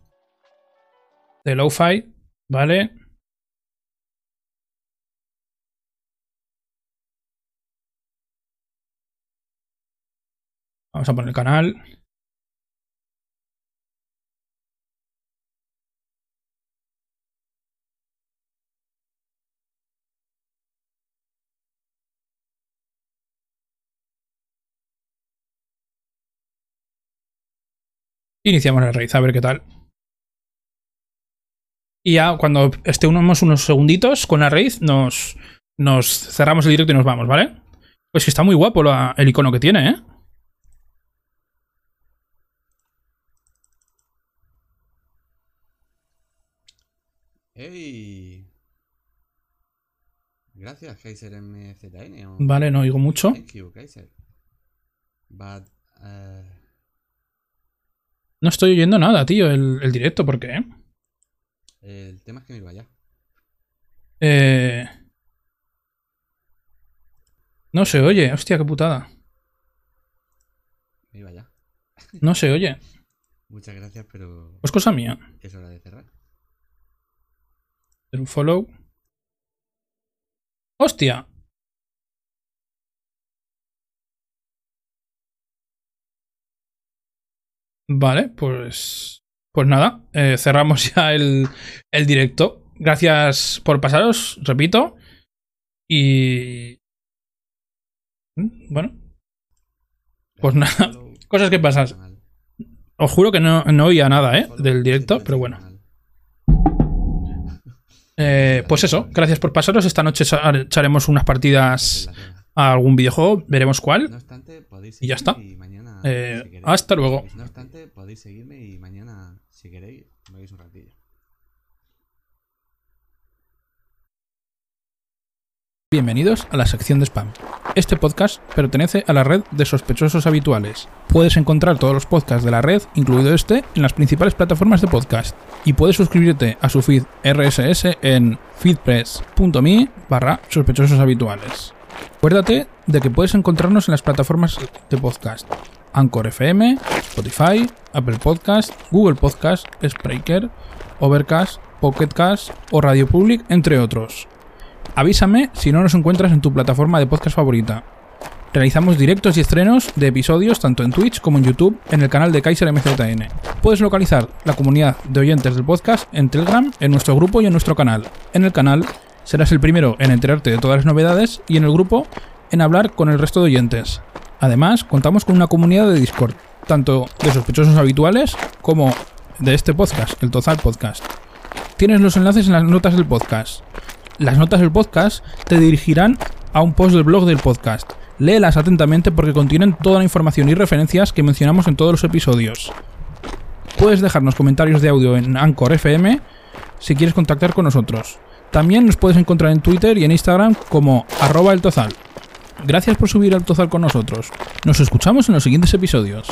de lo-fi. Vale. Vamos a poner el canal. Iniciamos la raíz, a ver qué tal. Y ya cuando esté unos, unos segunditos con la raíz, nos, nos cerramos el directo y nos vamos, ¿vale? Pues que está muy guapo el icono que tiene, ¿eh? ¡Hey! Gracias, Kaiser MZN. Vale, no oigo mucho. Thank you, Kaiser. But, uh, No estoy oyendo nada, tío, el, el directo, ¿por qué? El tema es que me iba ya. Eh... No se oye, hostia, qué putada. Me iba ya. No se oye. Muchas gracias, pero Pues cosa mía. es hora de cerrar. Hacer un follow. ¡Hostia! Vale, pues. Pues nada, eh, cerramos ya el, el directo. Gracias por pasaros, repito. Y. Mm, Bueno, Pues nada, cosas que pasan. Os juro que no, no oía nada, ¿eh? Del directo, pero en bueno. Eh, pues eso, gracias por pasaros. Esta noche echa- echaremos unas partidas a algún videojuego, veremos cuál. Y ya está. Eh, hasta luego. No obstante, podéis seguirme y mañana, si queréis, me veis un ratillo. Bienvenidos a la sección de spam. Este podcast pertenece a la red de sospechosos habituales. Puedes encontrar todos los podcasts de la red, incluido este, en las principales plataformas de podcast. Y puedes suscribirte a su feed RSS en feedpress.me barra sospechosos habituales. Acuérdate de que puedes encontrarnos en las plataformas de podcast. Anchor FM, Spotify, Apple Podcast, Google Podcast, Spreaker, Overcast, Pocketcast o Radio Public, entre otros. Avísame si no nos encuentras en tu plataforma de podcast favorita. Realizamos directos y estrenos de episodios tanto en Twitch como en YouTube en el canal de Kaiser MZN. Puedes localizar la comunidad de oyentes del podcast en Telegram, en nuestro grupo y en nuestro canal. En el canal serás el primero en enterarte de todas las novedades y en el grupo en hablar con el resto de oyentes. Además, contamos con una comunidad de Discord, tanto de sospechosos habituales como de este podcast, el Tozal Podcast. Tienes los enlaces en las notas del podcast. Las notas del podcast te dirigirán a un post del blog del podcast. Léelas atentamente porque contienen toda la información y referencias que mencionamos en todos los episodios. Puedes dejarnos comentarios de audio en Anchor FM si quieres contactar con nosotros. También nos puedes encontrar en Twitter y en Instagram como arroba el tozal. Gracias por subir al tozal con nosotros. Nos escuchamos en los siguientes episodios.